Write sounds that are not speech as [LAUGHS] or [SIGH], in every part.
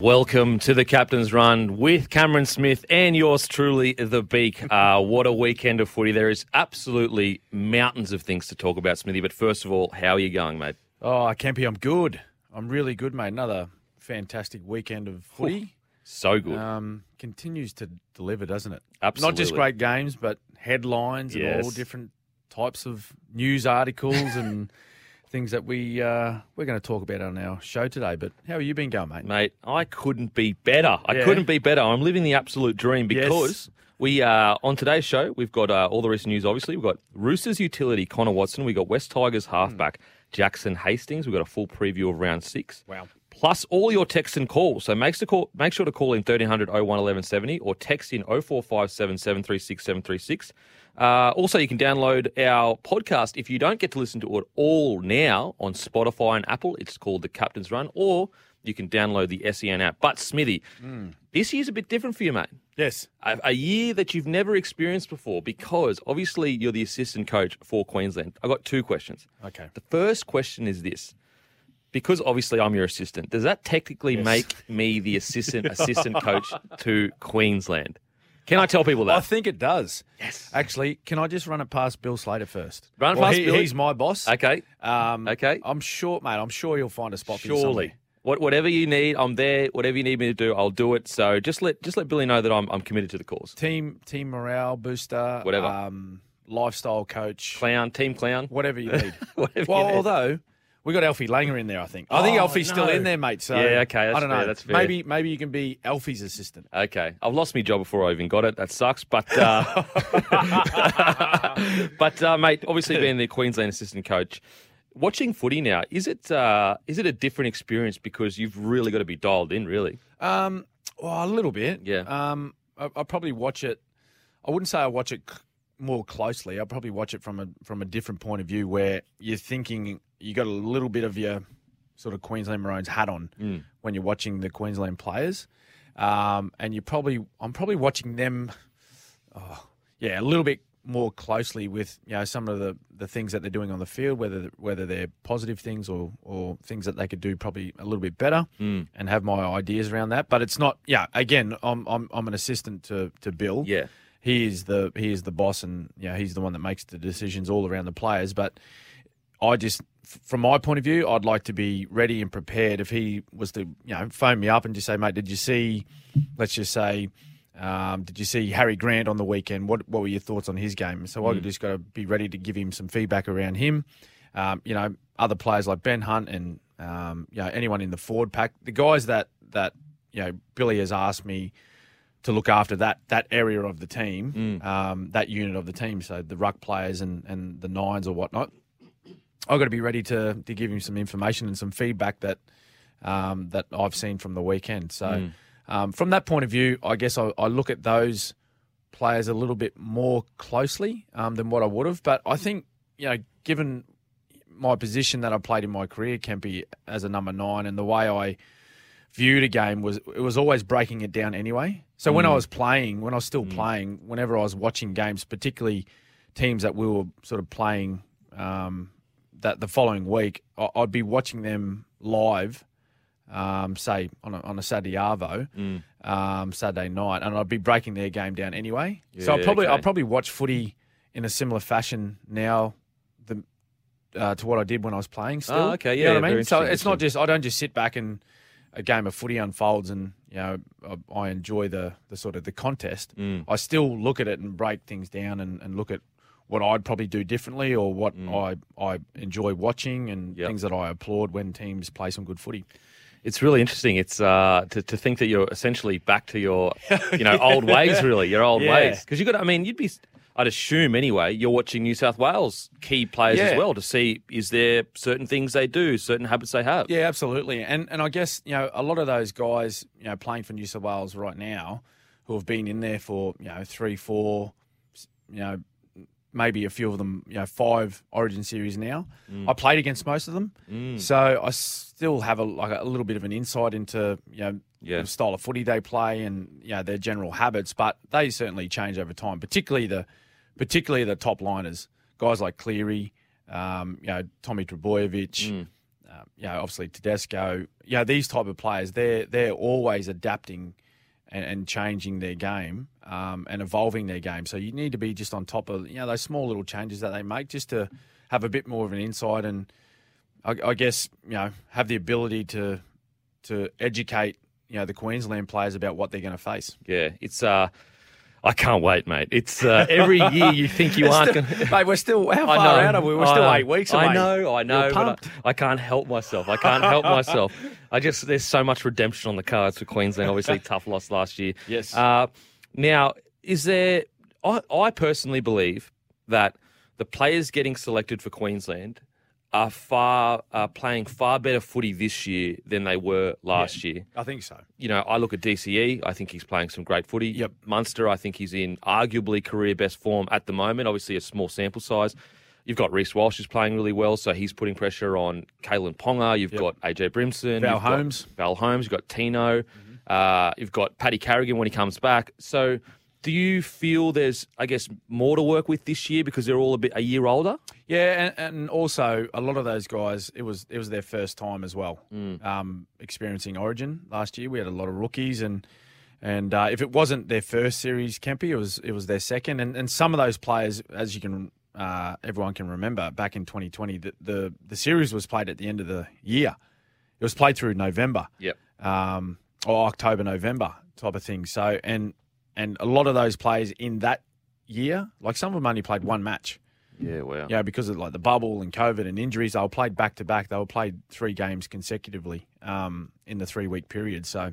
Welcome to the Captain's Run with Cameron Smith and yours truly, The Beak. [LAUGHS] Uh, what a weekend of footy. There is absolutely mountains of things to talk about, Smithy. But first of all, how are you going, mate? Oh, Kempy, I'm good. I'm really good, mate. Another fantastic weekend of footy. So good. Um, continues to deliver, doesn't it? Absolutely. Not just great games, but headlines and all different types of news articles and [LAUGHS] things that we uh, we're going to talk about on our show today. But how have you been going, mate? Mate, I couldn't be better. I Yeah. couldn't be better. I'm living the absolute dream Yes. because we uh, on today's show we've got uh, all the recent news. Obviously, we've got Roosters utility Connor Watson. We have got West Tigers halfback Jackson Hastings. We've got a full preview of round six. Wow. Plus all your texts and calls. So make, call, make sure to call in 1300 01 1170 or text in 0457 736 736. Uh, also, you can download our podcast if you don't get to listen to it all now on Spotify and Apple. It's called The Captain's Run, or you can download the SEN app. But, Smithy, this year's a bit different for you, mate. Yes. A, a year that you've never experienced before because obviously you're the assistant coach for Queensland. I've got two questions. Okay. The first question is this. Because obviously I'm your assistant, does that technically Yes. make me the assistant [LAUGHS] assistant coach to Queensland? Can I tell people that? I think it does. Yes. Actually, can I just run it past Bill Slater first? Run it Well, past he- Billy? He's my boss. okay. Um, Okay. I'm sure, mate. I'm sure you'll find a spot you. Surely. What, whatever you need, I'm there. Whatever you need me to do, I'll do it. So just let just let Billy know that I'm I'm committed to the cause. team team morale booster, Whatever. um, lifestyle coach, Clown, team clown. whatever you need. [LAUGHS] Whatever you well, need. although we got Alfie Langer in there, I think. I think Oh, Alfie's still no. in there, mate. So Yeah, okay, that's I don't know. fair, that's fair. Maybe maybe you can be Alfie's assistant. Okay, I've lost my job before I even got it. That sucks. But uh, [LAUGHS] but uh, mate, obviously being the Queensland assistant coach, watching footy now is it uh, is it a different experience because you've really got to be dialed in, really? Um, well, a little bit. Yeah. Um, I, I probably watch it. I wouldn't say I watch it c- more closely. I probably watch it from a from a different point of view, where you're thinking you got a little bit of your sort of Queensland Maroons hat on Mm. when you're watching the Queensland players, um, and you probably I'm probably watching them. Oh, yeah, a little bit more closely with you know some of the, the things that they're doing on the field, whether whether they're positive things or or things that they could do probably a little bit better, Mm. and have my ideas around that. But it's not. Yeah, again, I'm I'm I'm an assistant to to Bill. Yeah, he is the he is the boss, and yeah, he's the one that makes the decisions all around the players. But I just, from my point of view, I'd like to be ready and prepared. If he was to, you know, phone me up and just say, mate, did you see, let's just say, um, did you see Harry Grant on the weekend? What what were your thoughts on his game? So I just got to be ready to give him some feedback around him. Um, you know, other players like Ben Hunt and um, you know anyone in the forward pack, the guys that that you know Billy has asked me to look after that that area of the team, um, that unit of the team. So the ruck players and, and the nines or whatnot. I've got to be ready to to give him some information and some feedback that um, that I've seen from the weekend. So um, from that point of view, I guess I, I look at those players a little bit more closely um, than what I would have. But I think you know, given my position that I played in my career, Kempy as a number nine, and the way I viewed a game was it was always breaking it down anyway. So when I was playing, when I was still playing, whenever I was watching games, particularly teams that we were sort of playing um, that the following week, I'd be watching them live, um, say on a, on a Saturday arvo, um, Saturday night, and I'd be breaking their game down anyway. so I Yeah, probably okay. I probably watch footy in a similar fashion now. The uh, to what I did when I was playing. Still, Oh, okay, You know yeah, what I mean. So it's not just I don't just sit back and a game of footy unfolds and you know I, I enjoy the the sort of the contest. Mm. I still look at it and break things down and, and look at what I'd probably do differently or what I I enjoy watching and Mm. Yep. things that I applaud when teams play some good footy. it's really interesting. It's uh, to to think that you're essentially back to your [LAUGHS] you know old ways, really your old Yeah. ways. Because you got, I mean, you'd be. I'd assume anyway, you're watching New South Wales key players as well to see is there certain things they do, certain habits they have. Yeah, absolutely. And and I guess you know a lot of those guys you know playing for New South Wales right now, who have been in there for you know three, four, you know maybe a few of them you know five Origin series now. I played against most of them, so I still have a like a little bit of an insight into you know Yeah. the style of footy they play and you know their general habits. But they certainly change over time, particularly the particularly the top liners, guys like Cleary, um, you know Tommy Trbojevic. um, you know, obviously Tedesco, you know, these type of players, they're they're always adapting and, and changing their game um, and evolving their game. So you need to be just on top of you know those small little changes that they make, just to have a bit more of an insight and I, I guess you know have the ability to to educate you know the Queensland players about what they're going to face. Yeah, it's uh, I can't wait, mate. It's uh, every [LAUGHS] year you think you aren't going [LAUGHS] to. Mate, we're still how far know, out are we? We're I still know. eight weeks away. I know, I know. But. I, I can't help myself. I can't help [LAUGHS] myself. I just there's so much redemption on the cards for Queensland. Obviously, tough loss last year. Yes. Uh, now, is there? I, I personally believe that the players getting selected for Queensland are far are playing far better footy this year than they were last year I think so. you know, I look at DCE. I think he's playing some great footy. Yep. Munster, I think he's in arguably career best form at the moment. Obviously, a small sample size. You've got Reece Walsh who's playing really well, so he's putting pressure on Kalyn Ponga. You've Yep. got AJ Brimson. Val you've got Holmes. Val Holmes. You've got Tino. Uh, you've got Paddy Carrigan when he comes back. So, do you feel there's, I guess, more to work with this year because they're all a bit a year older? Yeah, and, and also a lot of those guys, it was it was their first time as well, Mm. um, experiencing Origin last year. We had a lot of rookies, and and uh, if it wasn't their first series, Kempy, it was it was their second. And and some of those players, as you can uh, everyone can remember, back in 2020, the, the the series was played at the end of the year. It was played through November. Yep. um, or October, November type of thing. So, and and a lot of those players in that year, like some of them only played one match. Yeah, wow. Yeah, because of like the bubble and COVID and injuries, they were played back to back. They were played three games consecutively um, in the three week period. So,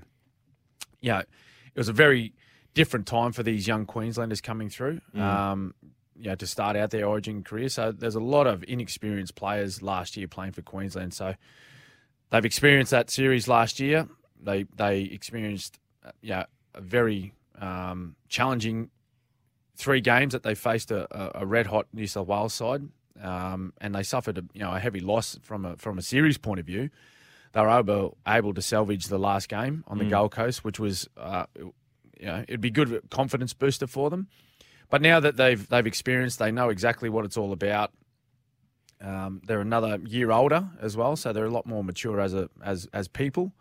yeah, it was a very different time for these young Queenslanders coming through. Um, you know, to start out their Origin career. So there's a lot of inexperienced players last year playing for Queensland. So they've experienced that series last year. They they experienced uh, yeah a very um, challenging three games that they faced a, a, red hot New South Wales side, um, and they suffered a you know a heavy loss from a from a series point of view. They were able able to salvage the last game on the Gold Coast, which was uh, you know it'd be good confidence booster for them. But now that they've they've experienced, they know exactly what it's all about. Um, they're another year older as well, so they're a lot more mature as a as as people,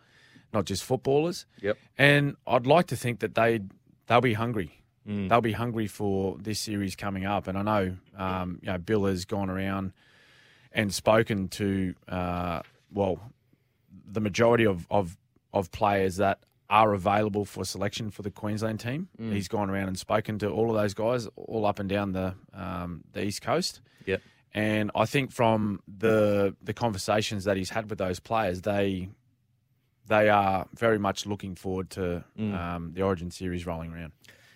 not just footballers. Yep. And I'd like to think that they they'll be hungry. They'll be hungry for this series coming up. And I know, um, you know, Bill has gone around and spoken to, uh, well, the majority of, of of players that are available for selection for the Queensland team. He's gone around and spoken to all of those guys, all up and down the um, the east coast. Yep. And I think from the the conversations that he's had with those players, they they are very much looking forward to um, the Origin series rolling around.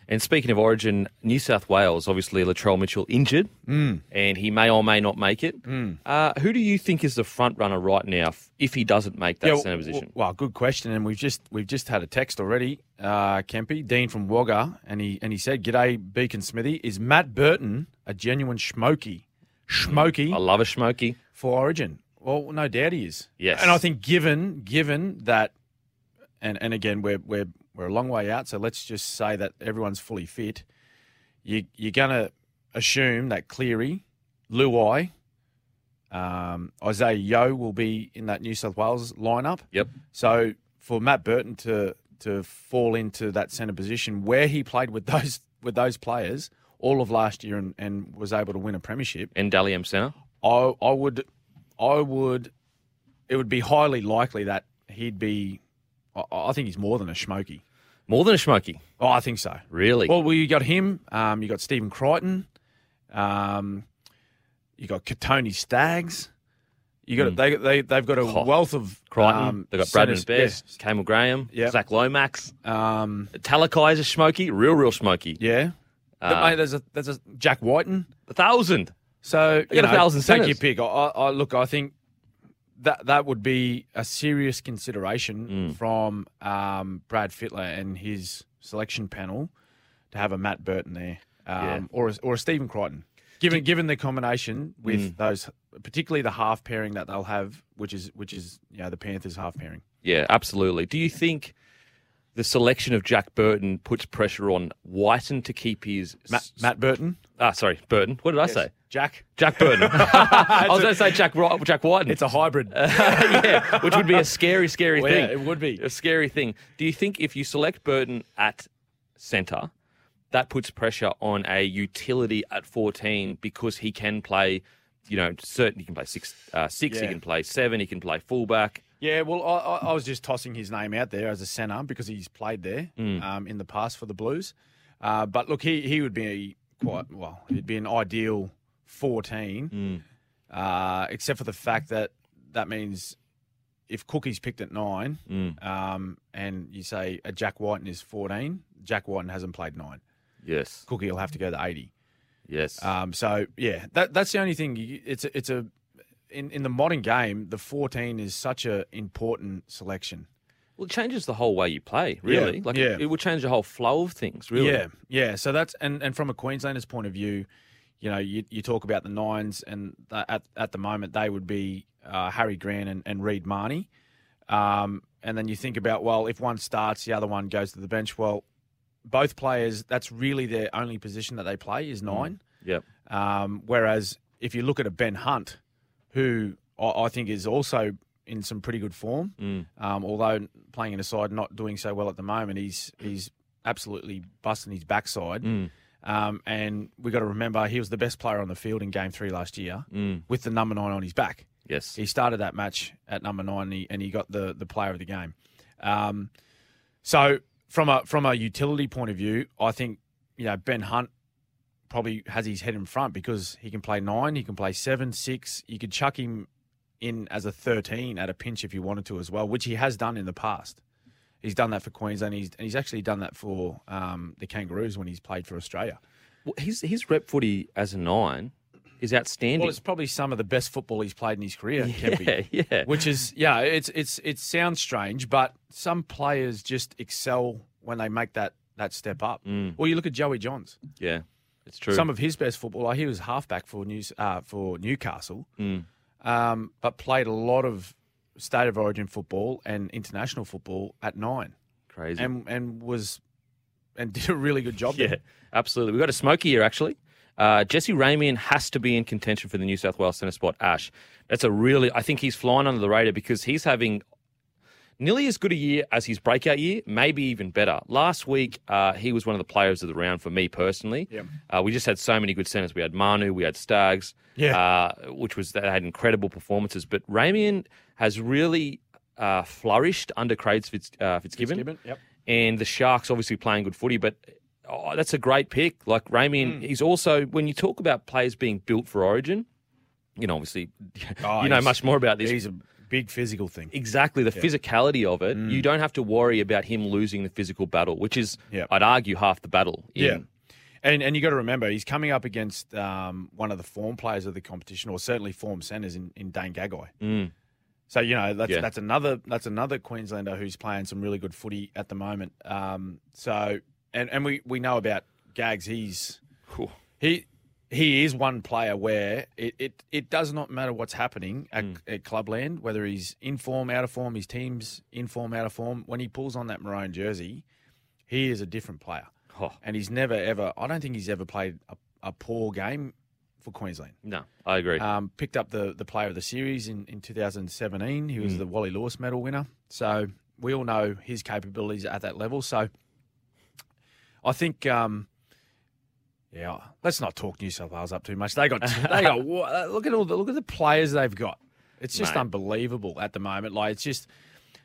And speaking of Origin, New South Wales, obviously Latrell Mitchell injured, Mm. and he may or may not make it. Uh, who do you think is the front runner right now if he doesn't make that centre position? Well, good question, and we've just we've just had a text already, uh, Kempy, Dean from Wagga, and he and he said, "G'day, Beacon Smithy. Is Matt Burton a genuine smoky? Smoky? I love a smoky. for Origin?" Well, no doubt he is. Yes. and I think given given that, and and again we're we're we're a long way out, so let's just say that everyone's fully fit. You you're gonna assume that Cleary, Luai, um, Isaah Yeo will be in that New South Wales lineup. Yep. So for Matt Burton to to fall into that centre position where he played with [LAUGHS] those with those players all of last year and, and was able to win a premiership, And Dalium centre. I I would I would it would be highly likely that he'd be I, I think he's more than a smoky. More than a smoky. Oh, I think so. Really? Well, well, you got him. Um, you got Stephen Crichton. Um, you got Kotoni Staggs. You got they they they've got a Oh, wealth of Crichton. Um, They've got Bradman Best, Campbell Graham, Yep. Zach Lomax. Um, Talakai's a smoky. Real, real smoky. yeah. Uh, Mate, there's a there's a Jack Wighton. A thousand. So They you got a know, thousand take your centres. pick. I, I, I look. I think that that would be a serious consideration Mm. from um, Brad Fittler and his selection panel to have a Matt Burton there, um, Yeah. or a, or a Stephen Crichton. Given given the combination with Mm. those, particularly the half pairing that they'll have, which is which is you know the Panthers half pairing. Yeah, absolutely. Do you think the selection of Jack Burton puts pressure on Wighton to keep his Matt, Matt Burton. Ah, sorry, Burton. What did I say? Jack. Jack Burton. [LAUGHS] I was going to say Jack Jack Wighton. It's a hybrid. [LAUGHS] yeah, which would be a scary, scary Well, thing. yeah, it would be. a scary thing. Do you think if you select Burton at centre, that puts pressure on a utility at 14 because he can play, you know, certain he can play six, uh, six, he can play seven, he can play fullback. Yeah, well, I, I, was just tossing his name out there as a centre because he's played there um, in the past for the Blues. Uh, but look, he, he would be quite well. He'd be an ideal fourteen, uh, except for the fact that that means if Cookie's picked at nine, um, and you say a Jack Wighton is fourteen, Jack Wighton hasn't played nine. Yes, Cookie will have to go to eighty. yes. Um, so yeah, that that's the only thing. You- It's a, it's a in in the modern game, the fourteen is such an important selection. well, it changes the whole way you play, really. Yeah, like, yeah. it, it would change the whole flow of things, really. Yeah, yeah. So that's and and from a Queenslander's point of view, you know, you you talk about the nines, and th- at at the moment they would be uh, Harry Grant and, and Reed Mahoney. Um, and then you think about well, if one starts, the other one goes to the bench. Well, both players, that's really their only position that they play is nine. Yep. Um, whereas if you look at a Ben Hunt, who I, I think is also in some pretty good form, Mm. um, although playing in a side not doing so well at the moment, he's he's absolutely busting his backside. Mm. Um, and we've got to remember he was the best player on the field in Game Three last year Mm. with the number nine on his back. Yes. He started that match at number nine, and he, and he got the the player of the game. Um, so from a from a utility point of view, I think you know Ben Hunt probably has his head in front because he can play nine, he can play seven, six. You could chuck him in as a thirteen at a pinch if you wanted to as well, which he has done in the past. He's done that for Queensland. He's and he's actually done that for um, the Kangaroos when he's played for Australia. Well, his, his rep footy as a nine is outstanding. Well, it's probably some of the best football he's played in his career. Yeah, [LAUGHS] yeah. Which is yeah, it's it's it sounds strange, but some players just excel when they make that that step up. Mm. Well, you look at Joey Johns. yeah, it's true. Some of his best football, like he was halfback for News uh, for Newcastle, Mm. um, but played a lot of state of origin football and international football at nine, Crazy. and and was and did a really good job. Yeah, there. absolutely. We've got a smoky here, actually. Uh, Jesse Ramien has to be in contention for the New South Wales centre spot. Ash, that's a really. I think he's flying under the radar because he's having nearly as good a year as his breakout year, maybe even better. Last week, uh, he was one of the players of the round for me personally. Yep. Uh, we just had so many good centres. We had Manu, we had Staggs, Yeah. uh, which was they had incredible performances. But Ramien has really uh, flourished under Craig Fitz, uh, Fitzgibbon Fitzgibbon, yep. and the Sharks obviously playing good footy, but oh, that's a great pick. Like Ramien, he's also when you talk about players being built for Origin, you know, obviously [LAUGHS] Oh, you know much more about this. He's a big physical thing. Exactly the physicality of it. You don't have to worry about him losing the physical battle, which is, Yeah. I'd argue, half the battle. in- Yeah. And and you got to remember he's coming up against um, one of the form players of the competition, or certainly form centres in, in Dane Gagai. Mm. So you know that's Yeah. that's another that's another Queenslander who's playing some really good footy at the moment. Um, so and and we we know about Gags. He's he he is one player where it, it, it does not matter what's happening at, Mm. at Clubland, whether he's in form, out of form, his team's in form, out of form. When he pulls on that maroon jersey, he is a different player Oh, and he's never ever. I don't think he's ever played a, a poor game for Queensland. no, I agree. Um, picked up the the player of the series in, in 2017. He was Mm. the Wally Lewis medal winner. So we all know his capabilities at that level. So I think. Um, yeah, let's not talk New South Wales up too much. They got they got [LAUGHS] look at all the look at the players they've got. It's just Mate. unbelievable at the moment. Like it's just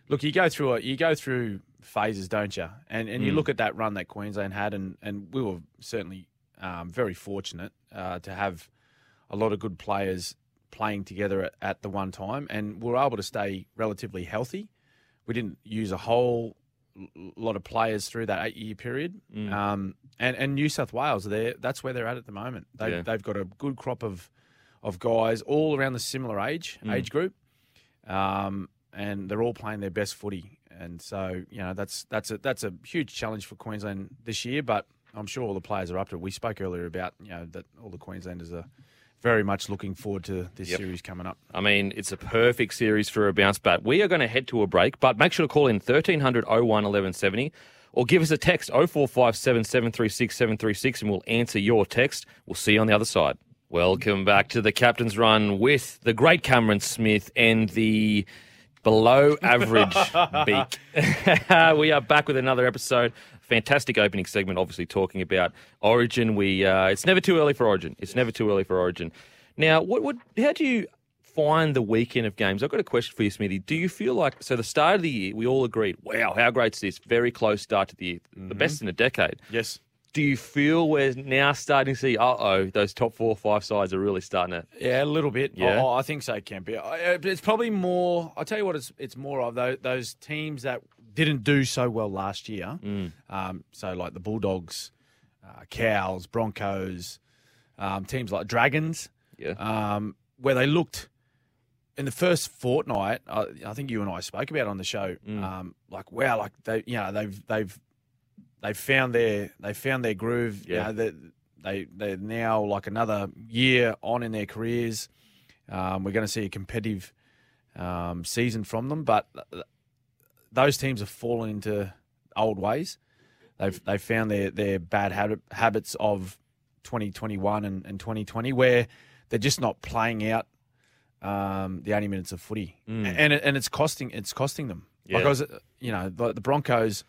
look, you go through it. You go through phases, don't you? And and you Mm. look at that run that Queensland had, and and we were certainly um, very fortunate uh, to have a lot of good players playing together at, at the one time, and we were able to stay relatively healthy. We didn't use a whole lot of players through that eight year period. Mm. Um, and, and New South Wales, they that's where they're at at the moment. They, Yeah. They've got a good crop of of guys all around the similar age Mm. age group, um, and they're all playing their best footy. And so you know that's that's a that's a huge challenge for Queensland this year. But I'm sure all the players are up to it. We spoke earlier about you know that all the Queenslanders are very much looking forward to this Yep. series coming up. I mean, it's a perfect series for a bounce back. We are going to head to a break, but make sure to call in 1300 01 1170 or give us a text 0457 736 736 and we'll answer your text. We'll see you on the other side. Welcome back to the captain's run with the great Cameron Smith and the below average [LAUGHS] beak. [LAUGHS] we are back with another episode. Fantastic opening segment, obviously talking about Origin. We uh, it's never too early for Origin. It's never too early for Origin. Now, what what how do you find the weekend of games? I've got a question for you, Smithy. Do you feel like so the start of the year we all agreed, wow, how great's this? Very close start to the year, the best in a decade. Yes. Do you feel we're now starting to see, uh oh, those top four or five sides are really starting to Yeah, a little bit. Yeah? Oh, I think so, Kempy. I- uh, It's probably more. I'll tell you what. It's it's more of those, those teams that didn't do so well last year. Mm. Um, so like the Bulldogs, uh, Cows, Broncos, um, teams like Dragons, Yeah. um, where they looked in the first fortnight. I, I think you and I spoke about it on the show. Mm. Um, like wow, like they, you know, they've they've they've found their they found their groove. Yeah. You know, they, they they're now like another year on in their careers. Um, we're going to see a competitive um, season from them, but those teams have fallen into old ways. They've they've found their their bad habit, habits of 2021 and, and 2020, where they're just not playing out um, the 80 minutes of footy, and and it's costing it's costing them. Like I was, you know, the, the Broncos.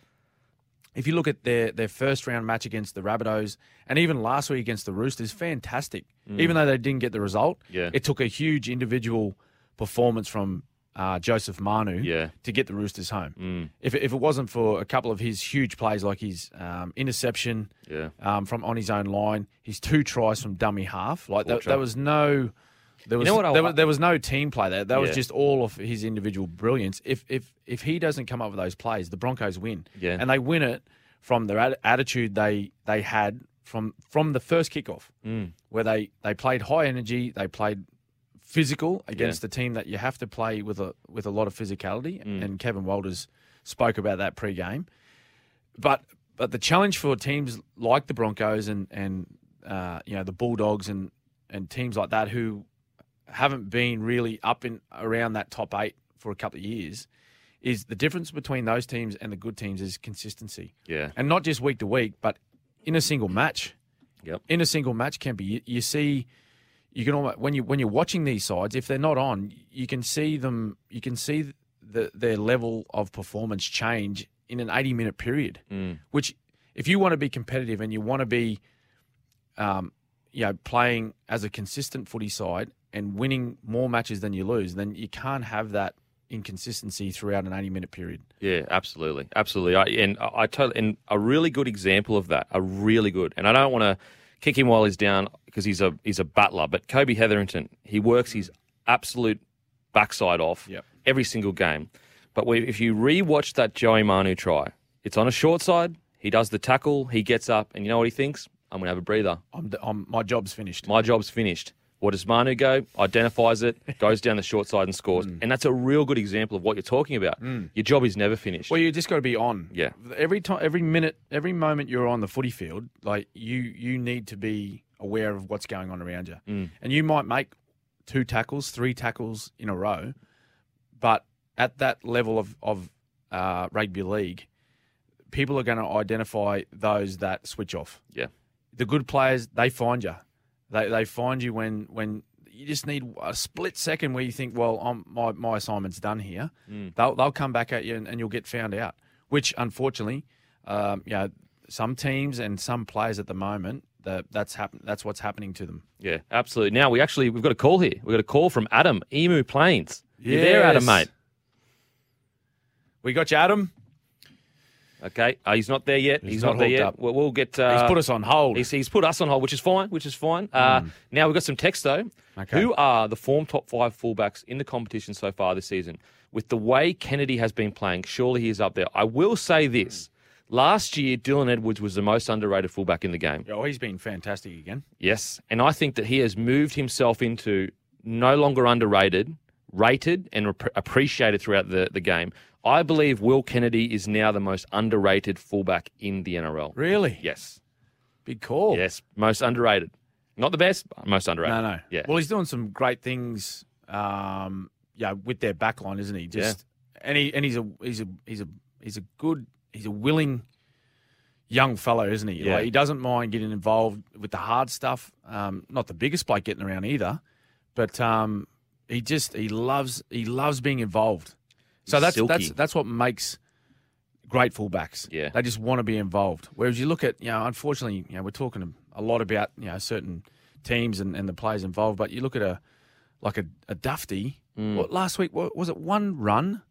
If you look at their, their first round match against the Rabbitohs and even last week against the Roosters, fantastic. Even though they didn't get the result, Yeah. it took a huge individual performance from uh, Joseph Manu Yeah. to get the Roosters home. Mm. If, it- if it wasn't for a couple of his huge plays, like his um, interception Yeah. um, from on his own line, his two tries from dummy half, like that, there was no. There was, know what I- there, was there was no team play there. That was Yeah. just all of his individual brilliance. If if if he doesn't come up with those plays, the Broncos win. Yeah. and they win it from their atti- attitude they they had from from the first kickoff, Mm. where they they played high energy, they played physical against a team that you have to play with a with a lot of physicality. Mm. And Kevin Walters spoke about that pre-game. But but the challenge for teams like the Broncos and and uh, you know the Bulldogs and and teams like that who haven't been really up in around that top eight for a couple of years is the difference between those teams and the good teams is consistency Yeah. and not just week to week, but in a single match. Yep. In a single match, can be you, you see. You can almost when you when you're watching these sides, if they're not on, you can see them. You can see the, their level of performance change in an 80 minute period. Mm. Which, if you want to be competitive and you want to be, um, you know, playing as a consistent footy side and winning more matches than you lose, then you can't have that inconsistency throughout an 80 minute period. Yeah, absolutely, absolutely. I, and I, I totally, and a really good example of that, a really good. And I don't want to kick him while he's down because he's a he's a battler. But Kobe Hetherington, he works his absolute backside off Yep. every single game. But we, if you rewatch that Joey Manu try, it's on a short side. He does the tackle. He gets up, and you know what he thinks? I'm gonna have a breather. I'm, I'm my job's finished. My job's finished. What does Manu go? Identifies it, goes down the short side and scores. And that's a real good example of what you're talking about. Your job is never finished. Well, you just got to be on. Yeah. Every time, every minute, every moment you're on the footy field, like you, you need to be aware of what's going on around you. Mm. And you might make two tackles, three tackles in a row, but at that level of of uh, rugby league, people are going to identify those that switch off. Yeah. The good players, they find you. They they find you when when you just need a split second where you think, well, I'm, my my assignment's done here. Mm. They'll they'll come back at you and, and you'll get found out. Which unfortunately, um, you know, some teams and some players at the moment that that's happen that's what's happening to them. Yeah, absolutely. Now we actually we've got a call here. We've got a call from Adam Emu Plains. You there, Adam, Yes. mate? We got you, Adam. Okay, uh, he's not there yet. He's He's, not not, there yet. up. We'll, we'll get. Uh, He's put us on hold. He's, he's put us on hold, which is fine. Which is fine. Uh, Now we've got some text though. Okay. Who are the form top five fullbacks in the competition so far this season? With the way Kennedy has been playing, surely he is up there. I will say this: last year, Dylan Edwards was the most underrated fullback in the game. Oh, he's been fantastic again. Yes, and I think that he has moved himself into no longer underrated, rated, and rep- appreciated throughout the, the game. I believe Will Kennedy is now the most underrated fullback in the NRL. Really? Yes, Big call. yes, most underrated. Not the best, but most underrated. No, no. Yeah. Well, he's doing some great things. Um, yeah, with their backline, isn't he? Just and he and he's a he's a he's a he's a good he's a willing young fellow, isn't he? Yeah. Like, he doesn't mind getting involved with the hard stuff. Um, not the biggest bloke getting around either, but um, he just he loves he loves being involved. So that's silky. that's that's what makes great fullbacks. Yeah. they just want to be involved. Whereas you look at you know, unfortunately, you know, we're talking a lot about you know certain teams and, and the players involved, but you look at a like a, a Dufty. Mm. What, last week what, was it one run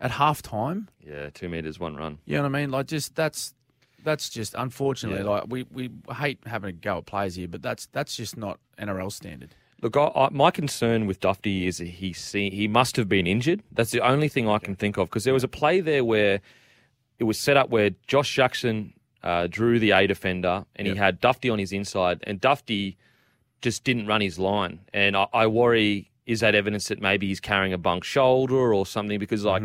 at halftime? Yeah, two meters, one run. You know what I mean? Like just that's that's just unfortunately Yeah. like we, we hate having a go at players here, but that's that's just not NRL standard. Look, I, I, my concern with Dufty is he see, he must have been injured. That's the only thing I can think of because there was a play there where it was set up where Josh Jackson uh, drew the A defender and he had Dufty on his inside, and Dufty just didn't run his line. And I, I worry is that evidence that maybe he's carrying a bunk shoulder or something because like.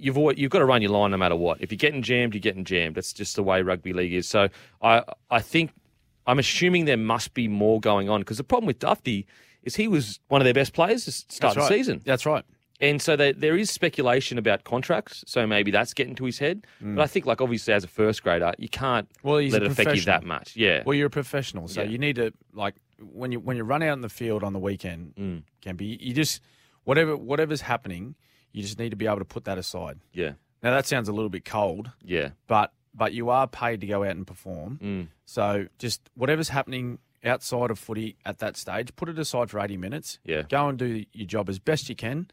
You've always, you've got to run your line no matter what. If you're getting jammed, you're getting jammed. That's just the way rugby league is. So I I think I'm assuming there must be more going on because the problem with Dufty is he was one of their best players to start the season. That's right. And so there, there is speculation about contracts. So maybe that's getting to his head. But I think, like, obviously, as a first grader, you can't Mm. Well, he's let it affect you professional. that much. Yeah. Well, you're a professional, so Yeah. you need to like when you when you run out in the field on the weekend, Mm. can be you just whatever whatever's happening, you just need to be able to put that aside. yeah. Now that sounds a little bit cold, Yeah. but but you are paid to go out and perform. Mm. So just whatever's happening outside of footy at that stage, put it aside for 80 minutes. Yeah. Go and do your job as best you can.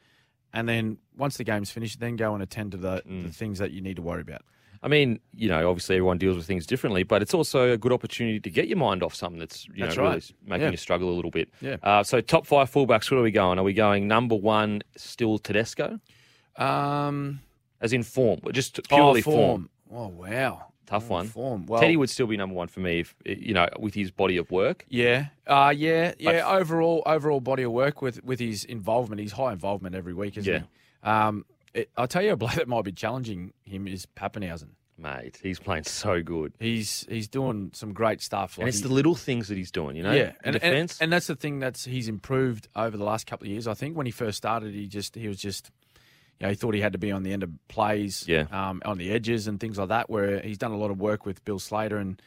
And then once the game's finished, then go and attend to the, Mm. the things that you need to worry about. I mean, you know, obviously everyone deals with things differently, but it's also a good opportunity to get your mind off something that's, you That's know, really right. making Yeah. you struggle a little bit. Yeah. Uh, so top five fullbacks, where are we going? Are we going number one, still Tedesco? Um, As in form, just purely oh, form. Oh, wow. Tough one. Form. Well, Teddy would still be number one for me, if you know, with his body of work. Yeah, uh, yeah, yeah. overall, overall body of work with with his involvement, his high involvement every week, isn't Yeah. he? Um, it, I'll tell you a bloke [LAUGHS] that might be challenging him is Papenhuyzen. Mate, he's playing so good, He's he's doing some great stuff. and it's he- the little things that he's doing. You know, yeah, and, and defense. and that's the thing that's he's improved over the last couple of years. I think when he first started, he just he was just. You know, he thought he had to be on the end of plays, Yeah. um, on the edges and things like that. Where he's done a lot of work with Bill Slater, and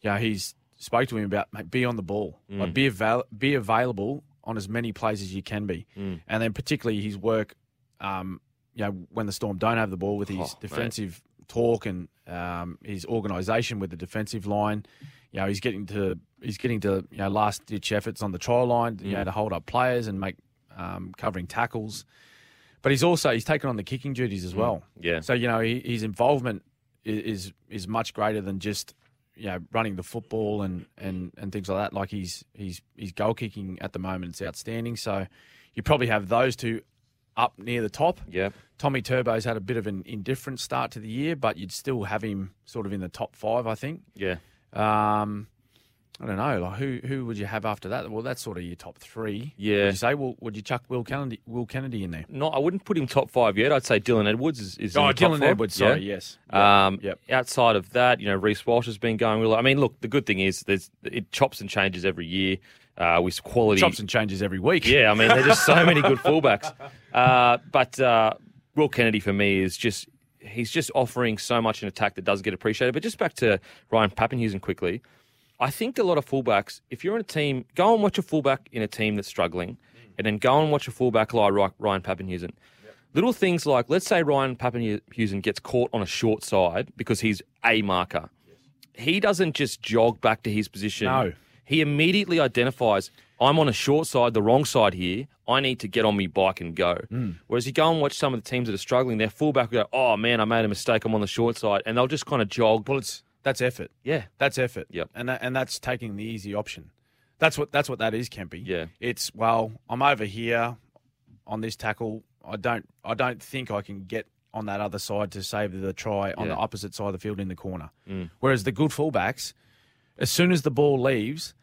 yeah, he's spoke to him about mate, be on the ball, Mm. like be avail- be available on as many plays as you can be, Mm. and then particularly his work, um, you know, when the Storm don't have the ball with his Oh, mate. defensive talk and um, his organisation with the defensive line. You know, he's getting to he's getting to you know last ditch efforts on the try line, you know, to hold up players and make um, covering tackles. But he's also he's taken on the kicking duties as well. yeah. So you know he, his involvement i- is is much greater than just you know running the football and, and, and things like that. Like he's he's he's goal kicking at the moment it's outstanding. So you probably have those two up near the top. yeah. Tommy Turbo's had a bit of an indifferent start to the year, but you'd still have him sort of in the top five, I think. Yeah. Um, I don't know. Like who who would you have after that? Well, that's sort of your top three. Yeah. Would you say? Well, would you chuck Will Kennedy Will Kennedy in there? No, I wouldn't put him top five yet. I'd say Dylan Edwards is, is in Oh, Dylan five. Edwards. Sorry, Yeah. yes. Um, Yep. Outside of that, you know, Reece Walsh has been going really. I mean, look, the good thing is there's it chops and changes every year uh, with quality. Chops and changes every week. Yeah, I mean, there's just so many good [LAUGHS] fullbacks. Uh, but uh, Will Kennedy for me is just he's just offering so much in attack that does get appreciated. But just back to Ryan Papenhuyzen quickly, I think a lot of fullbacks, if you're in a team, go and watch a fullback in a team that's struggling, and then go and watch a fullback like Ry- Ryan Papenhuyzen. Little things like, let's say Ryan Papenhuyzen gets caught on a short side because he's a marker. He doesn't just jog back to his position. No. He immediately identifies, I'm on a short side, the wrong side here. I need to get on my bike and go. Hmm. Whereas you go and watch some of the teams that are struggling, their fullback will go, oh man, I made a mistake. I'm on the short side. And they'll just kind of jog. Well, it's that's effort. Yeah. That's effort. Yep. And that, and that's taking the easy option. That's what that's what that is, Kempy. Yeah. It's well, I'm over here on this tackle. I don't I don't think I can get on that other side to save the try on Yeah. the opposite side of the field in the corner. Mm. Whereas the good fullbacks, as soon as the ball leaves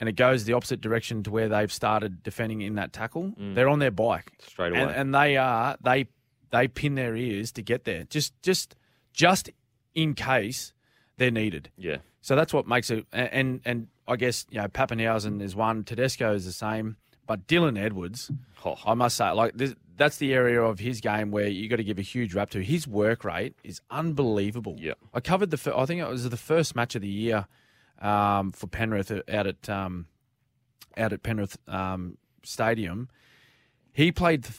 and it goes the opposite direction to where they've started defending in that tackle, they're on their bike Mm. Straight away. and, and they are they they pin their ears to get there just just just in case they're needed. Yeah. So that's what makes it. And and I guess you know Papenhuyzen is one. Tedesco is the same. But Dylan Edwards, Oh. I must say, like this, that's the area of his game where you got to give a huge rap to. His work rate is unbelievable. Yeah. I covered the. I think it was the first match of the year um, for Penrith out at um, out at Penrith um, Stadium. He played the,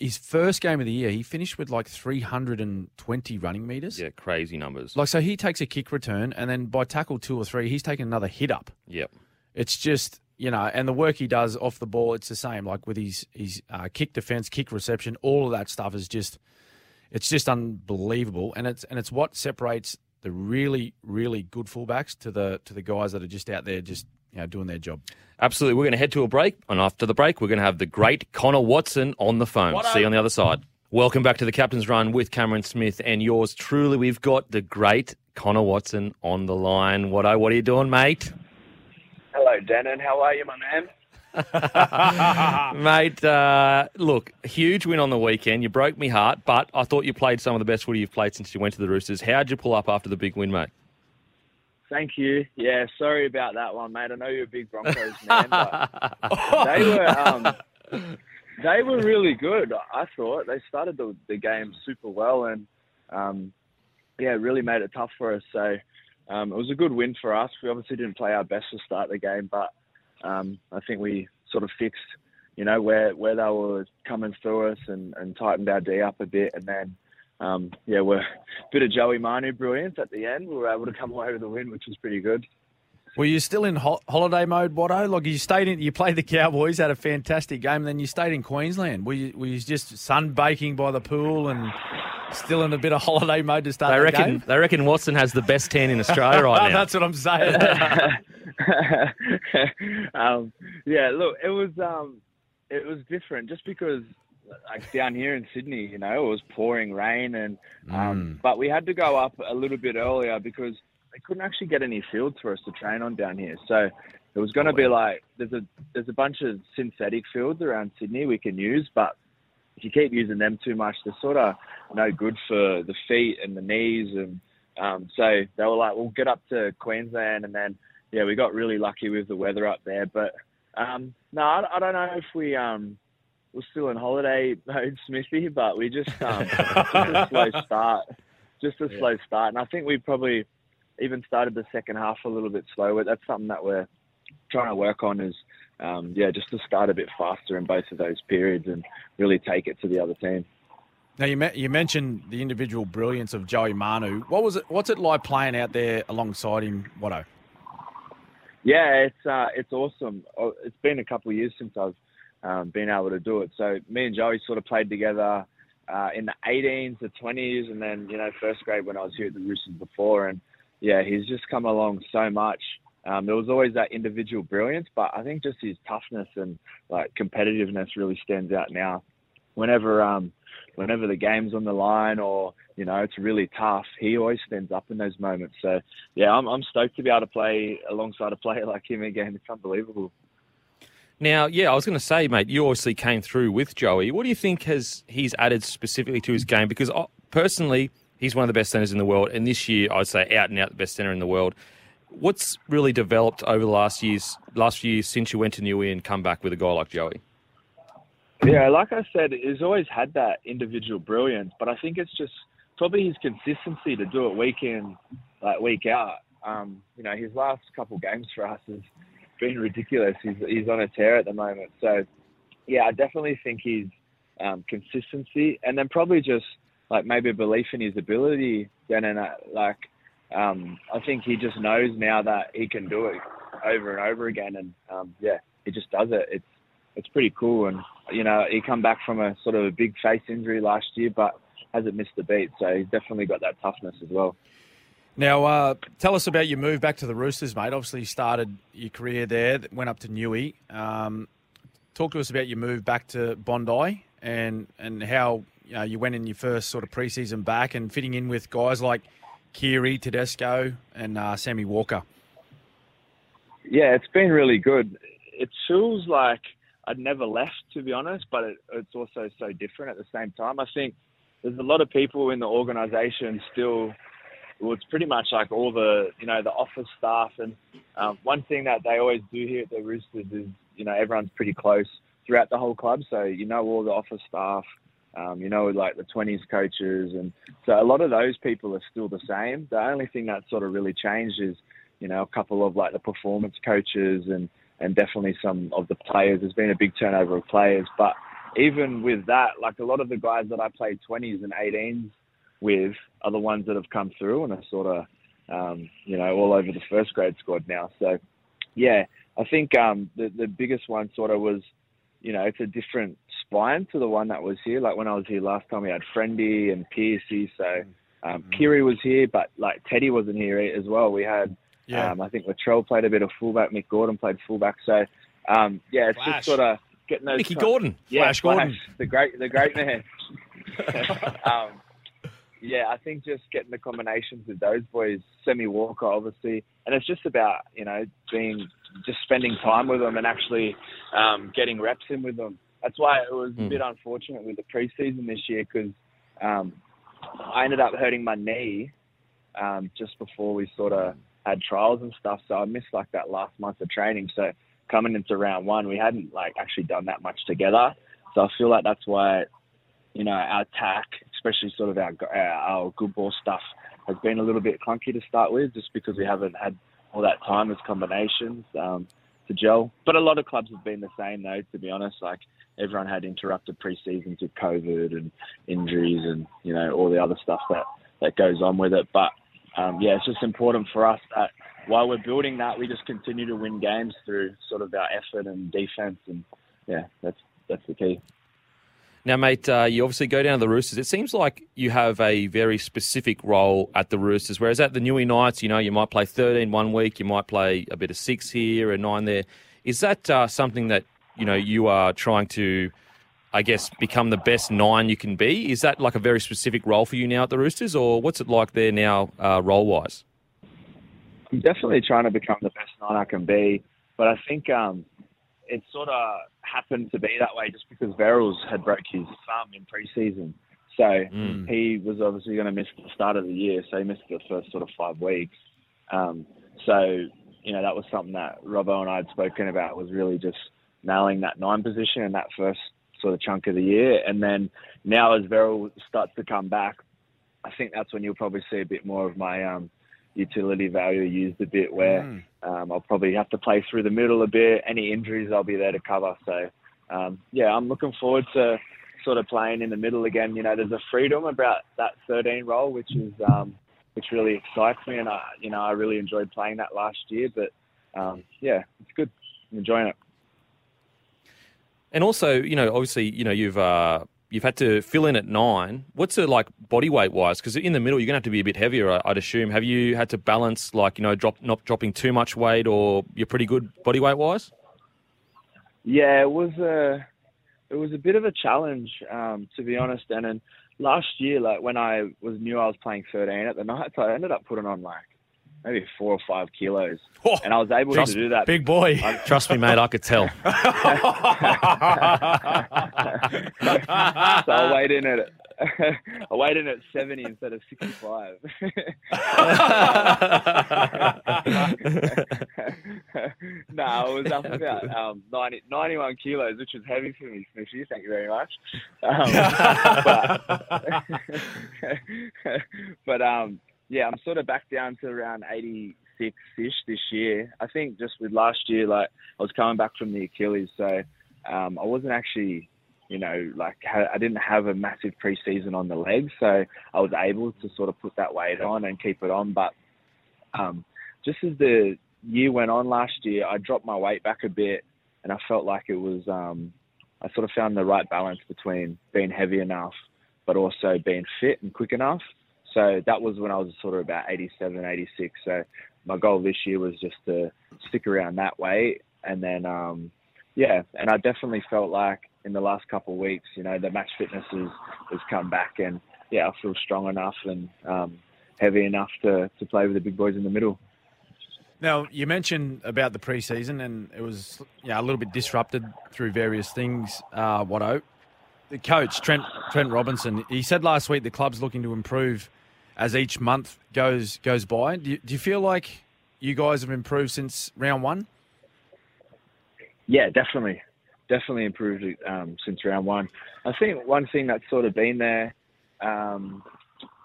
his first game of the year. He finished with like 320 running meters. Yeah, crazy numbers. Like so, he takes a kick return, and then by tackle two or three, he's taking another hit up. Yep. It's just you know, and the work he does off the ball, it's the same. Like with his his uh, kick defense, kick reception, all of that stuff is just it's just unbelievable, and it's and it's what separates the really really good fullbacks to the to the guys that are just out there just you know doing their job. Absolutely. We're going to head to a break, and after the break, we're going to have the great Connor Watson on the phone. See you on the other side. Welcome back to the Captain's Run with Cameron Smith and yours truly. We've got the great Connor Watson on the line. What what are you doing, mate? Hello, Denon. How are you, my man? [LAUGHS] mate, uh, look, huge win on the weekend. You broke me heart, but I thought you played some of the best footy you've played since you went to the Roosters. How'd you pull up after the big win, mate? Thank you. Yeah, sorry about that one, mate. I know you're a big Broncos [LAUGHS] man, but they were um, [LAUGHS] they were really good. I thought they started the, the game super well, and um, yeah, really made it tough for us. So um, it was a good win for us. We obviously didn't play our best to start the game, but um, I think we sort of fixed, you know, where where they were coming through us and, and tightened our D up a bit, and then. Um, yeah, we're a bit of Joey Manu brilliance at the end. We were able to come away with a win, which was pretty good. Were you still in ho- holiday mode, Watto? Like you stayed in, you played the Cowboys, had a fantastic game, and then you stayed in Queensland. Were you, were you just sunbaking by the pool and still in a bit of holiday mode to start They reckon game? they reckon Watson has the best tan in Australia right [LAUGHS] now. That's what I'm saying. [LAUGHS] um, yeah, look, it was um, it was different just because like down here in Sydney, you know, it was pouring rain and um, but we had to go up a little bit earlier because they couldn't actually get any fields for us to train on down here. So it was going to be like there's a there's a bunch of synthetic fields around Sydney we can use, but if you keep using them too much, they're sort of no good for the feet and the knees. And um, so they were like, we'll get up to Queensland. And then, yeah, we got really lucky with the weather up there. But um, no, I, I don't know if we um, we're still in holiday mode, [LAUGHS] Smithy, but we just, um, [LAUGHS] just a slow start. Just a slow start. And I think we probably even started the second half a little bit slower. That's something that we're trying to work on is um, yeah, just to start a bit faster in both of those periods and really take it to the other team. now you, me- you mentioned the individual brilliance of Joey Manu. What was it? What's it like playing out there alongside him, Watto? Yeah, it's uh, it's awesome. Oh, It's been a couple of years since I've um, been able to do it. So me and Joey sort of played together uh, in the 18s, the 20s, and then you know first grade when I was here at the Roosters before. And yeah, he's just come along so much. Um, there was always that individual brilliance, but I think just his toughness and like competitiveness really stands out now. Whenever um, whenever the game's on the line or you know it's really tough, he always stands up in those moments. So yeah, I'm I'm stoked to be able to play alongside a player [LAUGHS] like him again. It's unbelievable. Now, yeah, I was going to say, mate, you obviously came through with Joey. What do you think has he's added specifically to his game? Because uh, personally, he's one of the best centers in the world, and this year I'd say out and out the best center in the world. What's really developed over the last years, last few years since you went to Newey and come back with a guy like Joey? Yeah, like I said, he's always had that individual brilliance, but I think it's just probably his consistency to do it week in, like week out. Um, you know, his last couple games for us has been ridiculous. He's he's on a tear at the moment. So, yeah, I definitely think he's um, consistency, and then probably just like maybe a belief in his ability. Then and uh, like, um, I think he just knows now that he can do it over and over again, and um, yeah, he just does it. It's it's pretty cool. And you know, he come back from a sort of a big face injury last year, but hasn't missed a beat. So he's definitely got that toughness as well. Now, uh, tell us about your move back to the Roosters, mate. Obviously, you started your career there, went up to Newey. Um, talk to us about your move back to Bondi and and how you, know, you went in your first sort of preseason back and fitting in with guys like Keary, Tedesco, and uh, Sammy Walker. Yeah, it's been really good. It feels like I'd never left, to be honest, but it, it's also so different at the same time. I think there's a lot of people in the organisation still. Well, it's pretty much like all the you know the office staff, and um, one thing that they always do here at the Roosters is you know everyone's pretty close throughout the whole club, so you know all the office staff. Um, you know, like the 20s coaches, and so a lot of those people are still the same. The only thing that sort of really changed is, you know, a couple of like the performance coaches and and definitely some of the players. There's been a big turnover of players, but even with that, like a lot of the guys that I played 20s and 18s with are the ones that have come through and are sort of, um, you know, all over the first grade squad now. So, yeah, I think um, the the biggest one sort of was, you know, it's a different spine to the one that was here. Like when I was here last time, we had Friendy and Piercy. So um, mm-hmm. Keary was here, but like Teddy wasn't here as well. We had, yeah. um, I think Latrell played a bit of fullback. Mick Gordon played fullback. So um, yeah, it's Flash. just sort of getting those. Mickey Gordon, yeah, Flash Gordon, the great, the great man. [LAUGHS] [LAUGHS] yeah, I think just getting the combinations with those boys, Sammy Walker, obviously, and it's just about you know being just spending time with them and actually um, getting reps in with them. That's why it was mm. a hmm. bit unfortunate with the preseason this year because um, I ended up hurting my knee um, just before we sort of had trials and stuff. So I missed like that last month of training. So coming into round one, we hadn't like actually done that much together. So I feel like that's why, you know, our attack, especially sort of our our good ball stuff, has been a little bit clunky to start with, just because we haven't had all that time as combinations um, to gel. But a lot of clubs have been the same, though. To be honest, like everyone had interrupted pre-seasons with COVID and injuries, and you know all the other stuff that that goes on with it. But um, yeah, it's just important for us that while we're building that, we just continue to win games through sort of our effort and defense, and yeah, that's that's the key. Now, mate, uh, you obviously go down to the Roosters. It seems like you have a very specific role at the Roosters, whereas at the Newey Knights, you know, you might play 13 one week, you might play a bit of six here and nine there. Is that uh, something that, you know, you are trying to, I guess, become the best nine you can be? Is that like a very specific role for you now at the Roosters, or what's it like there now, uh, role wise? I'm definitely trying to become the best nine I can be, but I think um, it sort of happened to be that way just because Verrills had broke his thumb in pre-season. So mm. he was obviously going to miss the start of the year, so he missed the first sort of five weeks. Um, so, you know, that was something that Robbo and I had spoken about was really just nailing that nine position in that first sort of chunk of the year. And then now as Verrill starts to come back, I think that's when you'll probably see a bit more of my um, utility value used a bit where mm. um, I'll probably have to play through the middle a bit. Any injuries, I'll be there to cover. So, um, yeah, I'm looking forward to sort of playing in the middle again. You know, there's a freedom about that 13 role, which is um, which really excites me, and I, you know, I really enjoyed playing that last year. But um, yeah, it's good. I'm enjoying it. And also, you know, obviously, you know, you've uh, you've had to fill in at nine. What's it like body weight wise? Because in the middle, you're going to have to be a bit heavier, I'd assume. Have you had to balance, like, you know, drop not dropping too much weight or you're pretty good body weight wise? Yeah, it was a, it was a bit of a challenge, um, to be honest. And, then last year, like when I was new, I was playing 13 at the night, so I ended up putting on like maybe four or five kilos, oh, and I was able trust, to do that. Big boy, I, [LAUGHS] trust me, mate, I could tell. [LAUGHS] so I weighed in at [LAUGHS] I weighed in at seventy instead of sixty-five. no, I was up about um, 90, 91 kilos, which was heavy for me, Smithy. Thank you very much. Um, but, but um, yeah, I'm sort of back down to around 86 ish this year. I think just with last year, like I was coming back from the Achilles, so um, I wasn't actually, you know, like I didn't have a massive preseason on the legs, so I was able to sort of put that weight on and keep it on. But um, just as the year went on last year, I dropped my weight back a bit, and I felt like it was. Um, I sort of found the right balance between being heavy enough, but also being fit and quick enough. So that was when I was sort of about 87, 86. So my goal this year was just to stick around that way. And then, um, yeah, and I definitely felt like in the last couple of weeks, you know, the match fitness has, has come back and yeah, I feel strong enough and um, heavy enough to, to play with the big boys in the middle. Now you mentioned about the preseason, and it was you know, a little bit disrupted through various things. Uh, Watto, the coach Trent Trent Robinson, he said last week the club's looking to improve as each month goes goes by. Do you, do you feel like you guys have improved since round one? Yeah, definitely, definitely improved um, since round one. I think one thing that's sort of been there um,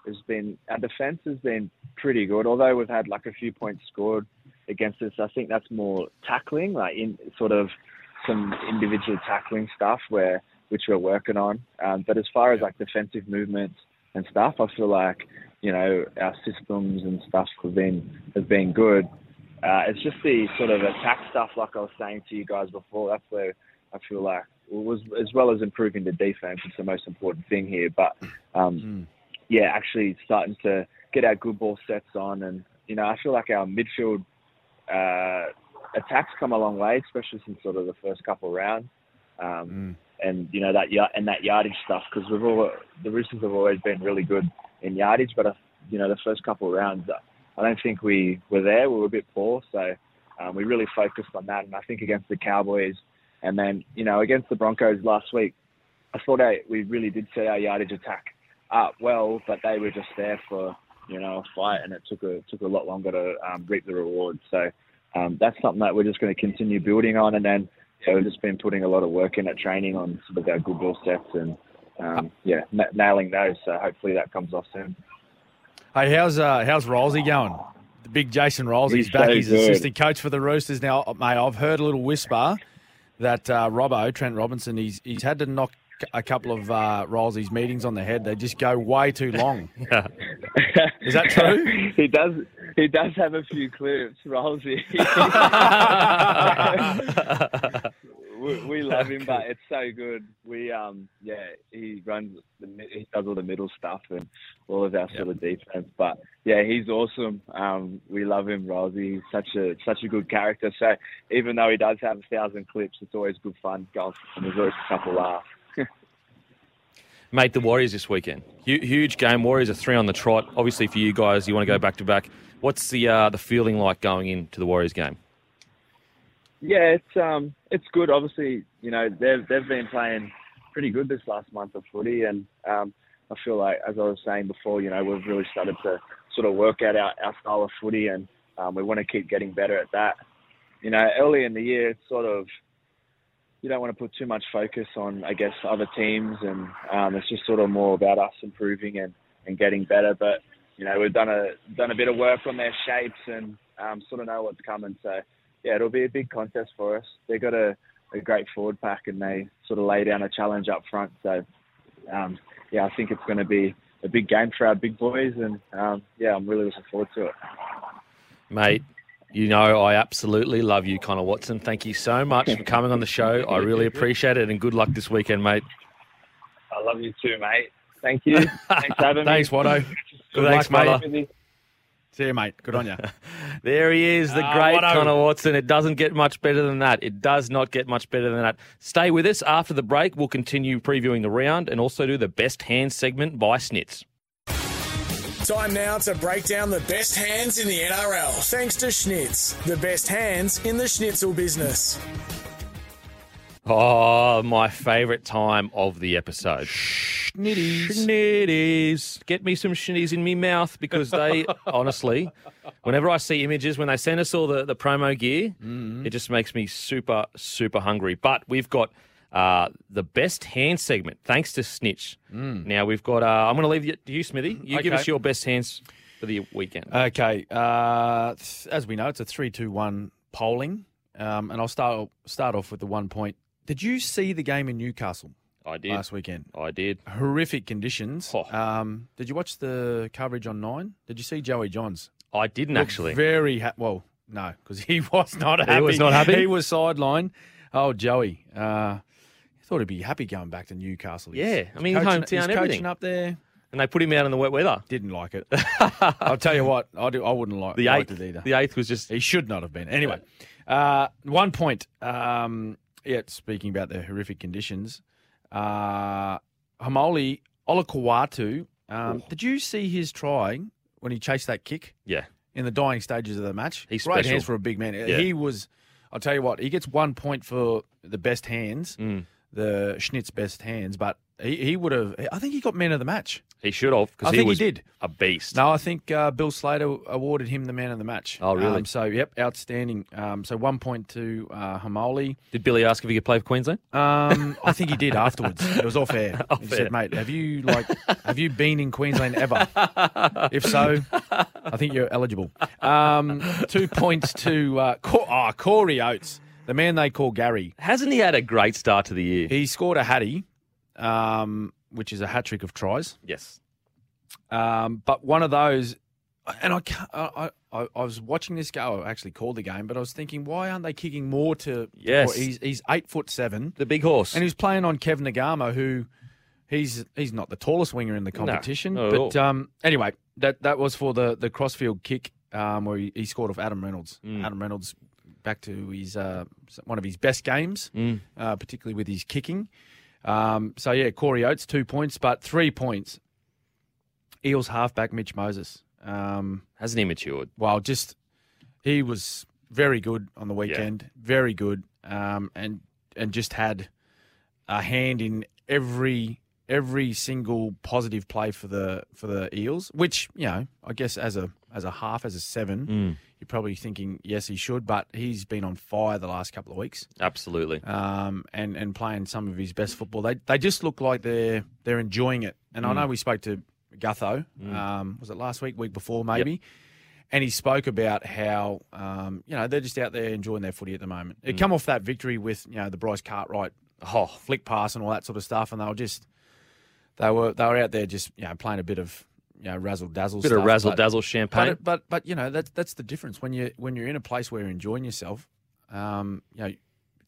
has been our defence has been pretty good. Although we've had like a few points scored against us, I think that's more tackling, like in sort of some individual tackling stuff where which we're working on. Um, but as far as like defensive movements and stuff, I feel like you know our systems and stuff have been have been good. Uh, it's just the sort of attack stuff, like I was saying to you guys before. That's where I feel like was as well as improving the defense. It's the most important thing here. But um, mm. yeah, actually starting to get our good ball sets on, and you know, I feel like our midfield uh, attacks come a long way, especially since sort of the first couple of rounds. Um, mm. And you know that and that yardage stuff because we've all the Roosters have always been really good in yardage, but uh, you know the first couple of rounds, uh, I don't think we were there. We were a bit poor, so um, we really focused on that. And I think against the Cowboys, and then you know against the Broncos last week, I thought I, we really did set our yardage attack up well, but they were just there for you know a fight, and it took a took a lot longer to um, reap the rewards. So um, that's something that we're just going to continue building on. And then yeah, we've just been putting a lot of work in at training on sort of our good ball sets and um, yeah, n- nailing those. So hopefully that comes off soon. Hey, how's uh, how's Rylesy going? The big Jason Rylesy's He's back. So He's good. assistant coach for the Roosters now. Mate, I've heard a little whisper that uh, Robbo Trent Robinson he's he's had to knock a couple of uh, Rylesy's meetings on the head. They just go way too long. [LAUGHS] Is that true? [LAUGHS] he does. He does have a few clips, Rylesy. [LAUGHS] we, we, [LAUGHS] love him, but it's so good. We um yeah, he runs the he does all the middle stuff and all of our yep. sort of defense. But yeah, he's awesome. Um, we love him, Rylesy. He's such a such a good character. So even though he does have a thousand clips, it's always good fun going and there's always a couple laughs. [LAUGHS] Mate, the Warriors this weekend. Huge game. Warriors are three on the trot. Obviously, for you guys, you want to go back to back. What's the uh, the feeling like going into the Warriors game? Yeah, it's um, it's good. Obviously, you know they've they've been playing pretty good this last month of footy, and um, I feel like, as I was saying before, you know we've really started to sort of work out our, our style of footy, and um, we want to keep getting better at that. You know, early in the year, it's sort of you don't want to put too much focus on, I guess, other teams, and um, it's just sort of more about us improving and, and getting better. But you know, we've done a done a bit of work on their shapes and um, sort of know what's coming. So yeah, it'll be a big contest for us. They've got a, a great forward pack and they sort of lay down a challenge up front. So um, yeah, I think it's going to be a big game for our big boys, and um, yeah, I'm really looking forward to it. Mate, you know I absolutely love you, Connor Watson. Thank you so much for coming on the show. I really appreciate it, and good luck this weekend, mate. I love you too, mate. Thank you. [LAUGHS] Thanks for having Thanks, me. Watto. Good Thanks, mate. See you, mate. Good on you. [LAUGHS] there he is, the uh, great Connor Watson. It doesn't get much better than that. It does not get much better than that. Stay with us. After the break, we'll continue previewing the round and also do the best hands segment by Schnitz. Time now to break down the best hands in the NRL. Thanks to Schnitz, the best hands in the schnitzel business. Oh, my favourite time of the episode. Schnitties. Schnitties. Get me some schnitties in me mouth because they, [LAUGHS] honestly, whenever I see images, when they send us all the, the promo gear, mm-hmm. it just makes me super, super hungry. But we've got uh, the best hand segment, thanks to Schnitz. Mm. Now we've got, uh, I'm going to leave it to you, Smithy. You okay. give us your best hands for the weekend. Okay. Uh, as we know, it's a 3 2 1 polling. Um, and I'll start start off with the one point did you see the game in Newcastle? I did last weekend. I did. Horrific conditions. Oh. Um, did you watch the coverage on Nine? Did you see Joey Johns? I didn't Looked actually. Very ha- well, no, because he [LAUGHS] was not happy. He was not happy. He was sidelined. Oh, Joey. Uh, thought he'd be happy going back to Newcastle. He's, yeah, I mean, coaching, hometown, everything coaching up there. And they put him out in the wet weather. Didn't like it. [LAUGHS] I'll tell you what, I do. I wouldn't like the eighth it either. The eighth was just he should not have been. Anyway, uh, one point. Um, yeah, speaking about the horrific conditions, uh, Haumole Olakau'atu, um, did you see his try when he chased that kick? Yeah. In the dying stages of the match? He's Great special. hands for a big man. Yeah. He was, I'll tell you what, he gets one point for the best hands, mm. the Schnitz best hands, but he, he would have. I think he got man of the match. He should have I because he think he did. a beast. No, I think uh, Bill Slater awarded him the man of the match. Oh, really? Um, so, yep, outstanding. Um, so, one point to uh, Haumole. Did Billy ask if he could play for Queensland? Um, I think he did [LAUGHS] afterwards. It was off air. [LAUGHS] Off he air. said, "Mate, have you like have you been in Queensland ever? [LAUGHS] if so, I think you're eligible." Um, two points to uh, Cor- oh, Corey Oates, the man they call Gary. Hasn't he had a great start to the year? He scored a hattie, um, which is a hat trick of tries. yes. Um, but one of those, and I, can't, I, I, I was watching this go. I actually called the game, but I was thinking, why aren't they kicking more to? Yes. He's he's eight foot seven. The big horse. And he's playing on Kev Naiqama, who he's he's not the tallest winger in the competition. at but um, anyway, that that was for the the crossfield kick um, where he, he scored off Adam Reynolds. Mm. Adam Reynolds back to his uh, one of his best games, Mm. uh, particularly with his kicking. Um, so yeah, Corey Oates two points, but three points. Eels halfback Mitch Moses. Um, Hasn't he matured? well, just he was very good on the weekend, very good, um, and and just had a hand in every every single positive play for the for the Eels. Which you know, I guess as a as a half as a seven, Mm. You're probably thinking yes he should, but he's been on fire the last couple of weeks, Absolutely. um, and and playing some of his best football. They they just look like they're they're enjoying it. And I know we spoke to Gutho, um, was it last week, week before maybe, and he spoke about how um, you know they're just out there enjoying their footy at the moment. It come off that victory with you know the Bryce Cartwright oh, flick pass and all that sort of stuff, and they were just they were they were out there just you know playing a bit of you know razzle dazzle, Bit stuff, of razzle but- dazzle champagne. it- but but you know that's that's the difference when you when you're in a place where you're enjoying yourself. Um, you know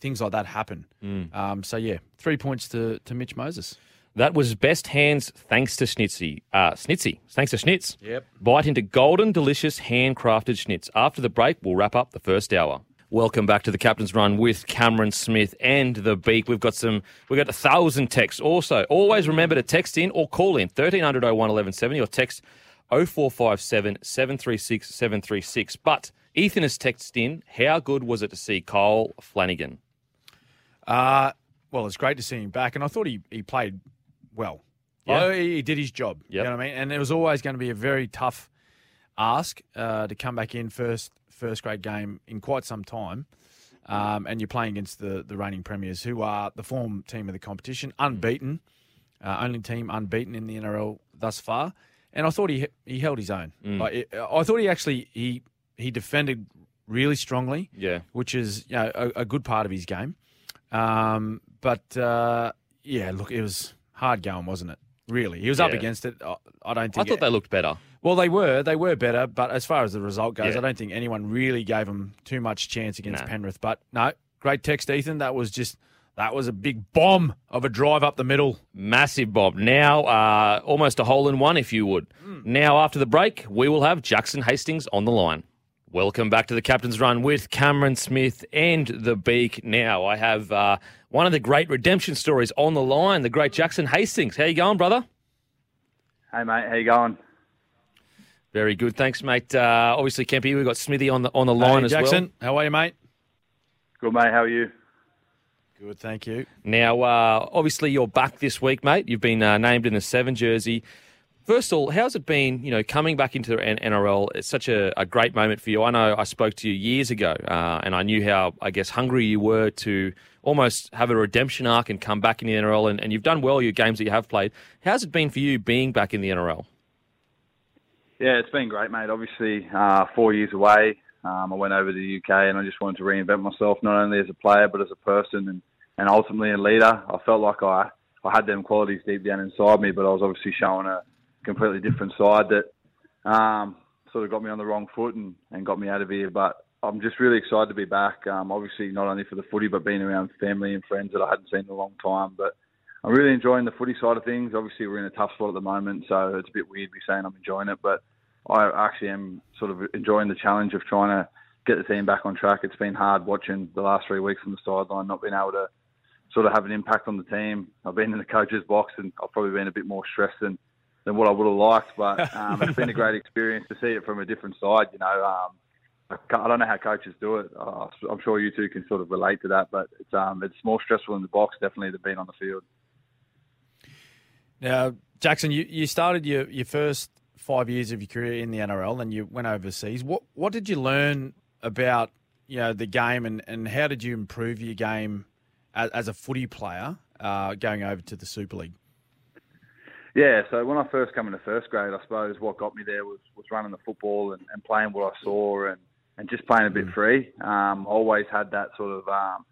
things like that happen. Mm. Um, so yeah, three points to to Mitch Moses. That was best hands thanks to Schnitzy. Uh, Schnitzy. Thanks to Schnitz. Yep. Bite into golden, delicious, handcrafted schnitz. After the break, we'll wrap up the first hour. Welcome back to the Captain's Run with Cameron Smith and the Beak. We've got some, we've got a thousand texts. Also, always remember to text in or call in 1300 01 1170 or text 0457 736 736. But Ethan has texted in, how good was it to see Kyle Flanagan? Uh, well, it's great to see him back, and I thought he, he played well. Yeah. Oh, he did his job. Yep. You know what I mean? And it was always going to be a very tough ask uh, to come back in first first grade game in quite some time. Um, and you're playing against the, the reigning premiers, who are the form team of the competition, unbeaten, uh, only team unbeaten in the NRL thus far. And I thought he he held his own. Like, it- I thought he actually he he defended really strongly Yeah. which is you know, a, a good part of his game. Um, but uh, yeah, look, it was hard going, wasn't it? Really, he was up against it. I, I don't I think. thought they looked better. Well, they were, they were better, but as far as the result goes, Yeah. I don't think anyone really gave them too much chance against No. Penrith. But no, great text, Ethan. That was just that was a big bomb of a drive up the middle. Massive Bob. Now, uh, almost a hole in one, if you would. Now, after the break, we will have Jackson Hastings on the line. Welcome back to the Captain's Run with Cameron Smith and the Beak. Now, I have uh, one of the great redemption stories on the line, the great Jackson Hastings. How you going, brother? Hey mate, how you going? Very good, thanks, mate. Uh, obviously, Kempy, we've got Smithy on the on the line Hey, as Jackson, how are you, mate? Good mate, how are you? Good, thank you. Now, uh, obviously, you're back this week, mate. You've been uh, named in the seven jersey. First of all, how's it been, you know, coming back into the NRL? It's such a, a great moment for you. I know I spoke to you years ago, uh, and I knew how, I guess, hungry you were to almost have a redemption arc and come back in the NRL, and, and you've done well your games that you have played. How's it been for you being back in the NRL? Yeah, it's been great, mate. Obviously, uh, four years away. Um, I went over to the UK and I just wanted to reinvent myself, not only as a player but as a person and, and ultimately a leader. I felt like I, I had them qualities deep down inside me, but I was obviously showing a completely different side that um, sort of got me on the wrong foot and, and got me out of here. But I'm just really excited to be back. Um, obviously, not only for the footy, but being around family and friends that I hadn't seen in a long time. But I'm really enjoying the footy side of things. Obviously, we're in a tough spot at the moment, so it's a bit weird be saying I'm enjoying it, but I actually am sort of enjoying the challenge of trying to get the team back on track. It's been hard watching the last three weeks on the sideline, not being able to sort of have an impact on the team. I've been in the coach's box and I've probably been a bit more stressed than, than what I would have liked, but [LAUGHS] um, it's been a great experience to see it from a different side. You know, um, I, I don't know how coaches do it. Uh, I'm sure you two can sort of relate to that, but it's um, it's more stressful in the box definitely than being on the field. Now, Jackson, you, you started your, your first five years of your career in the NRL, and you went overseas. What what did you learn about you know the game, and, and how did you improve your game as, as a footy player uh, going over to the Super League? Yeah, so when I first came into first grade, I suppose what got me there was, was running the football and, and playing what I saw and, and just playing a bit mm. free. Um, always had that sort of um,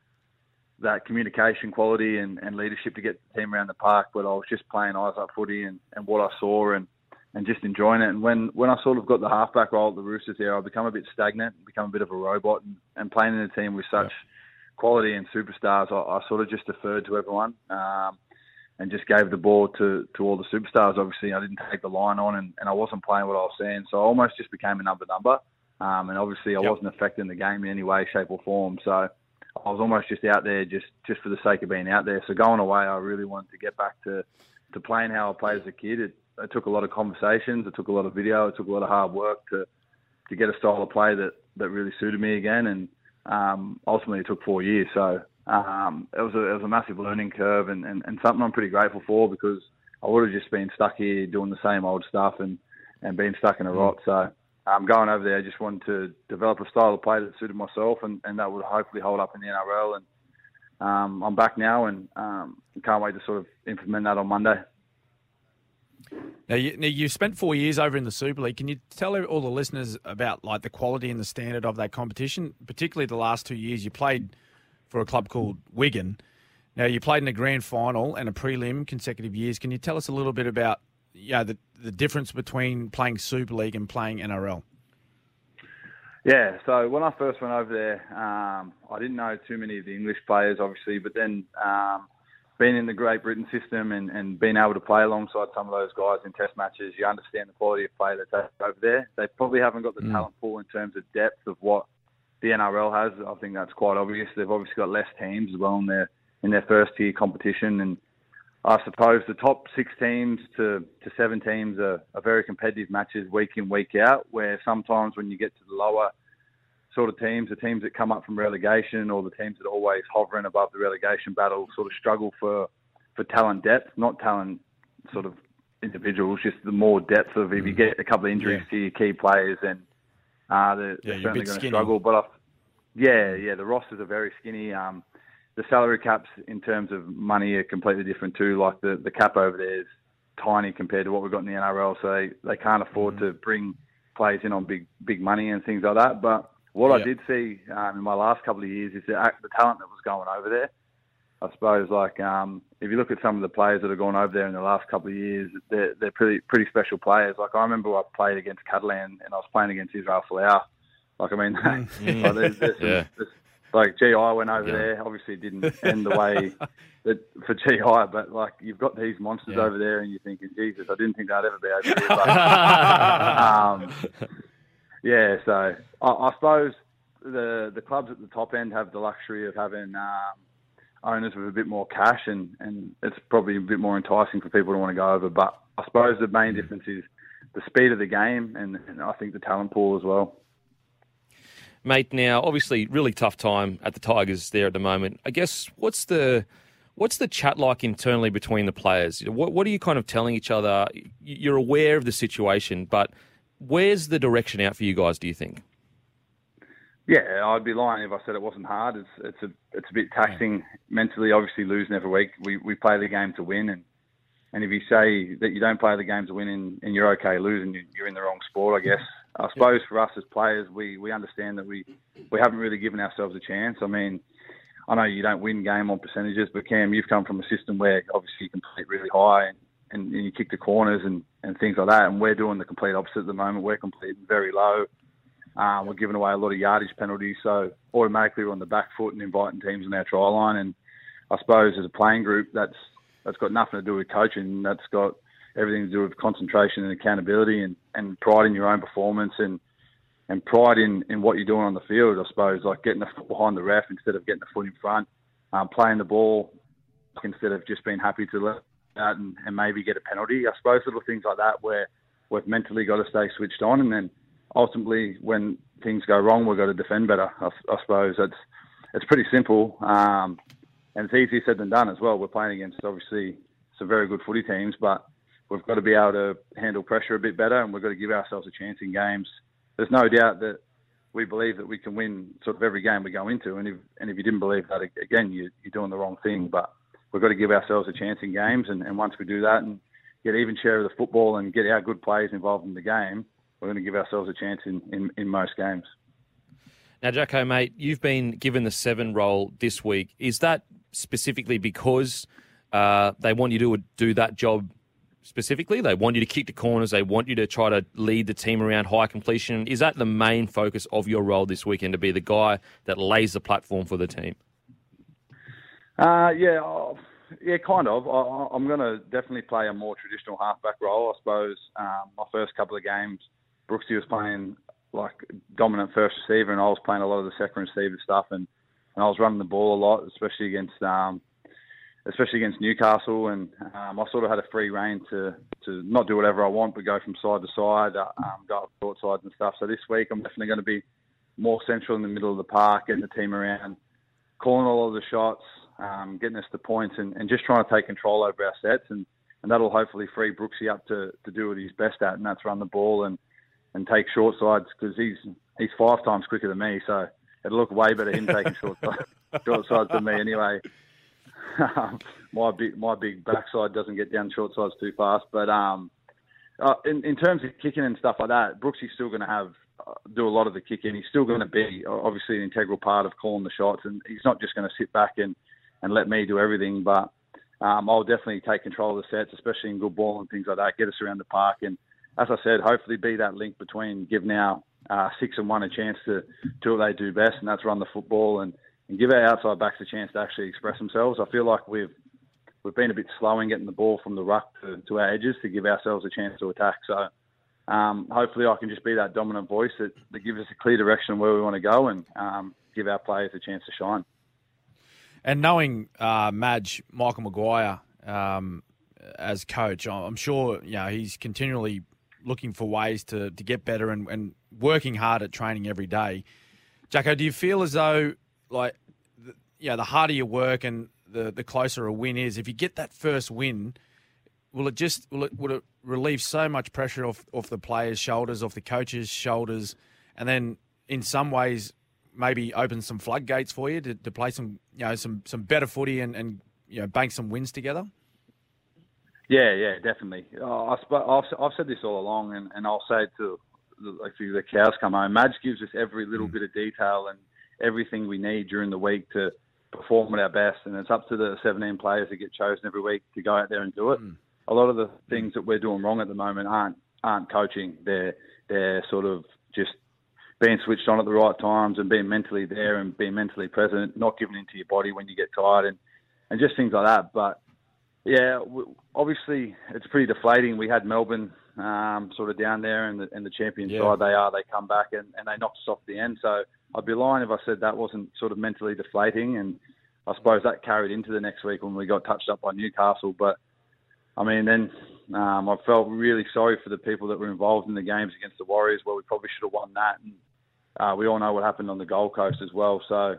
that communication quality and, and leadership to get the team around the park, but I was just playing eyes up footy and, and what I saw and, and just enjoying it. And when, when I sort of got the halfback role at the Roosters there, I become a bit stagnant, become a bit of a robot, and, and playing in a team with such yeah. quality and superstars, I, I, sort of just deferred to everyone. Um, and just gave the ball to, to all the superstars. Obviously, I didn't take the line on, and, and I wasn't playing what I was seeing, so I almost just became a number number. Um, and obviously, I yep. wasn't affecting the game in any way, shape, or form. So I was almost just out there just, just for the sake of being out there. So going away, I really wanted to get back to, to playing how I played as a kid. It, it took a lot of conversations, it took a lot of video, it took a lot of hard work to to get a style of play that, that really suited me again. And um, ultimately, it took four years. So um, it was a it was a massive learning curve and, and, and something I'm pretty grateful for because I would have just been stuck here doing the same old stuff and and being stuck in a rot. So um, going over there, I just wanted to develop a style of play that suited myself, and, and that would hopefully hold up in the NRL. And um, I'm back now, and um, can't wait to sort of implement that on Monday. Now you, now you spent four years over in the Super League. Can you tell all the listeners about like the quality and the standard of that competition, particularly the last two years? You played for a club called Wigan. Now you played in a grand final and a prelim consecutive years. Can you tell us a little bit about yeah, the the difference between playing Super League and playing NRL? Yeah, so when I first went over there, um, I didn't know too many of the English players, obviously, but then um, being in the Great Britain system and, and being able to play alongside some of those guys in Test matches, you understand the quality of play that's over there. They probably haven't got the mm. talent pool in terms of depth of what the NRL has. I think that's quite obvious. They've obviously got less teams as well in their in their first tier competition, and I suppose the top six teams to, to seven teams are, are, very competitive matches week in, week out, where sometimes when you get to the lower sort of teams, the teams that come up from relegation or the teams that are always hovering above the relegation battle sort of struggle for, for talent depth, not talent sort of individuals, just the more depth of if you mm. get a couple of injuries yeah. to your key players, then uh, they're, yeah, they're certainly going to struggle. But I, yeah, yeah, the rosters are very skinny. Um, the salary caps in terms of money are completely different too. Like the, the cap over there is tiny compared to what we've got in the NRL, so they, they can't afford mm-hmm. to bring players in on big big money and things like that. But what yep. I did see um, in my last couple of years is the, the talent that was going over there. I suppose like um, if you look at some of the players that have gone over there in the last couple of years, they're they're pretty pretty special players. Like I remember I played against Catalan and I was playing against Israel Folau. Like I mean, mm. [LAUGHS] like there's, there's, yeah. there's, like GI went over yeah. there. Obviously, didn't [LAUGHS] end the way that for GI, but like you've got these monsters yeah. over there, and you're thinking, Jesus, I didn't think they'd ever be over here. But, [LAUGHS] um, yeah, so I, I, suppose the the clubs at the top end have the luxury of having um, owners with a bit more cash, and and it's probably a bit more enticing for people to want to go over. But I suppose the main mm. difference is the speed of the game, and, and I think the talent pool as well mate. Now, obviously, really tough time at the Tigers there at the moment. I guess what's the what's the chat like internally between the players? What what are you kind of telling each other? You're aware of the situation, but where's the direction out for you guys? Do you think? Yeah, I'd be lying if I said it wasn't hard. It's it's a it's a bit taxing mentally. Obviously, losing every week. We we play the game to win, and and if you say that you don't play the game to win and, and you're okay losing, you're in the wrong sport, I guess. I suppose for us as players, we, we understand that we, we haven't really given ourselves a chance. I mean, I know you don't win game on percentages, but Cam, you've come from a system where obviously you compete really high and, and, and you kick the corners and, and things like that. And we're doing the complete opposite at the moment. We're completing very low. Um, we're giving away a lot of yardage penalties, so automatically we're on the back foot and inviting teams on our try line. And I suppose as a playing group, that's that's got nothing to do with coaching. That's got everything to do with concentration and accountability and, and pride in your own performance and and pride in, in what you're doing on the field, I suppose, like getting the foot behind the ref instead of getting the foot in front, um, playing the ball instead of just being happy to let out and, and maybe get a penalty. I suppose little things like that where we've mentally got to stay switched on and then ultimately when things go wrong, we've got to defend better. I, I suppose it's it's pretty simple um, and it's easier said than done as well. We're playing against obviously some very good footy teams, but we've got to be able to handle pressure a bit better, and we've got to give ourselves a chance in games. There's no doubt that we believe that we can win sort of every game we go into, and if and if you didn't believe that, again, you, you're doing the wrong thing. But we've got to give ourselves a chance in games, and, and once we do that and get even share of the football and get our good players involved in the game, we're going to give ourselves a chance in, in, in most games. Now, Jacko, mate, you've been given the seven role this week. Is that specifically because uh, they want you to do that job specifically? They want you to kick the corners. They want you to try to lead the team around high completion. Is that the main focus of your role this weekend to be the guy that lays the platform for the team? Uh, yeah, uh, yeah, kind of. I, am going to definitely play a more traditional halfback role. I suppose um, my first couple of games, Brooksy was playing like dominant first receiver, and I was playing a lot of the second receiver stuff, and, and I was running the ball a lot, especially against um, especially against Newcastle, and um, I sort of had a free reign to to not do whatever I want, but go from side to side, uh, um, go up short sides and stuff. So this week I'm definitely going to be more central in the middle of the park, getting the team around, calling all of the shots, um, getting us the points, and, and just trying to take control over our sets, and, and that'll hopefully free Brooksy up to, to do what he's best at, and that's run the ball and and take short sides because he's he's five times quicker than me, so it'll look way better him taking short [LAUGHS] short sides than me anyway. [LAUGHS] my big my big backside doesn't get down short sides too fast, but um, uh, in in terms of kicking and stuff like that, Brooksy's still going to have uh, do a lot of the kicking. He's still going to be obviously an integral part of calling the shots, and he's not just going to sit back and and let me do everything, but um, I'll definitely take control of the sets, especially in good ball and things like that. Get us around the park, and as I said, hopefully be that link between giving our uh, six and one a chance to do what they do best, and that's run the football and and give our outside backs a chance to actually express themselves. I feel like we've we've been a bit slow in getting the ball from the ruck to, to our edges to give ourselves a chance to attack. So um, hopefully I can just be that dominant voice that, that gives us a clear direction where we want to go and um, give our players a chance to shine. And knowing uh, Madge, Michael Maguire, um, as coach, I'm sure you know he's continually looking for ways to, to get better and, and working hard at training every day. Jacko, do you feel as though like you know, the harder you work and the the closer a win is, if you get that first win, will it just will it would it relieve so much pressure off off the players' shoulders, off the coaches' shoulders, and then in some ways maybe open some floodgates for you to, to play some you know some some better footy and, and you know bank some wins together. Yeah, yeah, definitely. Uh, I've, I've said this all along, and, and I'll say it to like the cows come home. Madge gives us every little mm. bit of detail and everything we need during the week to perform at our best. And it's up to the 17 players that get chosen every week to go out there and do it. Mm. A lot of the things that we're doing wrong at the moment aren't aren't coaching. They're they're sort of just being switched on at the right times and being mentally there and being mentally present, not giving into your body when you get tired and and just things like that. But yeah, obviously it's pretty deflating. We had Melbourne um, sort of down there and the, and the champion yeah. side they are. They come back and, and they knocked us off the end. So I'd be lying if I said that wasn't sort of mentally deflating. And I suppose that carried into the next week when we got touched up by Newcastle. But I mean, then um, I felt really sorry for the people that were involved in the games against the Warriors, where we probably should have won that. And uh, we all know what happened on the Gold Coast as well. So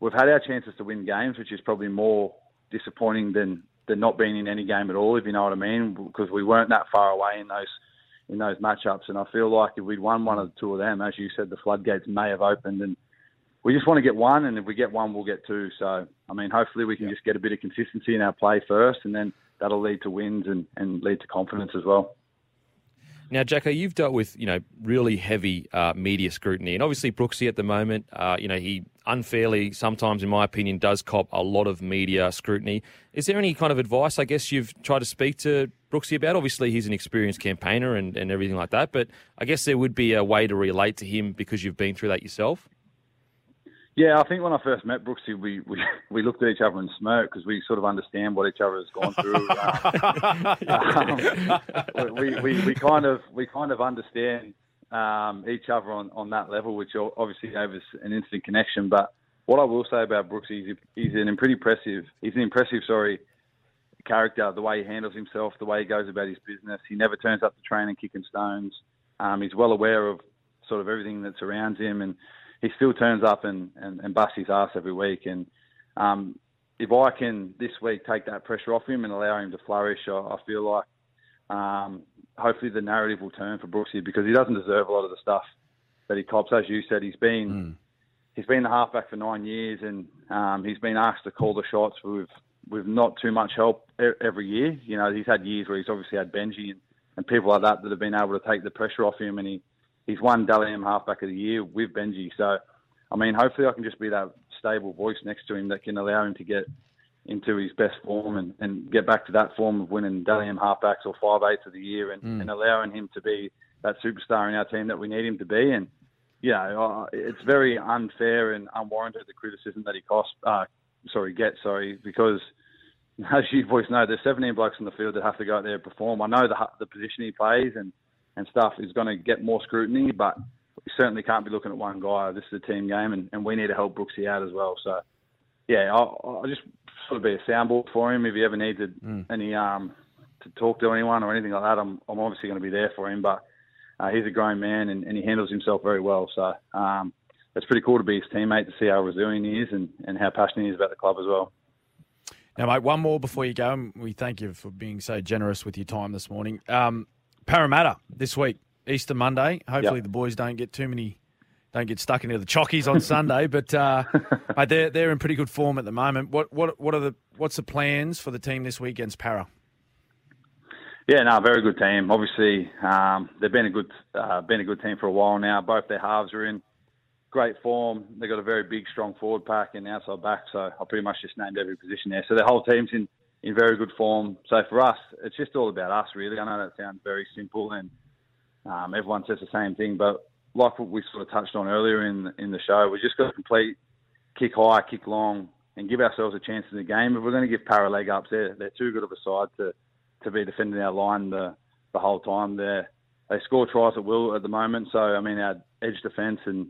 we've had our chances to win games, which is probably more disappointing than than not being in any game at all, if you know what I mean, because we weren't that far away in those in those matchups. And I feel like if we'd won one of the two of them, as you said, the floodgates may have opened. And we just want to get one, and if we get one, we'll get two. So, I mean, hopefully we can yeah. just get a bit of consistency in our play first, and then that'll lead to wins and, and lead to confidence as well. Now, Jacko, you've dealt with you know really heavy uh, media scrutiny, and obviously Brooksy at the moment, uh, you know he unfairly, sometimes in my opinion, does cop a lot of media scrutiny. Is there any kind of advice? I guess you've tried to speak to Brooksy about. Obviously, he's an experienced campaigner and, and everything like that, but I guess there would be a way to relate to him because you've been through that yourself. Yeah, I think when I first met Brooksy, we, we, [LAUGHS] we looked at each other and smirked because we sort of understand what each other has gone through. [LAUGHS] um, [LAUGHS] we, we, we kind of we kind of understand um, each other on, on that level, which obviously gave us an instant connection. But what I will say about Brooks is he's an pretty impressive he's an impressive sorry character. The way he handles himself, the way he goes about his business. He never turns up to training kicking stones. Um, he's well aware of sort of everything that surrounds him and he still turns up and, and, and busts his ass every week. And um, if I can this week take that pressure off him and allow him to flourish, I, I feel like um, hopefully the narrative will turn for Brooksy because he doesn't deserve a lot of the stuff that he cops. As you said, he's been mm. he's been the halfback for nine years, and um, he's been asked to call the shots with with not too much help every year. You know, he's had years where he's obviously had Benji and, and people like that that have been able to take the pressure off him, and he he's won Dally M halfback of the year with Benji. So, I mean, hopefully I can just be that stable voice next to him that can allow him to get into his best form and, and get back to that form of winning Dally M halfbacks or five eights of the year and, mm. and allowing him to be that superstar in our team that we need him to be. And you know, uh, it's very unfair and unwarranted the criticism that he cost. Uh, sorry, gets sorry because [LAUGHS] as you boys know, there's 17 blokes in the field that have to go out there and perform. I know the the position he plays and and stuff is going to get more scrutiny, but we certainly can't be looking at one guy. This is a team game, and, and we need to help Brooksy out as well. So, yeah, I'll, I'll just sort of be a soundboard for him if he ever needed mm. any um to talk to anyone or anything like that. I'm I'm obviously going to be there for him, but uh, he's a grown man and, and he handles himself very well. So um, it's pretty cool to be his teammate to see how resilient he is and, and how passionate he is about the club as well. Now, mate, one more before you go. We thank you for being so generous with your time this morning. Um, Parramatta this week, Easter Monday. Hopefully, yep. the boys don't get too many, don't get stuck into the chockies on Sunday. [LAUGHS] But uh, mate, they're they're in pretty good form at the moment. What what what are the what's the plans for the team this week against Para? Yeah, no, very good team. Obviously, um, they've been a good uh, been a good team for a while now. Both their halves are in great form. They've got a very big, strong forward pack and outside back. So I pretty much just named every position there. So the whole team's in in very good form. So for us, it's just all about us, really. I know that sounds very simple, and um, everyone says the same thing, but like what we sort of touched on earlier in in the show, we just got to complete, kick high, kick long, and give ourselves a chance in the game. If we're going to give Para leg ups, they're they're too good of a side to to be defending our line the the whole time. They they score tries at will at the moment, so I mean our edge defence and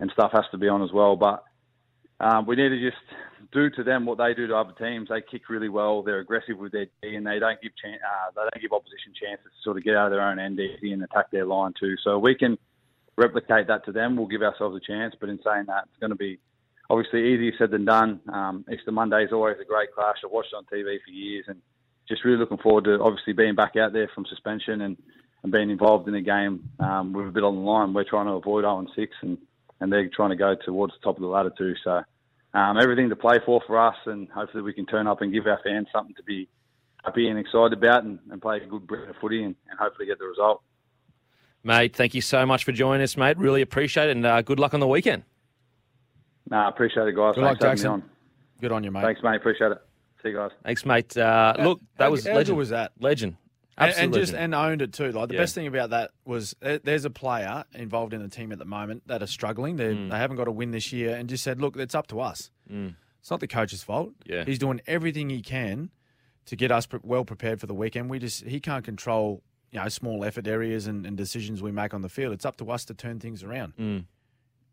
and stuff has to be on as well. But um, we need to just do to them what they do to other teams. They kick really well. They're aggressive with their D, and they don't give chan- uh, they don't give opposition chances to sort of get out of their own end and attack their line too. So we can replicate that to them. We'll give ourselves a chance. But in saying that, it's going to be obviously easier said than done. Um, Easter Monday is always a great clash. I've watched it on TV for years, and just really looking forward to obviously being back out there from suspension and, and being involved in a game um, with a bit on the line. We're trying to avoid 0 and 6, and, and they're trying to go towards the top of the ladder too. So um, everything to play for for us, and hopefully we can turn up and give our fans something to be happy and excited about, and, and play a good brand of footy, and, and, hopefully get the result. Mate, thank you so much for joining us, mate. Really appreciate it, and uh, good luck on the weekend. Nah, appreciate it, guys. Good Thanks luck, Jackson. On. Good on you, mate. Thanks, mate. Appreciate it. See you guys. Thanks, mate. Uh, look, that was how legend. was that? Legend. Absolutely. And, and just and owned it too. Like the yeah. best thing about that was there's a player involved in the team at the moment that are struggling. They mm. they haven't got a win this year, and just said, look, it's up to us. Mm. It's not the coach's fault. Yeah, he's doing everything he can to get us well prepared for the weekend. We just he can't control you know small effort areas and, and decisions we make on the field. It's up to us to turn things around. Mm.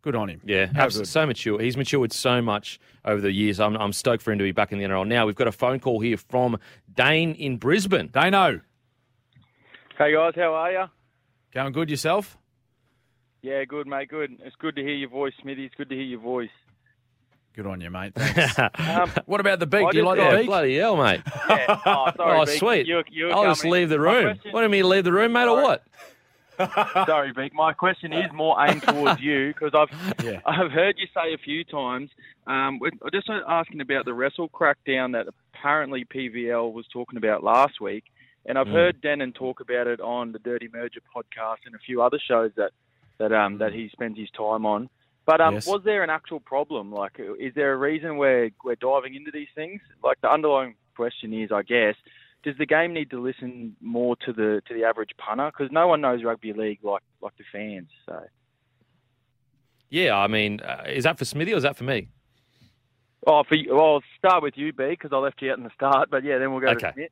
Good on him. Yeah, absolutely. So mature. He's matured so much over the years. I'm, I'm stoked for him to be back in the NRL. Now, we've got a phone call here from Dane in Brisbane. Dano. Hey, guys. How are you? Going good yourself? Yeah, good, mate. Good. It's good to hear your voice, Smithy. It's good to hear your voice. Good on you, mate. [LAUGHS] um, what about the beak? Do you like the beak? Bloody hell, mate. [LAUGHS] Yeah. Oh, sorry, oh sweet. You, you I'll just leave the room. Question... What do you mean leave the room, mate, or what? [LAUGHS] Sorry, Beak. My question is more aimed towards you because I've yeah. I've heard you say a few times. Um, I'm just asking about the wrestle crackdown that apparently PVL was talking about last week, and I've mm. heard Denon talk about it on the Dirty Merger podcast and a few other shows that that um that he spends his time on. But um, yes. was there an actual problem? Like, is there a reason we're we're diving into these things? Like the underlying question is, I guess, does the game need to listen more to the to the average punter? Because no one knows rugby league like like the fans. So. Yeah, I mean, uh, is that for Smithy or is that for me? Oh, for you, well, I'll start with you, B, because I left you out in the start. But yeah, then we'll go okay.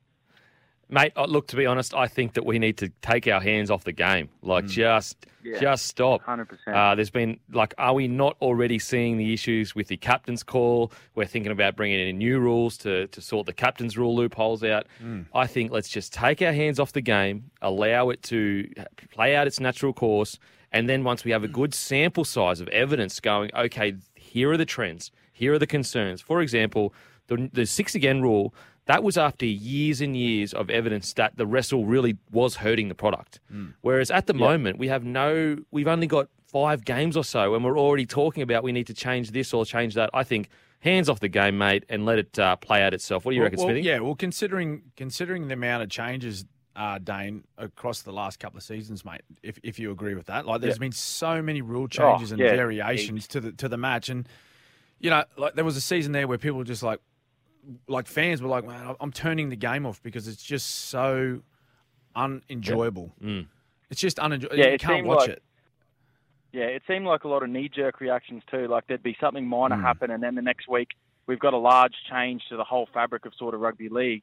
To Smith. Mate, uh, look, to be honest, I think that we need to take our hands off the game. Like, mm. just, yeah, just stop. Hundred uh, percent. There's been like, are we not already seeing the issues with the captain's call? We're thinking about bringing in new rules to to sort the captain's rule loopholes out. Mm. I think let's just take our hands off the game, allow it to play out its natural course, and then once we have a good sample size of evidence, going, okay, here are the trends, here are the concerns. For example the, the six again rule. That was after years and years of evidence that the wrestle really was hurting the product. Whereas at the moment, we have no, we've only got five games or so, and we're already talking about we need to change this or change that. I think hands off the game, mate, and let it uh, play out itself. What do you reckon, well, Smithy? Yeah, well, considering considering the amount of changes, uh, Dane, across the last couple of seasons, mate, if, if you agree with that, like there's been so many rule changes and yeah. variations to the to the match, and you know, like there was a season there where people were just like, like fans were like, man, I'm turning the game off because it's just so unenjoyable. It's just unenjoyable. Yeah, you can't watch like- it. Yeah, it seemed like a lot of knee jerk reactions too. Like there'd be something minor Hmm. happen, and then the next week we've got a large change to the whole fabric of sort of rugby league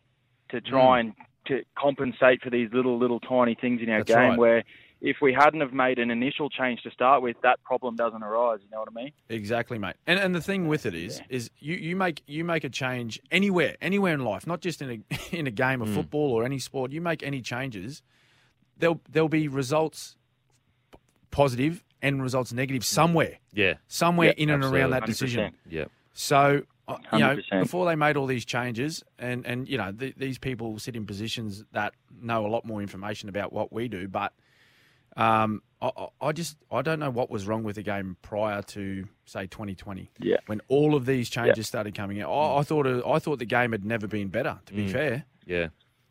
to try and to compensate for these little little tiny things in our. That's game. right. Where if we hadn't have made an initial change to start with, that problem doesn't arise. You know what I mean? Exactly, mate. And and the thing with it is, is you, you make you make a change anywhere, anywhere in life, not just in a [LAUGHS] in a game of football or any sport. You make any changes, there'll there'll be results positive and results negative somewhere, Yeah, somewhere Yep, in and around that 100%. decision. yeah. So uh, you know, 100%. before they made all these changes, and and you know th- these people sit in positions that know a lot more information about what we do, but. Um, I, I- I just I don't know what was wrong with the game prior to say 2020 Yeah. when all of these changes started coming out. I, I thought it, I thought the game had never been better. To be fair, Yeah,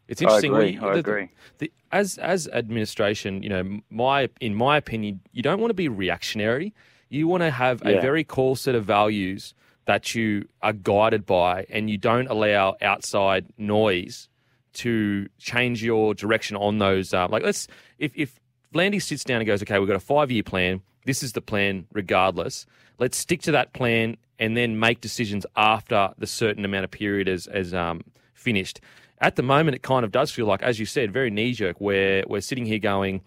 it's I interesting. agree, we- I the- agree. the- as as administration, you know, my in my opinion, you don't want to be reactionary. You want to have a very core set of values that you are guided by, and you don't allow outside noise to change your direction on those. Uh, like, let's if if Landy sits down and goes, okay, we've got a five year plan. This is the plan, regardless. Let's stick to that plan and then make decisions after the certain amount of period is as um, finished. At the moment, it kind of does feel like, as you said, very knee jerk. Where we're sitting here going,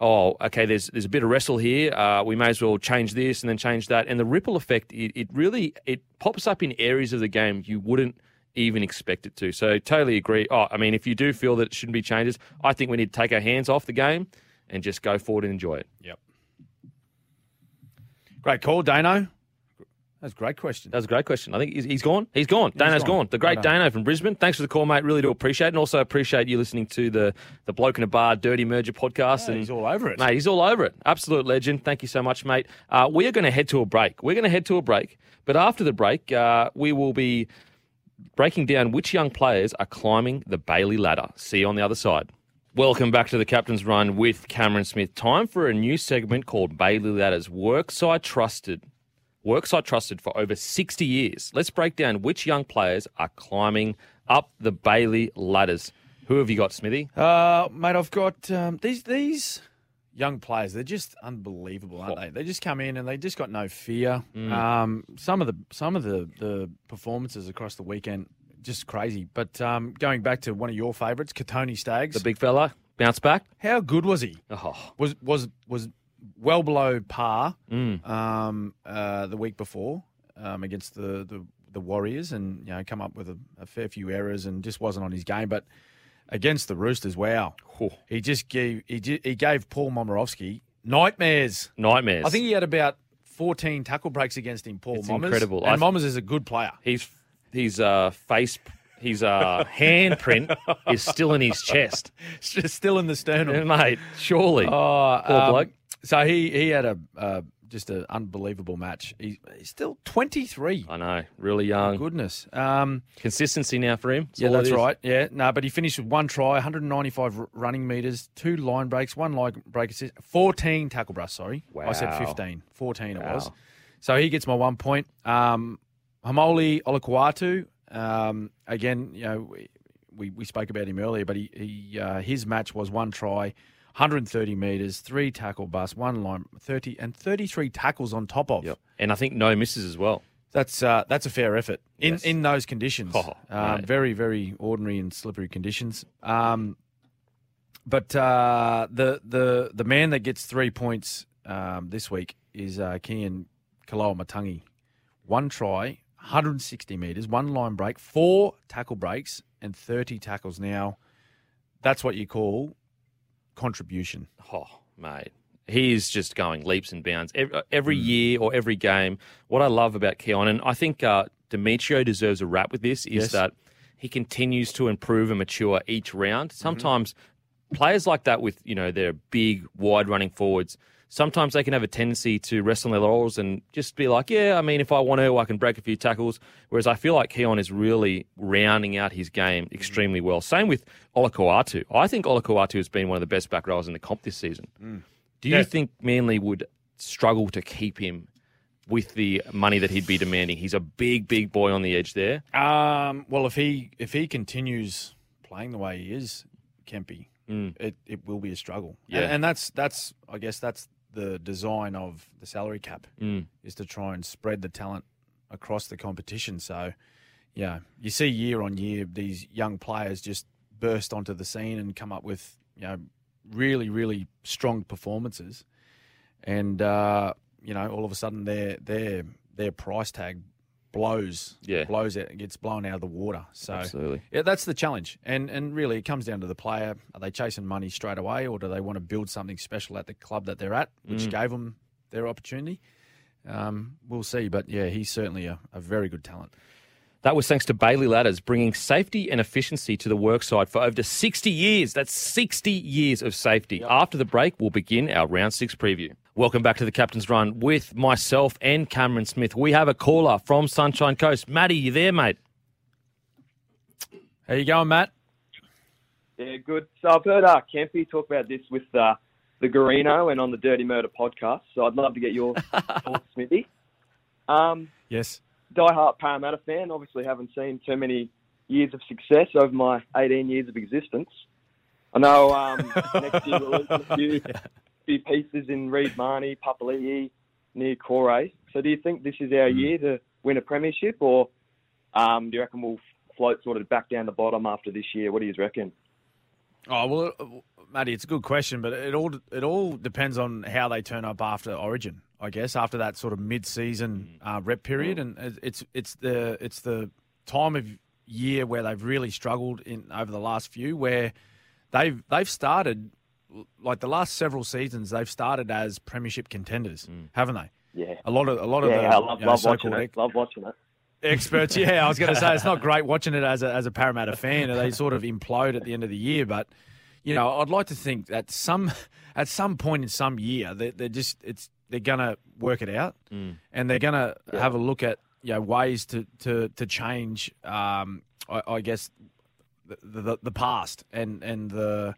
oh, okay, there's there's a bit of wrestle here. Uh, we may as well change this and then change that. And the ripple effect, it, it really it pops up in areas of the game you wouldn't even expect it to. So totally agree. Oh, I mean, if you do feel that it shouldn't be changes, I think we need to take our hands off the game and just go forward and enjoy it. yep. Great call, Dano. That's a great question. That was a great question. I think he's, he's gone. He's gone. Dano's gone. gone. The great Dano. Dano from Brisbane. Thanks for the call, mate. Really do appreciate it. And also appreciate you listening to the, the Bloke in a Bar Dirty Merger podcast. Yeah, and he's all over it. Mate, he's all over it. Absolute legend. Thank you so much, mate. Uh, we are going to head to a break. We're going to head to a break. But after the break, uh, we will be breaking down which young players are climbing the Bailey ladder. See you on the other side. Welcome back to the Captain's Run with Cameron Smith. Time for a new segment called Bailey Ladders Works I Trusted. Works I trusted for over 60 years. Let's break down which young players are climbing up the Bailey ladders. Who have you got, Smithy? Uh, mate, I've got um, these these young players. They're just unbelievable, aren't they? They just come in and they just got no fear. Um, some of the some of the the performances across the weekend just crazy. But um, going back to one of your favourites, Kotoni Staggs. The big fella, bounce back. how good was he? Oh, Was was was well below par Mm. um, uh, the week before um, against the, the the Warriors, and you know come up with a, a fair few errors and just wasn't on his game. But against the Roosters, wow, Whew. he just gave he, he gave Paul Momirovski nightmares. nightmares. I think he had about fourteen tackle breaks against him. Paul It's Mommers. incredible. and I- Mommers is a good player. his his uh, face, his uh, [LAUGHS] handprint is still in his chest, It's just still in the sternum. mate. Surely. Oh, Poor bloke. So he he had a uh, just an unbelievable match. He, he's still twenty three. I know, really young. Goodness. Um, Consistency now for him. yeah, all it that's is. right. Yeah, no, but he finished with one try, 195 r- running meters, two line breaks, one line break assist, 14 tackle brush. Sorry, I said Wow. 15. 14 it was. Wow. So he gets my one point. Um, Haumole Olakau'atu, um, again, you know, we, we, we spoke about him earlier, but he, he uh, his match was one try, 130 meters, three tackle bust, one line, 30 and 33 tackles on top of. Yep. And I think no misses as well. That's uh, that's a fair effort in Yes. in those conditions. [LAUGHS] Oh, uh, very very ordinary and slippery conditions. Um, but uh, the the the man that gets three points um, this week is uh, Kian Kaloa Matangi. One try, 160 meters, one line break, four tackle breaks, and 30 tackles. Now, that's what you call contribution. Oh, mate. He is just going leaps and bounds every, every Mm. year or every game. What I love about Keaon, and I think uh, Demetriou deserves a rap with this is Yes. that he continues to improve and mature each round. Mm-hmm. Sometimes players like that with, you know, their big, wide running forwards, sometimes they can have a tendency to rest on their laurels and just be like, yeah, I mean, if I want to, I can break a few tackles. Whereas I feel like Keaon is really rounding out his game extremely well. Same with Olakau'atu. I think Olakau'atu has been one of the best back rowers in the comp this season. Mm. Do you Yeah. think Manly would struggle to keep him with the money that he'd be demanding? He's a big, big boy on the edge there. Um, well, if he if he continues playing the way he is, Kempy, Mm. it, it will be a struggle. Yeah. and, and that's that's I guess that's the design of the salary cap Mm. is to try and spread the talent across the competition. So, yeah, you see year on year these young players just burst onto the scene and come up with you know really really strong performances, and uh, you know all of a sudden their their their price tag blows Yeah. blows it gets blown out of the water. So Absolutely. yeah, that's the challenge, and and really it comes down to the player. Are they chasing money straight away, or do they want to build something special at the club that they're at, which Mm. gave them their opportunity? Um, we'll see, but yeah, he's certainly a, a very good talent. That was thanks to Bailey Ladders, bringing safety and efficiency to the worksite for over 60 years. That's 60 years of safety. After the break, we'll begin our round six preview. Welcome back to the Captain's Run with myself and Cameron Smith. We have a caller from Sunshine Coast. Matty, you there, mate? How you going, Matt? Yeah, good. So I've heard uh, Kempy talk about this with uh, the Garino and on the Dirty Murder podcast. So I'd love to get your [LAUGHS] thoughts, Smithy. Um, Yes. diehard Parramatta fan. Obviously, haven't seen too many years of success over my 18 years of existence. I know um, [LAUGHS] next year we'll lose a few, few pieces in Reed Mahoney, Papali'i, Niukore. So do you think this is our year to win a premiership, or um, do you reckon we'll float sort of back down the bottom after this year? What do you reckon? Oh well, uh, Matty, it's a good question, but it all it all depends on how they turn up after Origin. I guess after that sort of mid-season uh, rep period, and it's it's the it's the time of year where they've really struggled in over the last few, where they've they've started like the last several seasons, they've started as premiership contenders, haven't they? Yeah. A lot of a lot of Yeah, the I love, you know, love watching so-called it. Love watching it. experts. Yeah, I was going to say it's not [LAUGHS] great watching it as a as a Parramatta fan. They [LAUGHS] sort of implode at the end of the year, but you know, I'd like to think that some [LAUGHS] at some point in some year they they're just it's they're going to work it out and they're going to have a look at you know ways to to to change. Um, I, I guess the, the the past and and the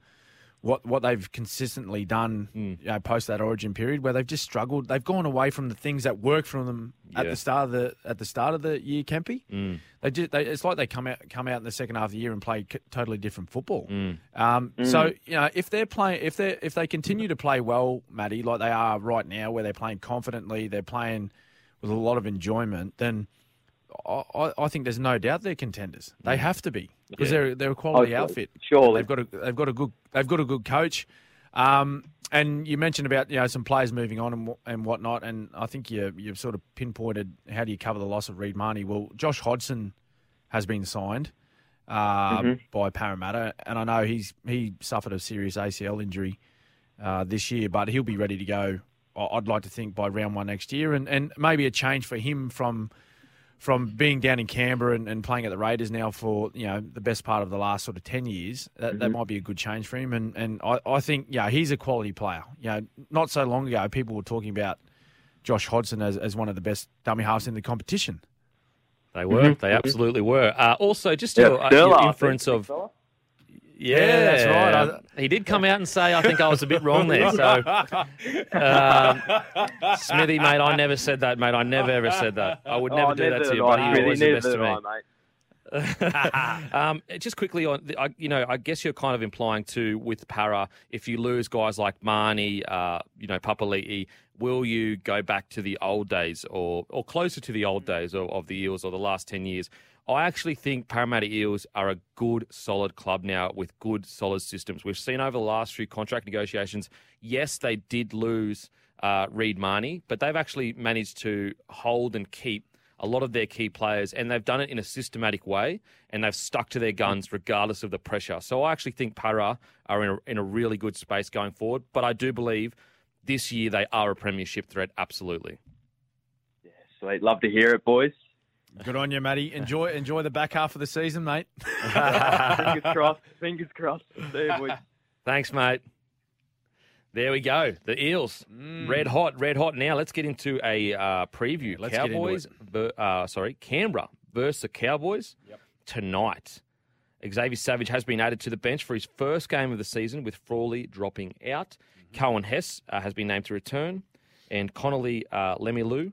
what what they've consistently done hmm. you know, post that origin period where they've just struggled. They've gone away from the things that work for them at the start of the at the start of the year, Kempy. Hmm. They just they, it's like they come out come out in the second half of the year and play c- totally different football. Hmm. Um, So you know if they're playing if they if they continue to play well, Matty, like they are right now, where they're playing confidently, they're playing with a lot of enjoyment, then. I, I- think there's no doubt they're contenders. They have to be because they're they're a quality Oh, outfit. surely. they've got a they've got a good they've got a good coach. Um, and you mentioned about you know some players moving on and, and whatnot, and I think you you've sort of pinpointed how do you cover the loss of Reed Mahoney? Well, Josh Hodgson has been signed uh, by Parramatta, and I know he's he suffered a serious ACL injury uh, this year, but he'll be ready to go. I'd like to think by round one next year, and, and maybe a change for him from from being down in Canberra and, and playing at the Raiders now for you know the best part of the last sort of ten years. That, that might be a good change for him, and and I, I think yeah he's a quality player. You know, not so long ago people were talking about Josh Hodgson as, as one of the best dummy halves in the competition. They were. They absolutely were. Uh, also, just Yeah, your, uh, your inference of. fella. Yeah, that's right. I- he did come out and say, I think I was a bit wrong there. So, [LAUGHS] um, Smithy, mate, I never said that, mate. I never ever said that. I would never Oh, do that to you, did I, buddy. You're Smithy, always the best to me. I, mate. [LAUGHS] um, just quickly on, I, you know, I guess you're kind of implying too with Para, if you lose guys like Mahoney, uh, you know, Papali'i, will you go back to the old days or or closer to the old days of, of the Eels or the last ten years? I actually think Parramatta Eels are a good, solid club now with good, solid systems. We've seen over the last few contract negotiations. Yes, they did lose uh, Reed Mahoney, but they've actually managed to hold and keep a lot of their key players, and they've done it in a systematic way, and they've stuck to their guns regardless of the pressure. So I actually think Para are in a, in a really good space going forward, but I do believe this year they are a premiership threat, absolutely. Sweet. Love to hear it, boys. Good on you, Matty. Enjoy enjoy the back half of the season, mate. [LAUGHS] Fingers crossed. Fingers crossed. See you, boys. Thanks, mate. There we go. The Eels, red hot, red hot. Now let's get into a uh, preview. let's get into Cowboys, ver- uh, sorry, Canberra versus the Cowboys tonight. Xavier Savage has been added to the bench for his first game of the season, with Frawley dropping out. Coen Hess uh, has been named to return, and Connelly uh, Lemuelu,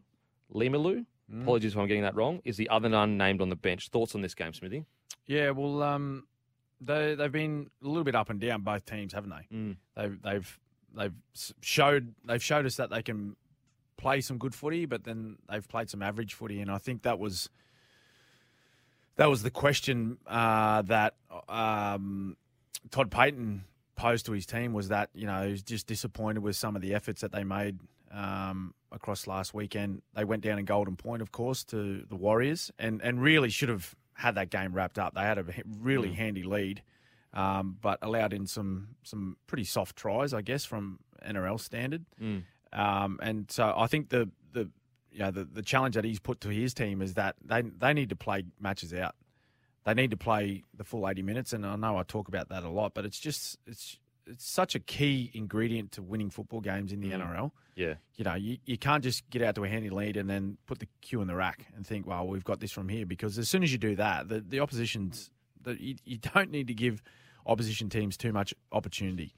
Lemuelu, apologies if I'm getting that wrong, is the other unnamed on the bench. Thoughts on this game, Smithy? Yeah, well, um, they they've been a little bit up and down both teams, haven't they? Mm. They've they've they've showed they've showed us that they can play some good footy, but then they've played some average footy, and I think that was that was the question uh, that um, Todd Payten posed to his team was that you know he was just disappointed with some of the efforts that they made um, across last weekend. They went down in Golden Point, of course, to the Warriors, and and really should have had that game wrapped up. They had a really handy lead, um, but allowed in some some pretty soft tries, I guess, from NRL standard. Um, and so I think the the you know, the, the challenge that he's put to his team is that they they need to play matches out. They need to play the full eighty minutes, and I know I talk about that a lot, but it's just it's it's such a key ingredient to winning football games in the NRL. Yeah. You know, you, you can't just get out to a handy lead and then put the cue in the rack and think, well, we've got this from here. Because as soon as you do that, the, the opposition's the, you, you don't need to give opposition teams too much opportunity.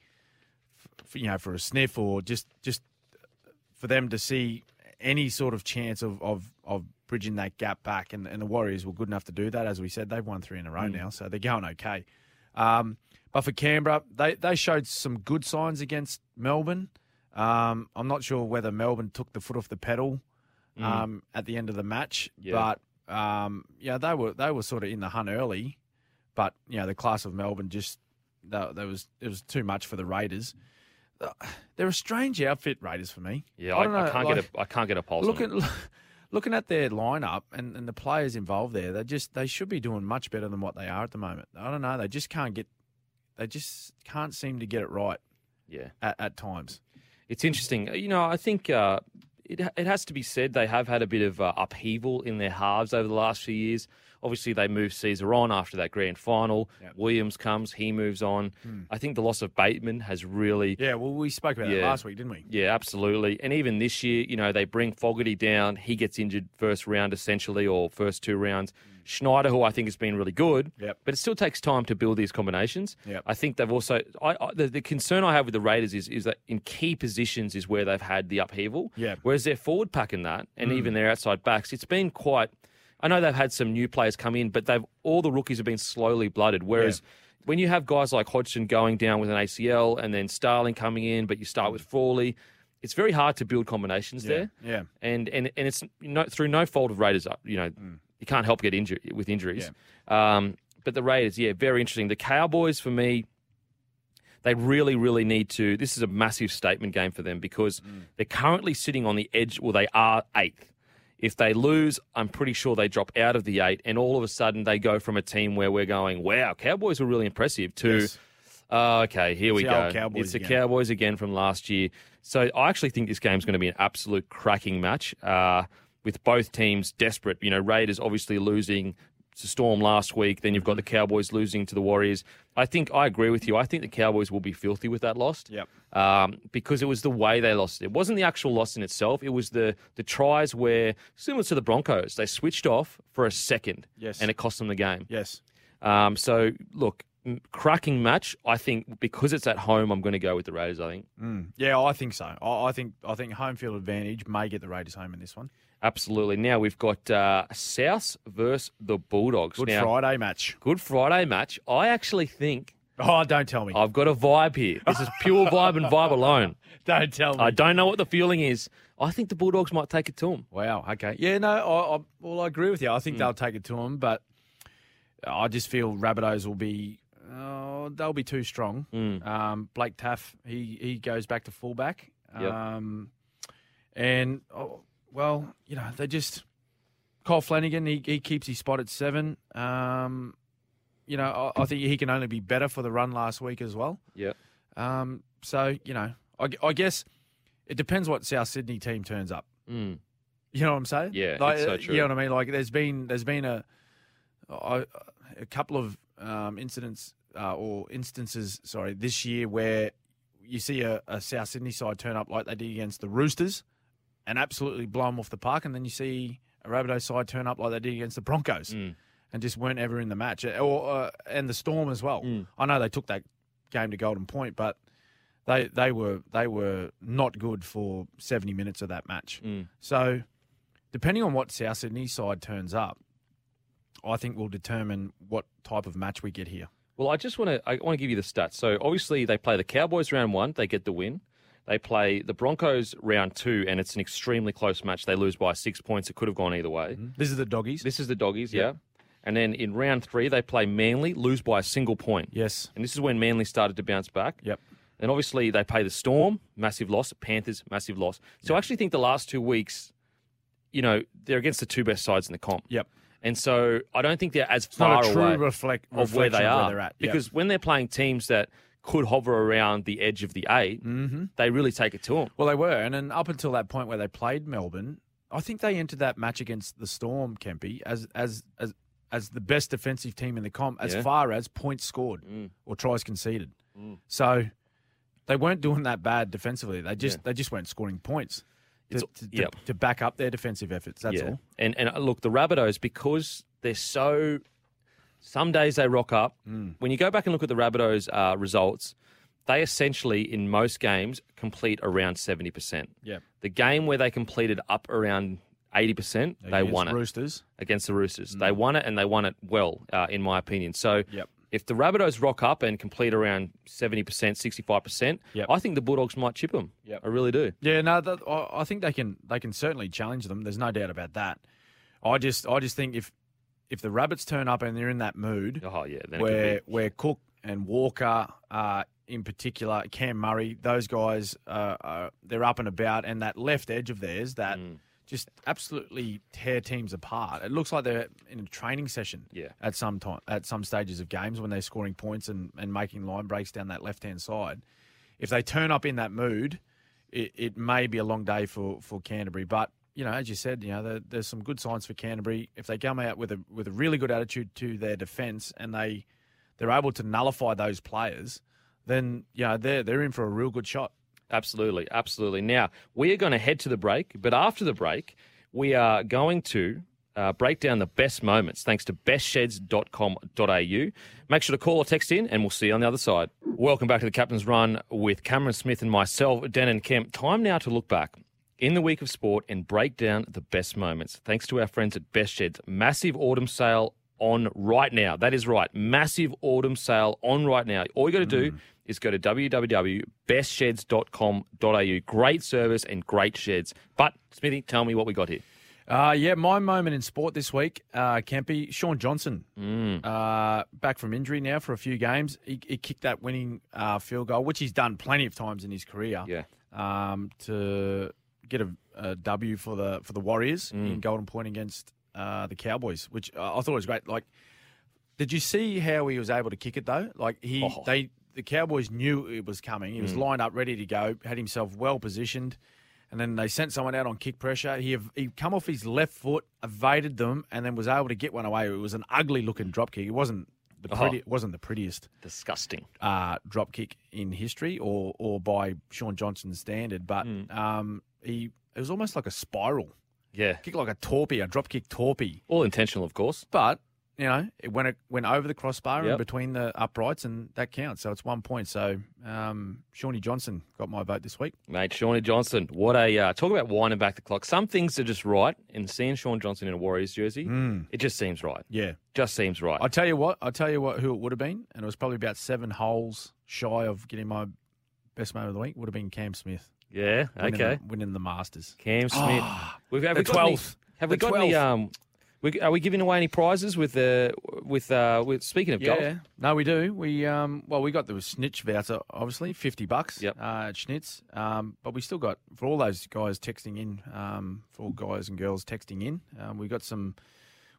For, you know, for a sniff or just just for them to see any sort of chance of, of, of bridging that gap back. And, and the Warriors were good enough to do that. As we said, they've won three in a row now, so they're going okay. Um, but for Canberra, they, they showed some good signs against Melbourne. Um, I'm not sure whether Melbourne took the foot off the pedal um, at the end of the match, Yeah. but um, yeah, they were they were sort of in the hunt early. But you know, the class of Melbourne just that there was it was too much for the Raiders. Uh, They're a strange outfit, Raiders for me. Yeah, I, don't I can't like- get a I can't get a pulse. on Looking it. [LAUGHS] looking at their lineup and, and the players involved there, they just they should be doing much better than what they are at the moment. I don't know. They just can't get they just can't seem to get it right yeah. at, at times. It's interesting. You know, I think uh, it it has to be said they have had a bit of uh, upheaval in their halves over the last few years. Obviously, they moved Sezer on after that grand final. Williams comes, he moves on. I think the loss of Bateman has really Yeah, well, we spoke about that last week, didn't we? Yeah, absolutely. And even this year, you know, they bring Fogarty down. He gets injured first round, essentially, or first two rounds. Schneider, who I think has been really good, Yep. but it still takes time to build these combinations. Yep. I think they've also. I, I, the, the concern I have with the Raiders is is that in key positions is where they've had the upheaval. Yeah. Whereas their forward pack in that, and even their outside backs, it's been quite. I know they've had some new players come in, but they've all the rookies have been slowly blooded. Whereas when you have guys like Hodgson going down with an ACL and then Starling coming in, but you start with Frawley, it's very hard to build combinations there. yeah. and and and it's no, through no fault of Raiders. uh, You know, you can't help get injured with injuries. Um, but the Raiders, yeah, very interesting. The Cowboys, for me, they really, really need to. This is a massive statement game for them because they're currently sitting on the edge. Well, they are eighth. If they lose, I'm pretty sure they drop out of the eight, and all of a sudden they go from a team where we're going, "Wow, Cowboys were really impressive," to Yes. Oh, okay, here we the go. Cowboys it's the. Cowboys again from last year. So I actually think this game's going to be an absolute cracking match uh, with both teams desperate. You know, Raiders obviously losing to Storm last week. Then you've got the Cowboys losing to the Warriors. I think I agree with you. I think the Cowboys will be filthy with that loss. Yep. Um, because it was the way they lost it. It wasn't the actual loss in itself. It was the the tries where, similar to the Broncos, they switched off for a second. Yes. And it cost them the game. Yes. Um, so look, cracking match. I think because it's at home, I'm going to go with the Raiders. I think Mm. Yeah, I think so. I, I think I think home field advantage may get the Raiders home in this one. Absolutely. Now we've got uh, South versus the Bulldogs. Good now, Friday match. Good Friday match. I actually think Oh, don't tell me. I've got a vibe here. This is pure vibe and vibe alone. [LAUGHS] don't tell me. I don't know what the feeling is. I think the Bulldogs might take it to them. Wow. Okay. Yeah. No. I, I, well, I agree with you. I think they'll take it to them, but I just feel Rabbitohs will be. Oh, they'll be too strong. Hmm. Um, Blake Taaffe, he he goes back to fullback. Yep. Um, and oh, well, you know, they just Kyle Flanagan. He he keeps his spot at seven. Um, you know, I, I think he can only be better for the run last week as well. Yeah. Um, so you know, I, I guess it depends what South Sydney team turns up Mm. You know what I'm saying? Yeah, like, so true. You know what I mean? Like there's been there's been a a, a couple of um, incidents uh, or instances, sorry, this year where you see a, a South Sydney side turn up like they did against the Roosters and absolutely blow them off the park, and then you see a Rabbitoh side turn up like they did against the Broncos Mm. and just weren't ever in the match, or uh, and the Storm as well. Mm. I know they took that game to Golden Point, but they they were they were not good for seventy minutes of that match. Mm. So, depending on what South Sydney side turns up, I think will determine what type of match we get here. Well, I just want to I want to give you the stats. So obviously they play the Cowboys round one, they get the win. They play the Broncos round two, and it's an extremely close match. They lose by six points. It could have gone either way. Mm-hmm. This is the doggies. This is the doggies, yeah. And then in round three, they play Manly, lose by a single point. yes. And this is when Manly started to bounce back. Yep. And obviously they play the Storm, massive loss. Panthers, massive loss. So I actually think the last two weeks, you know, they're against the two best sides in the comp. Yep. And so I don't think they're as It's far a true away reflect, of where they are. Where they're at. Yep. Because when they're playing teams that could hover around the edge of the 8 Mhm. they really take it to them. Well, they were, and then up until that point where they played Melbourne, I think they entered that match against the Storm, Kempy, as as as as the best defensive team in the comp as Yeah. far as points scored Mm. or tries conceded. So they weren't doing that bad defensively. They just Yeah. they just weren't scoring points to, to, yep. to back up their defensive efforts. That's all. And and uh, look, the Rabbitohs because they're so. Some days they rock up. Mm. When you go back and look at the Rabbitohs' uh, results, they essentially in most games complete around seventy percent. Yeah. The game where they completed up around eighty percent, they Against won it Roosters. against the Roosters. They won it and they won it well, uh, in my opinion. So. Yep. If the Rabbitohs rock up and complete around 70%, 65%, Yep. I think the Bulldogs might chip them. Yep. I really do. Yeah, no, that, I, I think they can they can certainly challenge them. There's no doubt about that. I just I just think if if the rabbits turn up and they're in that mood Oh, yeah. Then where where Cook and Walker, uh, in particular, Cam Murray, those guys, uh, uh, they're up and about, and that left edge of theirs that Mm. just absolutely tear teams apart. It looks like they're in a training session Yeah. at some time at some stages of games when they're scoring points and, and making line breaks down that left hand side. If they turn up in that mood, it, it may be a long day for, for Canterbury. But you know, as you said, you know, there, there's some good signs for Canterbury. If they come out with a with a really good attitude to their defence and they they're able to nullify those players, then you know they're they're in for a real good shot. Absolutely, absolutely. Now, we are going to head to the break, but after the break, we are going to uh, break down the best moments thanks to bestsheds.com.au. Make sure to call or text in, and we'll see you on the other side. Welcome back to the Captain's Run with Cameron Smith and myself, Dan and Kemp. Time now to look back in the week of sport and break down the best moments. Thanks to our friends at Best Sheds. Massive autumn sale on right now. That is right. Massive autumn sale on right now. All you got to do is go to www.bestsheds.com.au. Great service and great sheds. But, Smithy, tell me what we got here. Uh, yeah, my moment in sport this week, uh, Kempy, Shaun Johnson, uh, back from injury now for a few games. He, he kicked that winning uh, field goal, which he's done plenty of times in his career. Yeah. Um, to get a, a W for the for the Warriors Mm. in Golden Point against uh, the Cowboys, which I thought was great. Like, did you see how he was able to kick it though? Like he, Oh. they, the Cowboys knew it was coming. He was Mm. lined up, ready to go, had himself well positioned, and then they sent someone out on kick pressure. He he come off his left foot, evaded them, and then was able to get one away. It was an ugly looking drop kick. It wasn't the Oh. pretty, it wasn't the prettiest Disgusting. uh, drop kick in history, or or by Shaun Johnson's standard, but Mm. um, he it was almost like a spiral, Yeah. kick like a torpy, a drop kick torpy. All intentional, of course. But you know, it went it went over the crossbar Yep. and between the uprights, and that counts. So it's one point. So um, Shawnee Johnson got my vote this week. Mate, Shawnee Johnson. What a uh, talk about winding back the clock. Some things are just right, and seeing Shaun Johnson in a Warriors jersey, it just seems right. Yeah, Just seems right. I tell you what, I tell you what, who it would have been, and it was probably about seven holes shy of getting my best moment of the week. Would have been Cam Smith. Yeah. winning Okay. the, winning the Masters. Cam Smith. We've, have the we got any- 12th. have we The got any? 12th. Um, we, are we giving away any prizes with uh, with uh, with speaking of golf? Yeah, no, we do. We um, well, we got the Schnitz voucher, obviously, fifty bucks. Yep. Uh, at Schnitz. Um, but we still got for all those guys texting in, um, for all guys and girls texting in. Um, we got some.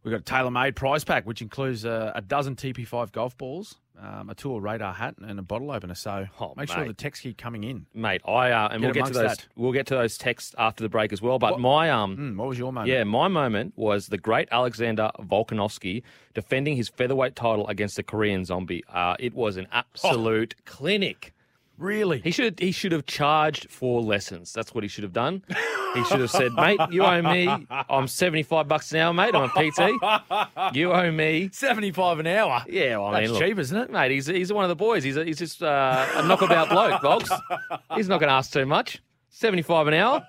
We got a TaylorMade prize pack, which includes uh, a dozen TP5 golf balls, um, a tour radar hat and a bottle opener. So Oh, make sure the texts keep coming in. mate. I uh, and Get we'll get to those. that. We'll get to those texts after the break as well. But What- my um, Mm, what was your moment? yeah, my moment was the great Alexander Volkanovski defending his featherweight title against the Korean Zombie. Uh, it was an absolute clinic. Really. He should he should have charged for lessons. That's what he should have done. He should have said, "Mate, you owe me. I'm 75 bucks an hour, mate. I'm a PT. You owe me." [LAUGHS] Seventy-five an hour. Yeah, well, I That's mean, look, cheap, isn't it? mate? He's he's one of the boys. He's a, he's just uh, a knockabout bloke, Volks. He's not going to ask too much. 75 an hour.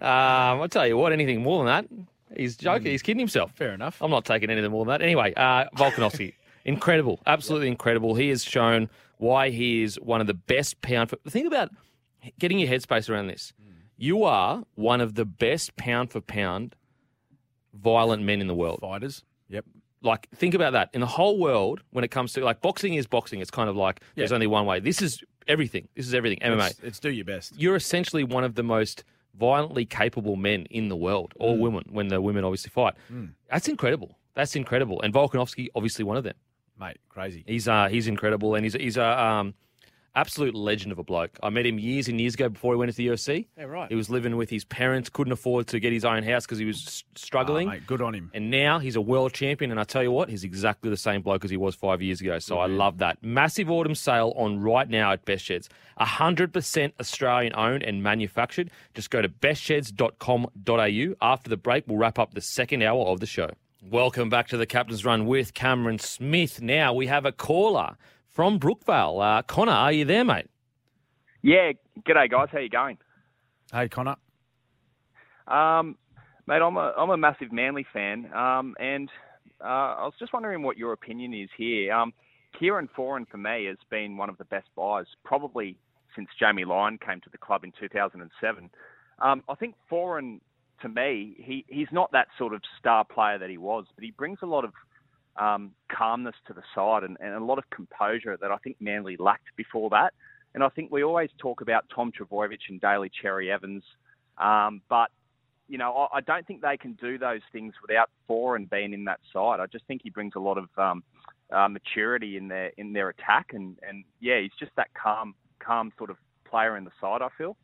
Um, I'll tell you what. Anything more than that, he's joking. He's kidding himself. Fair enough. I'm not taking anything more than that. Anyway, uh, Volkanovski, incredible, absolutely incredible. He has shown why he is one of the best pound for. Think about getting your headspace around this. You are one of the best pound for pound violent men in the world. Fighters. Yep. Like, think about that. In the whole world, when it comes to like boxing is boxing. It's kind of like there's only one way. This is everything. This is everything. MMA. It's, it's do your best. You're essentially one of the most violently capable men in the world, or Mm. women, when the women obviously fight. That's incredible. That's incredible. And Volkanovski, obviously one of them. Mate, crazy. He's uh, he's incredible, and he's he's a um, absolute legend of a bloke. I met him years and years ago before he went into the UFC. Yeah, right. He was living with his parents, couldn't afford to get his own house because he was s- struggling. Oh, mate, good on him. And now he's a world champion. And I tell you what, he's exactly the same bloke as he was five years ago. So I love that. Massive autumn sale on right now at Best Sheds. 100% Australian owned and manufactured. Just go to bestsheds.com.au. After the break, we'll wrap up the second hour of the show. Welcome back to the Captain's Run with Cameron Smith. Now we have a caller from Brookvale. Uh, Connor, are you there, mate? Yeah, g'day guys. How you going? Hey, Connor. Um, mate, I'm a I'm a massive Manly fan, um, and uh, I was just wondering what your opinion is here. Um, Kieran Foran for me has been one of the best buys, probably since Jamie Lyon came to the club in 2007. Um, I think Foran, to me, he he's not that sort of star player that he was, but he brings a lot of um, calmness to the side and, and a lot of composure that I think Manly lacked before that. And I think we always talk about Tom Trbojevic and Daly Cherry Evans, um, but you know I, I don't think they can do those things without Foran being in that side. I just think he brings a lot of um, uh, maturity in their in their attack, and, and yeah, he's just that calm calm sort of player in the side. I feel.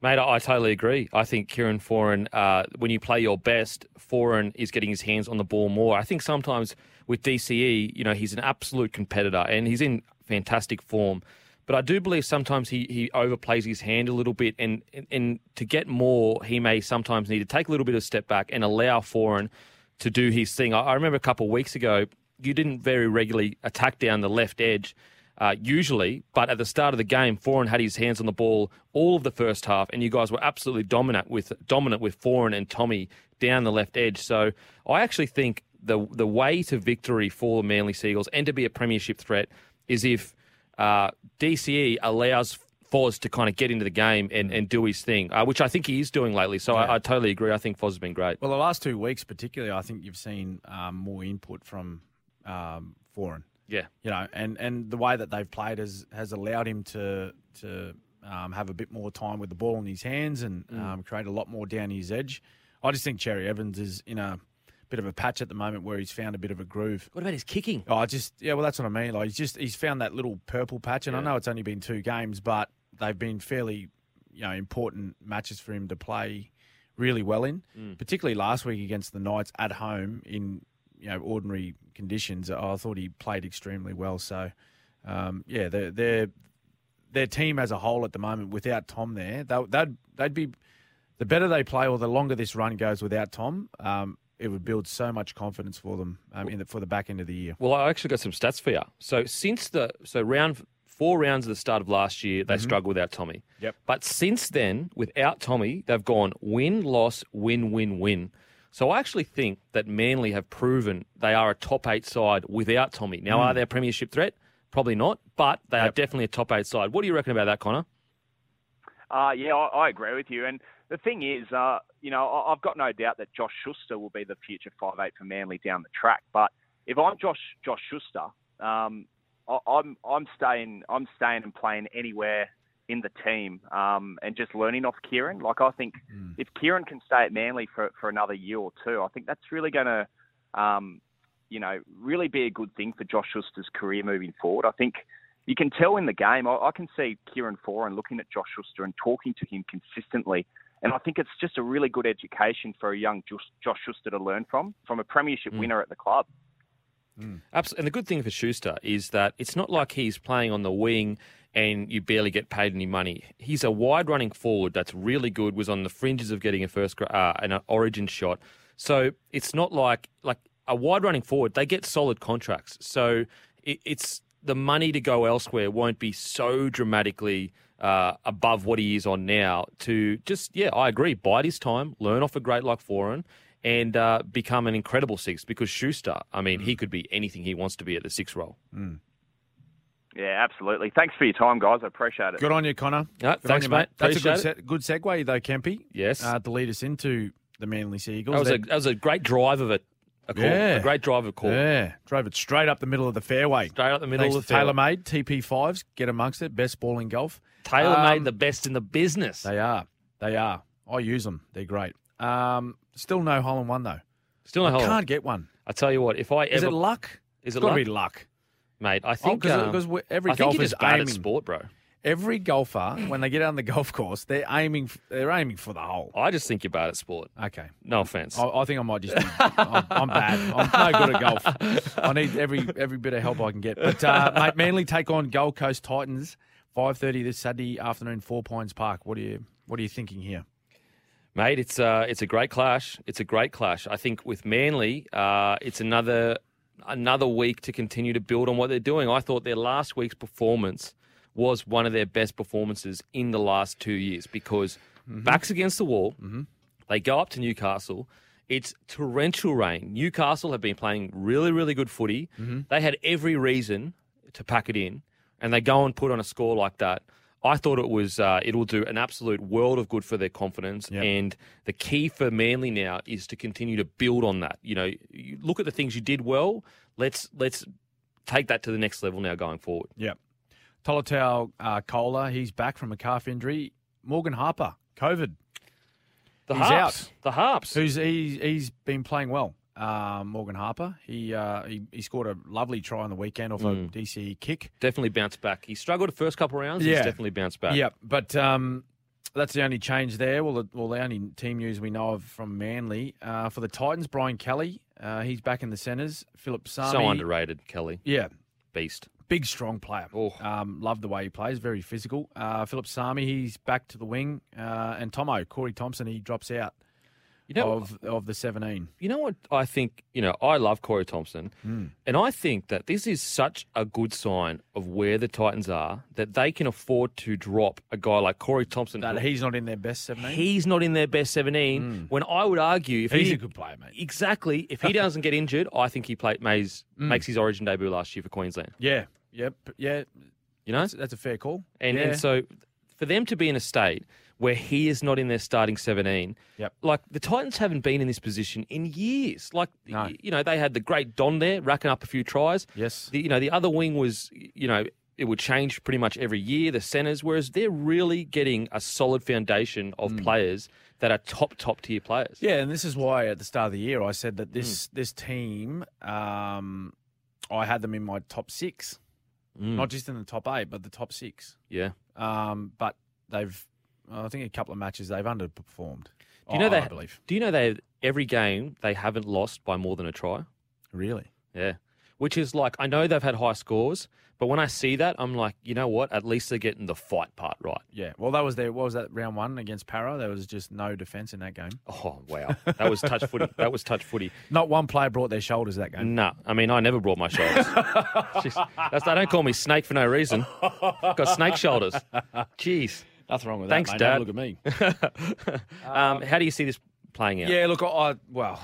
Mate, I totally agree. I think Kieran Foran, uh, when you play your best, Foran is getting his hands on the ball more. I think sometimes with DCE, you know, he's an absolute competitor and he's in fantastic form. But I do believe sometimes he, he overplays his hand a little bit, and, and and to get more, he may sometimes need to take a little bit of step back and allow Foran to do his thing. I, I remember a couple of weeks ago, you didn't very regularly attack down the left edge uh, usually, but at the start of the game, Foran had his hands on the ball all of the first half, and you guys were absolutely dominant with dominant with Foran and Tommy down the left edge. So I actually think the the way to victory for the Manly Seagulls and to be a premiership threat is if uh, DCE allows Foz to kind of get into the game and, and do his thing, uh, which I think he is doing lately. So I, I totally agree. I think Foz has been great. Well, the last two weeks, particularly, I think you've seen um, more input from um, Foran. Yeah. You know, and, and the way that they've played has has allowed him to to um, have a bit more time with the ball in his hands and um, create a lot more down his edge. I just think Cherry Evans is in a bit of a patch at the moment where he's found a bit of a groove. What about his kicking? Oh, I just yeah, well, that's what I mean. Like he's just he's found that little purple patch, and I know it's only been two games, but they've been fairly, you know, important matches for him to play really well in. Particularly last week against the Knights at home in you know ordinary conditions. I thought he played extremely well. So um, yeah, their their their team as a whole at the moment without Tom there, they, they'd they'd be the better they play or the longer this run goes without Tom. Um, it would build so much confidence for them um, in the, for the back end of the year. Well, I actually got some stats for you. So since the so round four rounds at the start of last year, they struggled without Tommy. Yep. But since then, without Tommy, they've gone win, loss, win, win, win. So I actually think that Manly have proven they are a top eight side without Tommy. Now, are they a premiership threat? Probably not, but they are definitely a top eight side. What do you reckon about that, Connor? Uh, yeah, I, I agree with you. And the thing is, uh, you know, I, I've got no doubt that Josh Schuster will be the future five eight for Manly down the track. But if I'm Josh Josh Schuster, um, I, I'm I'm staying I'm staying and playing anywhere in the team um, and just learning off Kieran. Like I think if Kieran can stay at Manly for, for another year or two, I think that's really going to um, you know, really be a good thing for Josh Schuster's career moving forward. I think you can tell in the game. I, I can see Kieran Foran looking at Josh Schuster and talking to him consistently. And I think it's just a really good education for a young Josh Schuster to learn from, from a premiership mm. winner at the club. Mm. Absolutely. And the good thing for Schuster is that it's not like he's playing on the wing and you barely get paid any money. He's a wide running forward that's really good, was on the fringes of getting a first uh, an origin shot. So it's not like like a wide running forward, they get solid contracts. So it, it's the money to go elsewhere won't be so dramatically uh, above what he is on now to just, yeah, I agree, bide his time, learn off a great like Foran and uh, become an incredible six because Schuster, I mean, mm. he could be anything he wants to be at the six role. Mm. Yeah, absolutely. Thanks for your time, guys. I appreciate it. Good on you, Connor. Yeah, thanks, you, mate. That's a good, se- good segue, though, Kempy. Yes. Uh, to lead us into the Manly Seagulls. That was, a, that was a great drive of it. A call. Yeah. A great drive of call. Yeah. Drove it straight up the middle of the fairway. Straight up the middle Thanks of the fairway. TaylorMade, TP5s, get amongst it. Best ball in golf. TaylorMade, um, the best in the business. They are. They are. I use them. They're great. Um, still no hole in one, though. Still no I hole. can't get one. I tell you what, if I ever. Is it luck? Is it it's luck? be luck. Mate, I think. Because oh, um, every I think golfer's bad aiming. at sport, bro every golfer when they get on the golf course, they're aiming. They're aiming for the hole. I just think you're bad at sport. Okay, no offense. I, I think I might just. Be, I'm, I'm, bad. I'm no good at golf. I need every every bit of help I can get. But uh, mate, Manly take on Gold Coast Titans. Five thirty this Saturday afternoon, Four Pines Park. What are you What are you thinking here? Mate, it's uh, it's a great clash. It's a great clash. I think with Manly, uh, it's another another week to continue to build on what they're doing. I thought their last week's performance was one of their best performances in the last two years because mm-hmm. backs against the wall, mm-hmm. they go up to Newcastle. It's torrential rain. Newcastle have been playing really, really good footy. Mm-hmm. They had every reason to pack it in, and they go and put on a score like that. I thought it was uh, it'll do an absolute world of good for their confidence. Yep. And the key for Manly now is to continue to build on that. You know, you look at the things you did well. Let's let's take that to the next level now going forward. Yep. Tolutau uh, Koula, he's back from a calf injury. Morgan Harper, COVID. The he's Harps. out. The Harps. Who's he, he's been playing well. Uh, Morgan Harper. He, uh, he he scored a lovely try on the weekend off mm. a DC kick. Definitely bounced back. He struggled the first couple of rounds. Yeah. He's definitely bounced back. Yeah, but um, that's the only change there. Well, the, well, the only team news we know of from Manly uh, for the Titans. Brian Kelly, uh, he's back in the centres. Phillip Sami, so underrated. Kelly, yeah, beast big, strong player. Oh. Um, love the way he plays, very physical. Uh, Phillip Sami, he's back to the wing. Uh, and Tomo, Corey Thompson, he drops out you know, of of the 17. You know what I think? You know, I love Corey Thompson, mm. and I think that this is such a good sign of where the Titans are that they can afford to drop a guy like Corey Thompson. That he's not in their best 17. He's not in their best 17. Mm. When I would argue, if he's he, a good player, mate. Exactly. If he [LAUGHS] doesn't get injured, I think he played makes mm. makes his Origin debut last year for Queensland. Yeah. Yep. Yeah. You know, that's, that's a fair call. And yeah. and so for them to be in a state where he is not in their starting 17. Yep. Like the Titans haven't been in this position in years. Like, no. you know, they had the great Don there racking up a few tries. Yes. The, you know, the other wing was, you know, it would change pretty much every year, the centres, whereas they're really getting a solid foundation of mm. players that are top, top tier players. Yeah, and this is why at the start of the year I said that this mm. this team, um, I had them in my top six. Mm. Not just in the top eight, but the top six. Yeah. Um, but they've I think a couple of matches they've underperformed. Do you know I, they? I believe. Do you know they every game they haven't lost by more than a try? Really? Yeah. Which is like I know they've had high scores, but when I see that, I'm like, you know what? At least they're getting the fight part right. Yeah. Well, that was their. What was that round one against Para? There was just no defence in that game. Oh wow, that was touch footy. [LAUGHS] That was touch footy. Not one player brought their shoulders that game. No, I mean I never brought my shoulders. [LAUGHS] Jeez, that's, they don't call me Snake for no reason. I've Got snake shoulders. Jeez. Nothing wrong with Thanks, that. Thanks, Dad. Look at me. [LAUGHS] um, how do you see this playing out? Yeah, look, I well,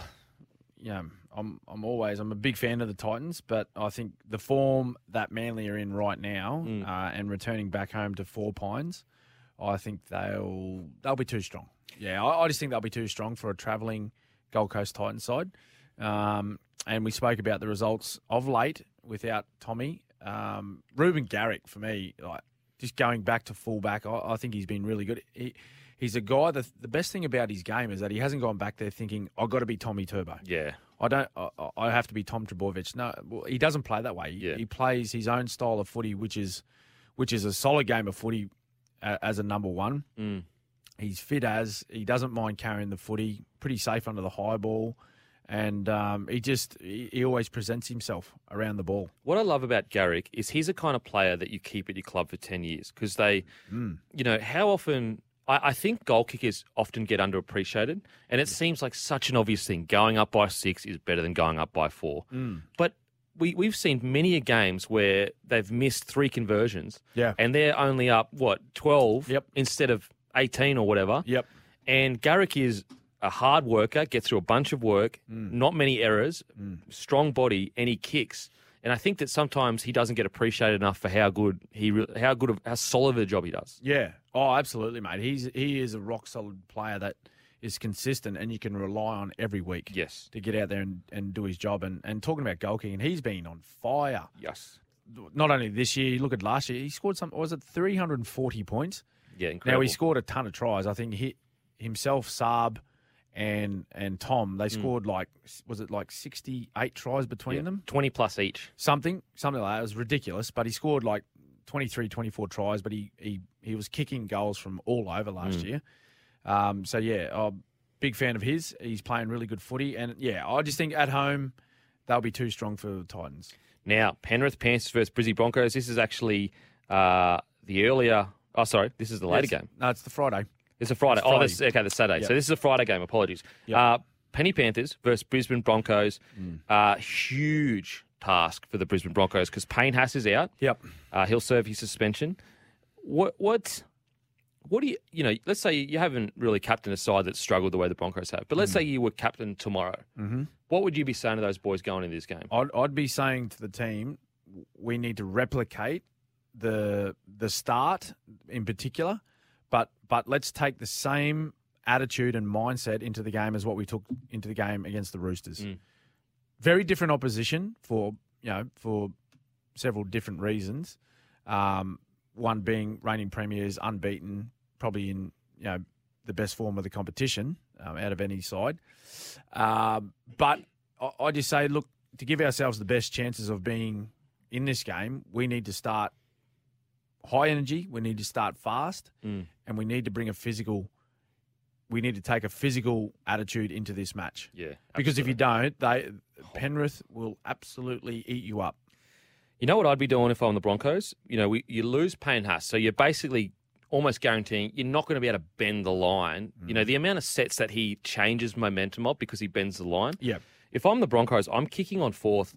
yeah, I'm I'm always I'm a big fan of the Titans, but I think the form that Manly are in right now Mm. uh, and returning back home to Four Pines, I think they'll they'll be too strong. Yeah, I, I just think they'll be too strong for a travelling Gold Coast Titans side. Um, and we spoke about the results of late without Tommy. Um, Reuben Garrick for me, like just going back to fullback, I, I think he's been really good. He, he's a guy that the best thing about his game is that he hasn't gone back there thinking I've got to be Tommy Turbo. Yeah. I don't. I, I have to be Tom Trbojevic. No, well, he doesn't play that way. He, Yeah. he plays his own style of footy, which is, which is a solid game of footy uh, as a number one. Mm. He's fit as he doesn't mind carrying the footy, pretty safe under the high ball, and um, he just he, he always presents himself around the ball. What I love about Garrick is he's a kind of player that you keep at your club for 10 years because they, you know, how often. I, I think goal kickers often get underappreciated, and it seems like such an obvious thing. Going up by six is better than going up by four. But we, we've seen many a games where they've missed three conversions, Yeah. and they're only up, what, 12 Yep. instead of 18 or whatever. Yep. And Garrick is a hard worker, gets through a bunch of work, mm. not many errors, mm. strong body, and he kicks. And I think that sometimes he doesn't get appreciated enough for how good he, re- how good, of, how solid of a job he does. Yeah. Oh, absolutely, mate. He's he is a rock solid player that is consistent and you can rely on every week. Yes. To get out there and, and do his job. And, and talking about goal kicking, he's been on fire. Yes. Not only this year, look at last year, he scored some was it three hundred and forty points? Yeah, incredible. Now he scored a ton of tries. I think he himself, Saab, and and Tom, they scored like was it like sixty eight tries between Yeah, them? 20 plus each. Something something like that. It was ridiculous. But he scored like 23, 24 tries. But he he, he was kicking goals from all over last year. Um, so yeah, I'm big fan of his. He's playing really good footy, and yeah, I just think at home they'll be too strong for the Titans. Now, Penrith Panthers versus Brisbane Broncos. This is actually uh, the earlier. Oh, sorry. This is the later Yes. game. No, it's the Friday. It's a Friday. It's Oh, this, okay, the Saturday. Yep. So this is a Friday game. Apologies. Yep. Uh, Penny Panthers versus Brisbane Broncos. Mm. Uh, huge task for the Brisbane Broncos because Payne Haas is out. Yep. Uh, he'll serve his suspension. What what what do you you know? Let's say you haven't really captained a side that's struggled the way the Broncos have, but let's Mm. say you were captain tomorrow. Mhm. What would you be saying to those boys going into this game? I'd, I'd be saying to the team, we need to replicate the the start in particular, but but let's take the same attitude and mindset into the game as what we took into the game against the Roosters. Mm. Very different opposition for you know for several different reasons. Um, one being reigning premiers, unbeaten, probably in you know the best form of the competition um, out of any side. Um, but I, I just say, look, to give ourselves the best chances of being in this game, we need to start high energy. We need to start fast, Mm. and we need to bring a physical. We need to take a physical attitude into this match. Yeah, because if you don't, they Penrith will absolutely eat you up. You know what I'd be doing if I'm the Broncos? You know, we, you lose Payne Haas, so you're basically almost guaranteeing you're not going to be able to bend the line. You Mm. know, the amount of sets that he changes momentum of because he bends the line. Yeah. If I'm the Broncos, I'm kicking on fourth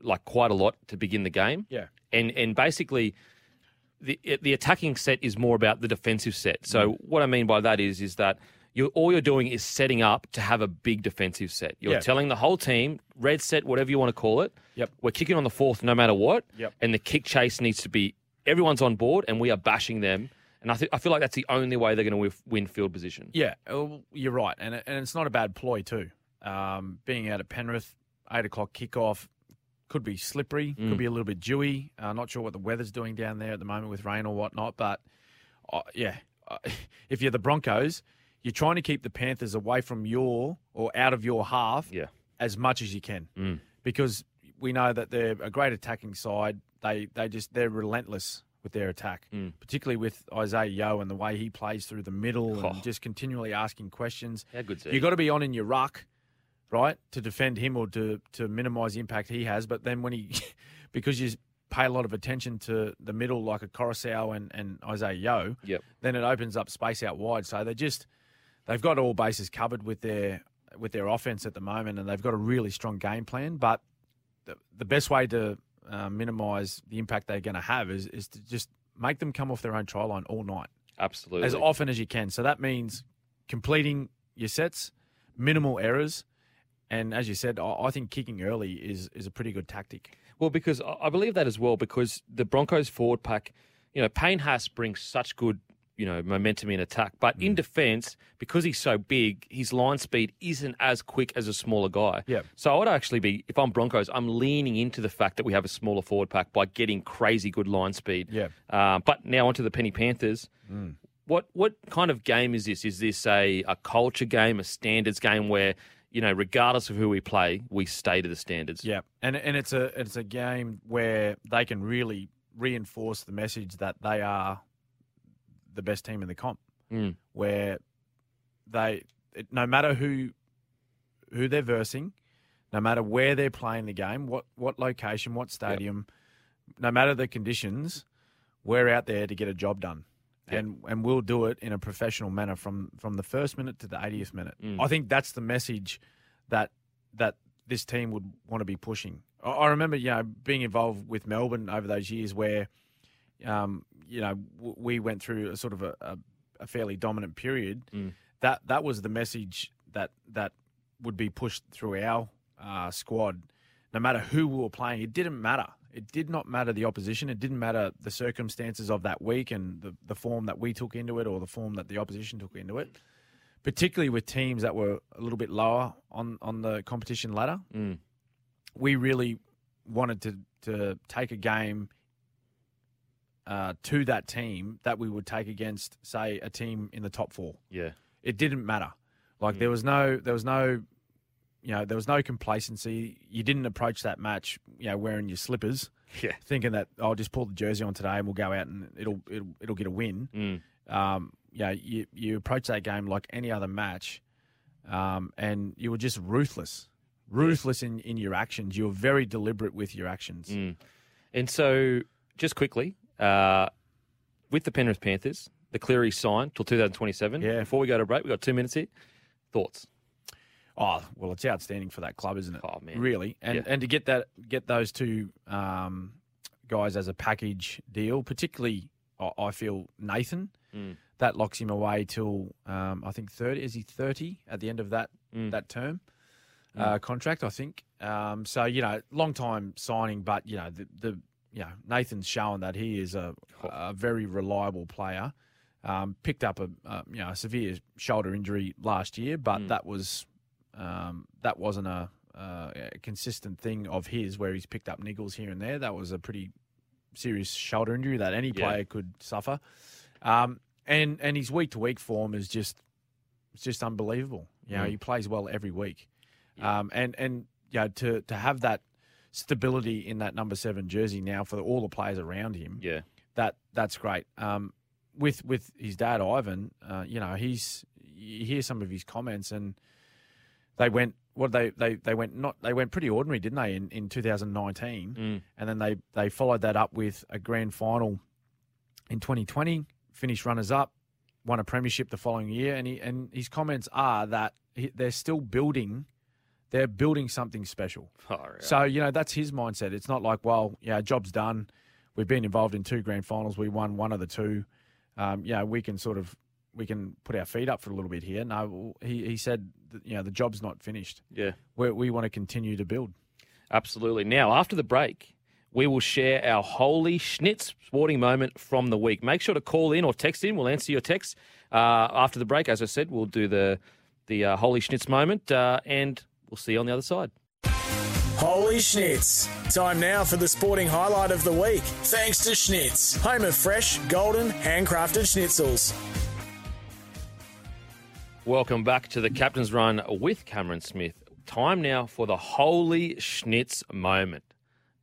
like quite a lot to begin the game. Yeah. And and basically the the attacking set is more about the defensive set. So Mm. what I mean by that is is that you all you're doing is setting up to have a big defensive set. You're Yeah. telling the whole team, red set, whatever you want to call it. Yep. We're kicking on the fourth no matter what. Yep. And the kick chase needs to be everyone's on board and we are bashing them. And I, th- I feel like that's the only way they're going to win field position. Yeah, uh, you're right, and and it's not a bad ploy too. Um, being out at Penrith, eight o'clock kickoff could be slippery, Mm. could be a little bit dewy. Uh, not sure what the weather's doing down there at the moment with rain or whatnot, but uh, yeah, uh, [LAUGHS] if you're the Broncos, you're trying to keep the Panthers away from your or out of your half Yeah. as much as you can, Mm. because we know that they're a great attacking side. They they just they're relentless with their attack, Mm. particularly with Isaah Yeo and the way he plays through the middle Oh. and just continually asking questions. How good's he? You've got to be on in your ruck, right, to defend him or to to minimise the impact he has. But then when he, [LAUGHS] because you pay a lot of attention to the middle, like a Koroisau and, and Isaah Yeo, Yep. then it opens up space out wide. So they just they've got all bases covered with their with their offense at the moment, and they've got a really strong game plan. But the, the best way to uh, minimise the impact they're going to have is is to just make them come off their own try line all night Absolutely. as often as you can. So that means completing your sets, minimal errors, and as you said, I, I think kicking early is is a pretty good tactic. Well, because I believe that as well, because the Broncos forward pack, you know, Payne Haas brings such good, you know, momentum in attack. But Mm. in defence, because he's so big, his line speed isn't as quick as a smaller guy. Yeah. So I would actually be, if I'm Broncos, I'm leaning into the fact that we have a smaller forward pack by getting crazy good line speed. Yeah. Uh, but now onto the Penny Panthers. what what kind of game is this? Is this a, a culture game, a standards game where you know, regardless of who we play, we stay to the standards. Yeah, and and it's a it's a game where they can really reinforce the message that they are the best team in the comp. Mm. Where they, it, no matter who who they're versing, no matter where they're playing the game, what what location, what stadium, yep. no matter the conditions, we're out there to get a job done. Yep. And and we'll do it in a professional manner from from the first minute to the 80th minute. Mm. I think that's the message that that this team would want to be pushing. I, I remember, you know, being involved with Melbourne over those years where, um, you know, w- we went through a sort of a, a, a fairly dominant period. Mm. That that was the message that that would be pushed through our uh, squad. No matter who we were playing, it didn't matter. It did not matter the opposition. It didn't matter the circumstances of that week and the, the form that we took into it or the form that the opposition took into it. Particularly with teams that were a little bit lower on, on the competition ladder, mm. we really wanted to, to take a game uh, to that team that we would take against, say, a team in the top four. Yeah, it didn't matter. Like mm. there was no there was no you know, there was no complacency. You didn't approach that match, you know, wearing your slippers, [LAUGHS] yeah, thinking that I'll oh, just pull the jersey on today and we'll go out and it'll it'll, it'll get a win. Mm. Um, you know, you you approach that game like any other match, um, and you were just ruthless, ruthless in in your actions. You were very deliberate with your actions. Mm. And so, just quickly, uh, with the Penrith Panthers, the Cleary sign till 2027. Yeah. Before we go to break, we've got two minutes here. Thoughts? Oh well, it's outstanding for that club, isn't it? Oh man, really, and yeah. and to get that get those two um, guys as a package deal, particularly I, feel Nathan, mm. that locks him away till um, I think thirty. Is he thirty at the end of that mm. that term mm. uh, contract? I think. Um, so you know, long time signing, but you know the, the you know Nathan's shown that he is a, a very reliable player. Um, picked up a, a, you know a severe shoulder injury last year, but Mm. that was um, that wasn't a, uh, a consistent thing of his where he's picked up niggles here and there. That was a pretty serious shoulder injury that any Yeah. player could suffer. Um, and and his week to week form is just it's just unbelievable. You know, Mm. he plays well every week. Yeah. Um, and and you know, to to have that stability in that number seven jersey now for all the players around him, Yeah. that that's great. Um, with with his dad Ivan, uh, you know, he's you hear some of his comments and they went what they they they went not they went pretty ordinary, didn't they, in, in 2019, Mm. and then they they followed that up with a grand final in 2020, finished runners up, won a premiership the following year, and he and his comments are that he, they're still building. They're building something special. [LAUGHS] All right. So, you know, that's his mindset. It's not like, well, yeah, job's done. We've been involved in two grand finals. We won one of the two. Um, yeah, we can sort of we can put our feet up for a little bit here. No, he, he said, you know, the job's not finished. yeah. we we want to continue to build. Absolutely. Now, after the break, we will share our holy schnitz sporting moment from the week. Make sure to call in or text in. We'll answer your text uh, after the break. As I said, we'll do the the uh, holy schnitz moment, uh, and we'll see you on the other side. Holy Schnitz. Time now for the sporting highlight of the week. Thanks to Schnitz, home of fresh, golden, handcrafted schnitzels. Welcome back to the Captain's Run with Cameron Smith. Time now for the holy schnitz moment.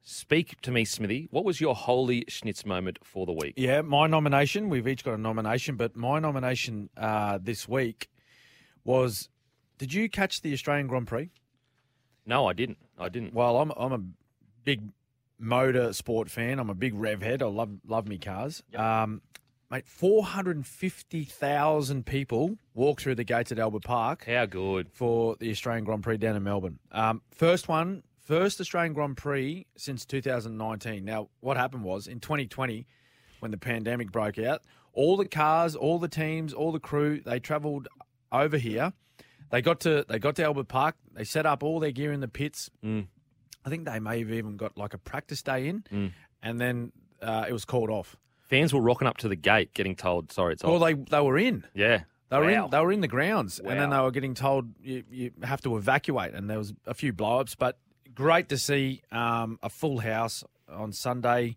Speak to me, Smithy. What was your holy schnitz moment for the week? Yeah, my nomination. We've each got a nomination, but my nomination uh, this week was. Did you catch the Australian Grand Prix? No, I didn't. I didn't. Well, I'm I'm a big motor sport fan. I'm a big rev head. I love love me cars. Um, mate, four hundred and fifty thousand people walk through the gates at Albert Park How good. for the Australian Grand Prix down in Melbourne. Um, first one, first Australian Grand Prix since 2019. Now, what happened was in 2020, when the pandemic broke out, all the cars, all the teams, all the crew, they travelled over here. They got to they got to Albert Park. They set up all their gear in the pits. Mm. I think they may have even got like a practice day in, Mm. and then uh, it was called off. Fans were rocking up to the gate, getting told, "Sorry, it's off." Well, they they were in. yeah, They were Wow. in. They were in the grounds, and then they were getting told you, you have to evacuate, and there was a few blow-ups. But great to see um, a full house on Sunday.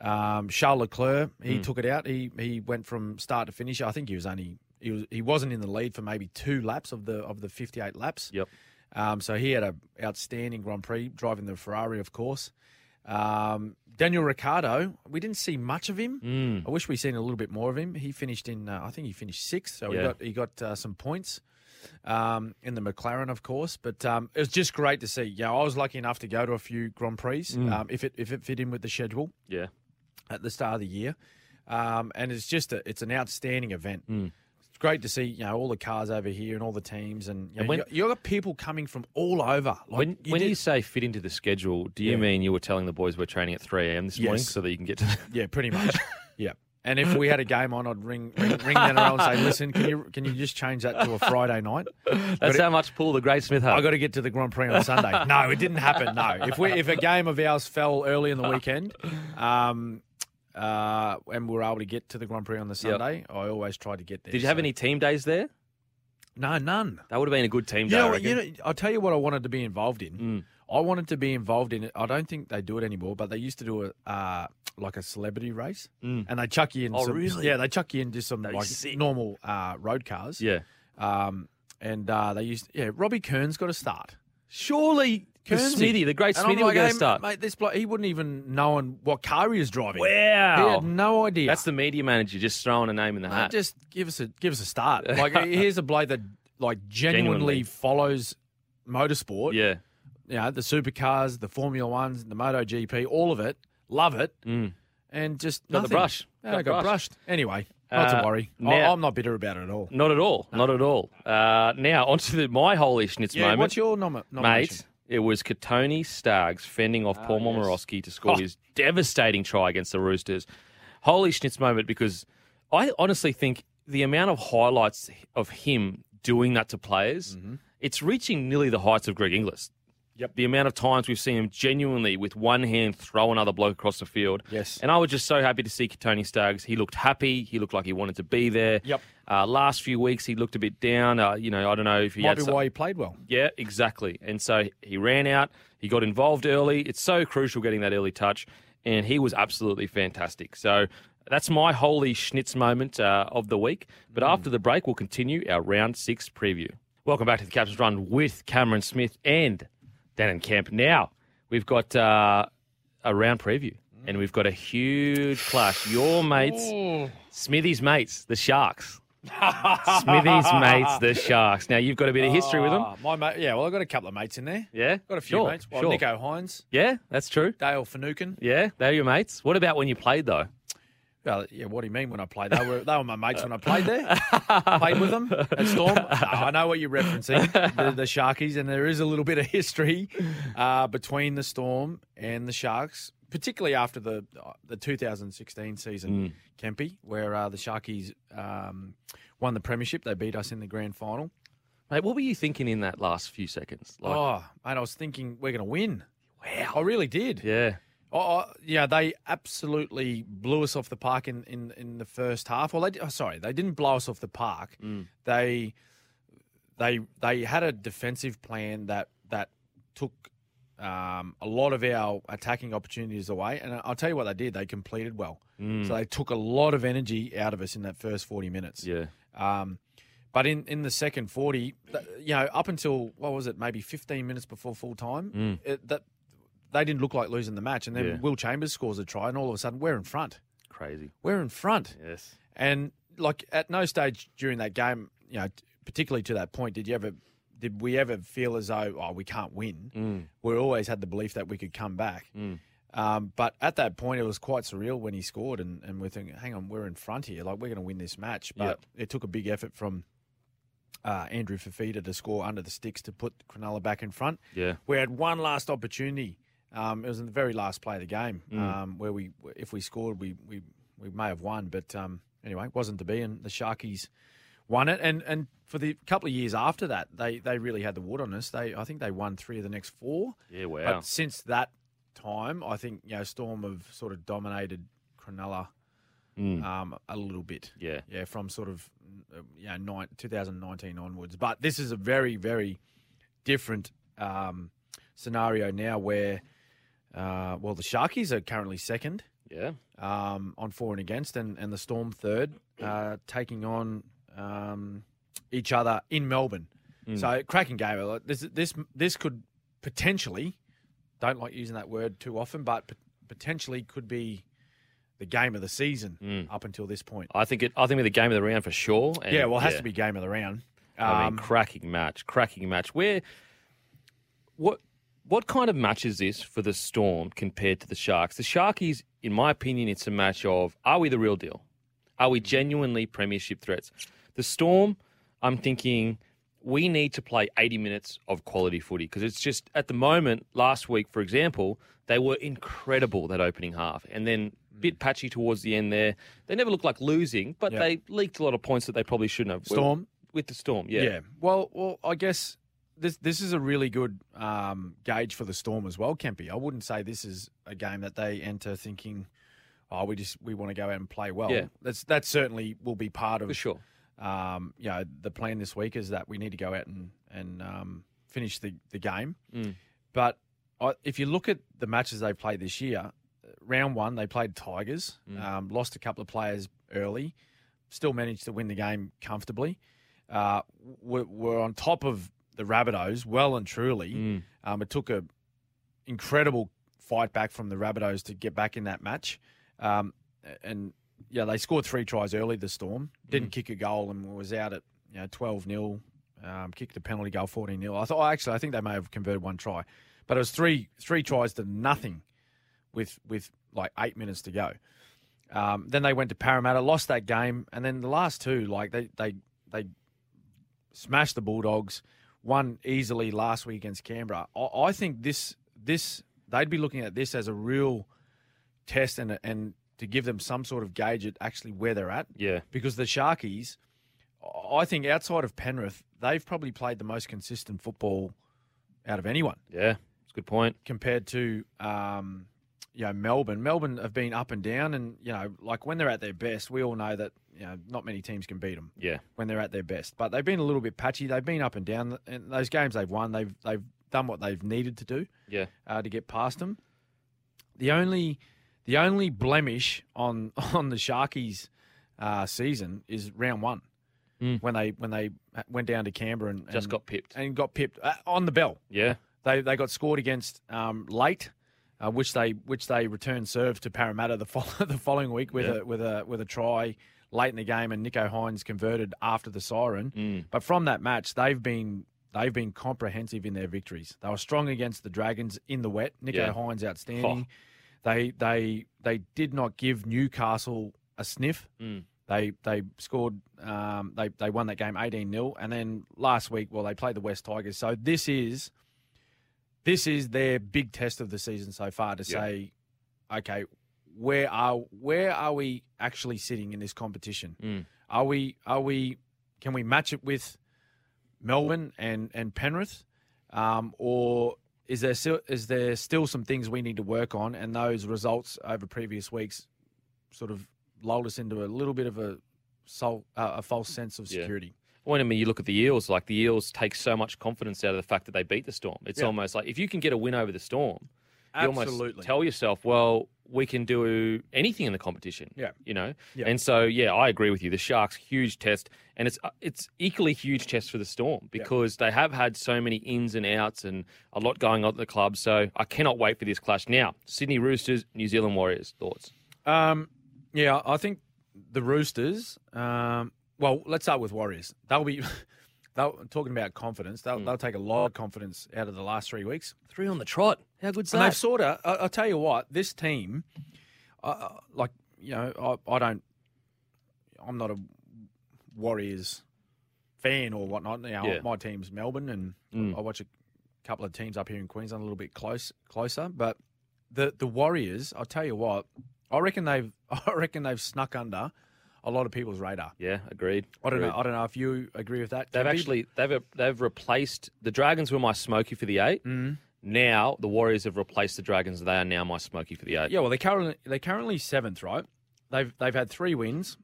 Um, Charles Leclerc, he Mm. took it out. He he went from start to finish. I think he was only he was he wasn't in the lead for maybe two laps of the of the 58 laps. Yep. Um, so he had a outstanding Grand Prix driving the Ferrari, of course. Um, Daniel Ricciardo, we didn't see much of him. Mm. I wish we'd seen a little bit more of him. He finished in, uh, I think he finished sixth, so Yeah. he got he got uh, some points um, in the McLaren, of course. But um, it was just great to see. Yeah, I was lucky enough to go to a few Grand Prix Mm. um, if it if it fit in with the schedule Yeah. at the start of the year, um, and it's just a, it's an outstanding event. Mm. It's great to see you know all the cars over here and all the teams, and, you know, when- you, got, you people coming from all over. Like when when did- you say fit into the schedule, do you Yeah. mean you were telling the boys we're training at 3 a.m. this morning so that you can get to the... Yeah, pretty much. [LAUGHS] yeah. And if we had a game on, I'd ring ring, ring Nano and say, "Listen, can you can you just change that to a Friday night? That's it- how much pull the Great Smith had. I got to get to the Grand Prix on Sunday." No, it didn't happen. No, if we if a game of ours fell early in the weekend, um, uh, and we were able to get to the Grand Prix on the Sunday, I always tried to get there. Did you have so- any team days there? No, none. That would have been a good team You day. know, I you know, I'll tell you what I wanted to be involved in. Mm. I wanted to be involved in it. I don't think they do it anymore, but they used to do a uh, like a celebrity race, Mm. and they chuck you in. Oh, some, really? Yeah, they chuck you into some That'd like normal uh, road cars. Yeah. Um, and uh, they used yeah. Robbie Kearns got to start. Surely the Smithy, the great And I'm Smithy, like, get hey, a start. mate. This bloke, he wouldn't even known what car he was driving. Wow. He had no idea. That's the media manager just throwing a name in the Mate, hat. just give us a give us a start. [LAUGHS] Like here's a bloke that like genuinely, Genuinely. follows motorsport. yeah. you know, the supercars, the Formula Ones, the Moto GP, all of it. Love it. Mm. And just Got the nothing. brush. Yeah, Got I got brushed. brushed. Anyway, not Uh, to worry. I, now- I'm not bitter about it at all. Not at all. Not at all. Uh, now, on to the, my holy schnitz Yeah, moment. what's your nom- nomination? Mate, it was Kotoni Staggs fending off Paul yes. Momirovski to score [LAUGHS] Oh. his devastating try against the Roosters. Holy schnitz moment because I honestly think the amount of highlights of him doing that to players, Mm-hmm. it's reaching nearly the heights of Greg Inglis. Yep. The amount of times we've seen him genuinely with one hand throw another bloke across the field. Yes. And I was just so happy to see Tony Staggs. He looked happy. He looked like he wanted to be there. Yep. Uh, last few weeks, he looked a bit down. Uh, you know, I don't know if he Might had be some- why he played well. yeah, exactly. And so he ran out. He got involved early. It's so crucial getting that early touch, and he was absolutely fantastic. So that's my holy schnitz moment uh, of the week. But after the break, we'll continue our round six preview. Welcome back to the Captain's Run with Cameron Smith and Dan Kemp. Now we've got uh, a round preview, and we've got a huge clash. Your mates, Smithy's mates, the Sharks. Smithy's mates, the Sharks. Now you've got a bit of history with them. Ah, my mate, yeah, well, I've got a couple of mates in there. Yeah, Got a few sure, mates. Well, sure. Nicho Hynes, Yeah, that's true. Dale Finucane. Yeah, they're your mates. What about when you played though? Well, yeah, what do you mean when I played? They were they were my mates when I played there. [LAUGHS] played with them at Storm. No, I know what you're referencing, the, the [LAUGHS] Sharkies, and there is a little bit of history uh, between the Storm and the Sharks, particularly after the the 2016 season, Kempy, where uh, the Sharkies um, won the premiership. They beat us in the grand final. Mate, what were you thinking in that last few seconds? Like, oh, mate, I was thinking we're going to win. wow. I really did. Yeah. Oh, oh, yeah, they absolutely blew us off the park in, in, in the first half. Well, they oh, sorry, they didn't blow us off the park. Mm. They they they had a defensive plan that that took um, a lot of our attacking opportunities away. And I'll tell you what they did. They completed well. Mm. So they took a lot of energy out of us in that first forty minutes. Yeah. Um, but in, in the second 40, you know, up until, what was it, maybe 15 minutes before full time, Mm. it, that they didn't look like losing the match. And then Yeah. Will Chambers scores a try, and all of a sudden we're in front. Crazy. We're in front. Yes. And like at no stage during that game, you know, particularly to that point, did you ever, did we ever feel as though, oh, we can't win? Mm. We always had the belief that we could come back. Mm. Um, but at that point, it was quite surreal when he scored, and, and we're thinking, hang on, we're in front here. Like, we're going to win this match. But Yep. it took a big effort from uh, Andrew Fifita to score under the sticks to put Cronulla back in front. Yeah. We had one last opportunity. Um, it was in the very last play of the game Mm. um, where we, if we scored, we, we, we may have won. But um, anyway, it wasn't to be, and the Sharkies won it. And and for the couple of years after that, they they really had the wood on us. They I think they won three of the next four. Yeah. Wow. But since that time, I think you know Storm have sort of dominated Cronulla Mm. um, a little bit. Yeah. Yeah, from sort of uh, you know nine, 2019 onwards. But this is a very very different um, scenario now where uh, well the Sharkies are currently second Yeah. um, on for and against, and, and the Storm third, uh, taking on um, each other in Melbourne. So cracking game. This this this could potentially, don't like using that word too often, but potentially could be the game of the season up until this point. I think it. I think it'll be the game of the round for sure. and, yeah, well, it has to be game of the round. I mean, Um, cracking match, cracking match. Where, what, what kind of match is this for the Storm compared to the Sharks? The Sharkies, in my opinion, it's a match of are we the real deal? Are we genuinely premiership threats? The Storm, I'm thinking we need to play 80 minutes of quality footy because it's just at the moment. Last week, for example, they were incredible that opening half, and then a bit patchy towards the end there. They never looked like losing, but Yeah. they leaked a lot of points that they probably shouldn't have. Storm? with the Storm, yeah. Yeah. Well, well, I guess this this is a really good um, gauge for the Storm as well, Kempy. I wouldn't say this is a game that they enter thinking, "Oh, we just we want to go out and play well." Yeah. That's that certainly will be part of for sure. um, you know, the plan this week is that we need to go out and and um, finish the the game. Mm. But I, if you look at the matches they've played this year, round one they played Tigers, Mm. um, lost a couple of players early, still managed to win the game comfortably. Uh, we're, we're on top of the Rabbitohs, well and truly. Mm. Um, it took a incredible fight back from the Rabbitohs to get back in that match. Um, and yeah, they scored three tries early. The Storm didn't kick a goal and was out at you know twelve 0 um, Kicked a penalty goal, fourteen 0 I thought actually I think they may have converted one try, but it was three three tries to nothing with with like eight minutes to go. Um, then they went to Parramatta, lost that game, and then the last two, like they they they smashed the Bulldogs, won easily last week against Canberra. I, I think this this they'd be looking at this as a real test and and to give them some sort of gauge at actually where they're at. Yeah. Because the Sharkies, I think outside of Penrith, they've probably played the most consistent football out of anyone Yeah. It's a good point. compared to um, you know Melbourne. Melbourne have been up and down, and you know, like when they're at their best, we all know that you know not many teams can beat them Yeah. when they're at their best. But they've been a little bit patchy. They've been up and down, and those games they've won, they've they've done what they've needed to do Yeah. uh, to get past them. The only the only blemish on [LAUGHS] on the Sharkies uh, season is round one Mm. when they when they went down to Canberra and Just and- got pipped. and got pipped uh, on the bell. Yeah. They they got scored against um, late, uh, which they which they returned serve to Parramatta the [LAUGHS] the following week with Yeah. a with a with a try late in the game, and Nicho Hynes converted after the siren. Mm. But from that match, they've been they've been comprehensive in their victories. They were strong against the Dragons in the wet. Nicho Yeah. Hynes outstanding. They they they did not give Newcastle a sniff. Mm. They they scored. Um, they they won that game eighteen 0 and then last week, well, they played the West Tigers. So this is this is their big test of the season so far to Yeah. say, okay, where are where are we actually sitting in this competition? Mm. Are we are we can we match it with Melbourne and and Penrith, um, or is there still is there still some things we need to work on? And those results over previous weeks sort of lulled us into a little bit of a sol- uh, a false sense of security. When I mean, you look at the Eels, like the Eels take so much confidence out of the fact that they beat the Storm. It's Yeah. almost like if you can get a win over the Storm, you almost tell yourself, well, we can do anything in the competition. Yeah. You know? Yeah. And so, yeah, I agree with you. The Sharks, huge test. And it's uh, it's equally huge test for the Storm because they have had so many ins and outs and a lot going on at the club. So I cannot wait for this clash. Now, Sydney Roosters, New Zealand Warriors, thoughts? Um, yeah, I think the Roosters. Um, well, let's start with Warriors. They'll be. [LAUGHS] They'll, talking about confidence, they'll, they'll take a lot of confidence out of the last three weeks. Three on the trot. How good's And they've sort of, I- I'll tell you what, this team, uh, like, you know, I, I don't, I'm not a Warriors fan or whatnot. You know, Yeah. My team's Melbourne, and Mm. I watch a couple of teams up here in Queensland a little bit close, closer. But the the Warriors, I'll tell you what, I reckon they've, [LAUGHS] I reckon they've snuck under a lot of people's radar. Yeah, agreed. I don't Agreed. know. I don't know if you agree with that. They've Kempy? actually they've they've replaced the Dragons were my smoky for the eight. Mm. Now the Warriors have replaced the Dragons. They are now my smoky for the eight. Yeah, well, they're currently they're currently seventh, right? They've they've had three wins,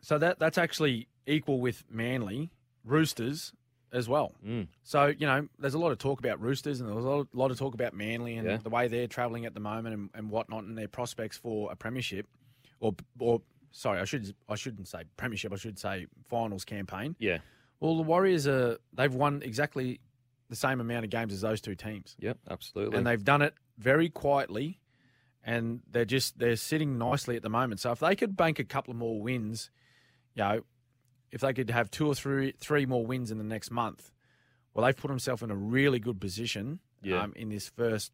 so that that's actually equal with Manly, Roosters, as well. Mm. So you know, there's a lot of talk about Roosters, and there's a lot, lot of talk about Manly and Yeah. the way they're travelling at the moment and, and whatnot, and their prospects for a premiership, or or sorry, I should I shouldn't say premiership. I should say finals campaign. Yeah. Well, the Warriors are they've won exactly the same amount of games as those two teams, Yep. Absolutely. and they've done it very quietly, and they're just they're sitting nicely at the moment. So if they could bank a couple of more wins, you know, if they could have two or three three more wins in the next month, well, they've put themselves in a really good position Yeah. um, in this first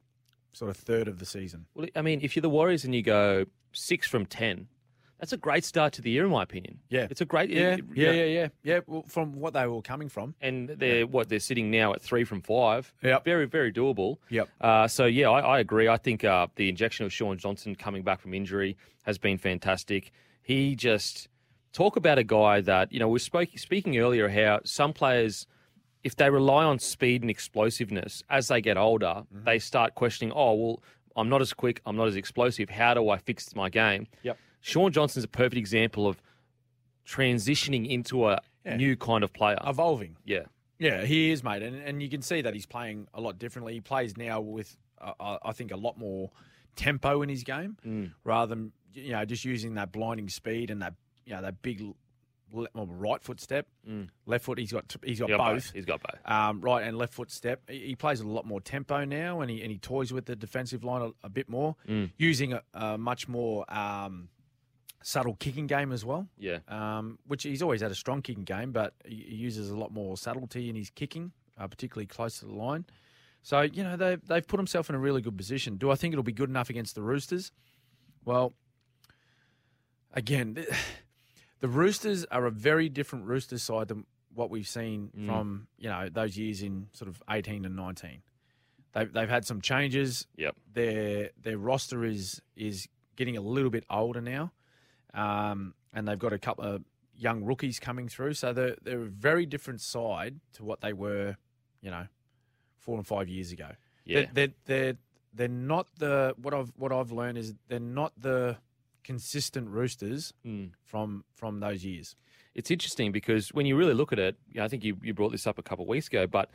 sort of third of the season. Well, I mean, if you're the Warriors and you go six from ten, that's a great start to the year, in my opinion. Yeah. it's a great. Yeah, yeah, yeah, yeah, yeah. Well, from what they were coming from, And they're what they're sitting now at three from five. Yeah, very very doable. Yep. Uh, so yeah, I, I agree. I think uh, the injection of Shaun Johnson coming back from injury has been fantastic. He just talk about a guy that you know we spoke speaking earlier how some players. If they rely on speed and explosiveness as they get older, Mm-hmm. they start questioning, oh, well, I'm not as quick, I'm not as explosive. How do I fix my game? Yep. Shaun Johnson's a perfect example of transitioning into a Yeah. new kind of player. evolving. yeah. Yeah, he is, mate, and and you can see that he's playing a lot differently. He plays now with, uh, uh, I think, a lot more tempo in his game, Mm. rather than you know just using that blinding speed and that you know that big well, right foot step, left foot. He's got he's got He's got both. He's got both. Um, right and left foot step. He, he plays a lot more tempo now, and he and he toys with the defensive line a, a bit more, Mm. using a, a much more um, subtle kicking game as well Yeah. um, which he's always had a strong kicking game, but he uses a lot more subtlety in his kicking, uh, particularly close to the line. So you know they've they've put himself in a really good position. Do I think it'll be good enough against the Roosters? Well, again, the, [SIGHS] the Roosters are a very different Roosters side than what we've seen Mm. from you know those years in sort of eighteen and nineteen. They've they've had some changes. Yep. Their their roster is is getting a little bit older now, um, and they've got a couple of young rookies coming through. So they're they're a very different side to what they were, you know, four and five years ago. Yeah. They're, they're they're they're not the what I've what I've learned is they're not the consistent Roosters Mm. from from those years. It's interesting because when you really look at it, you know, I think you, you brought this up a couple of weeks ago, but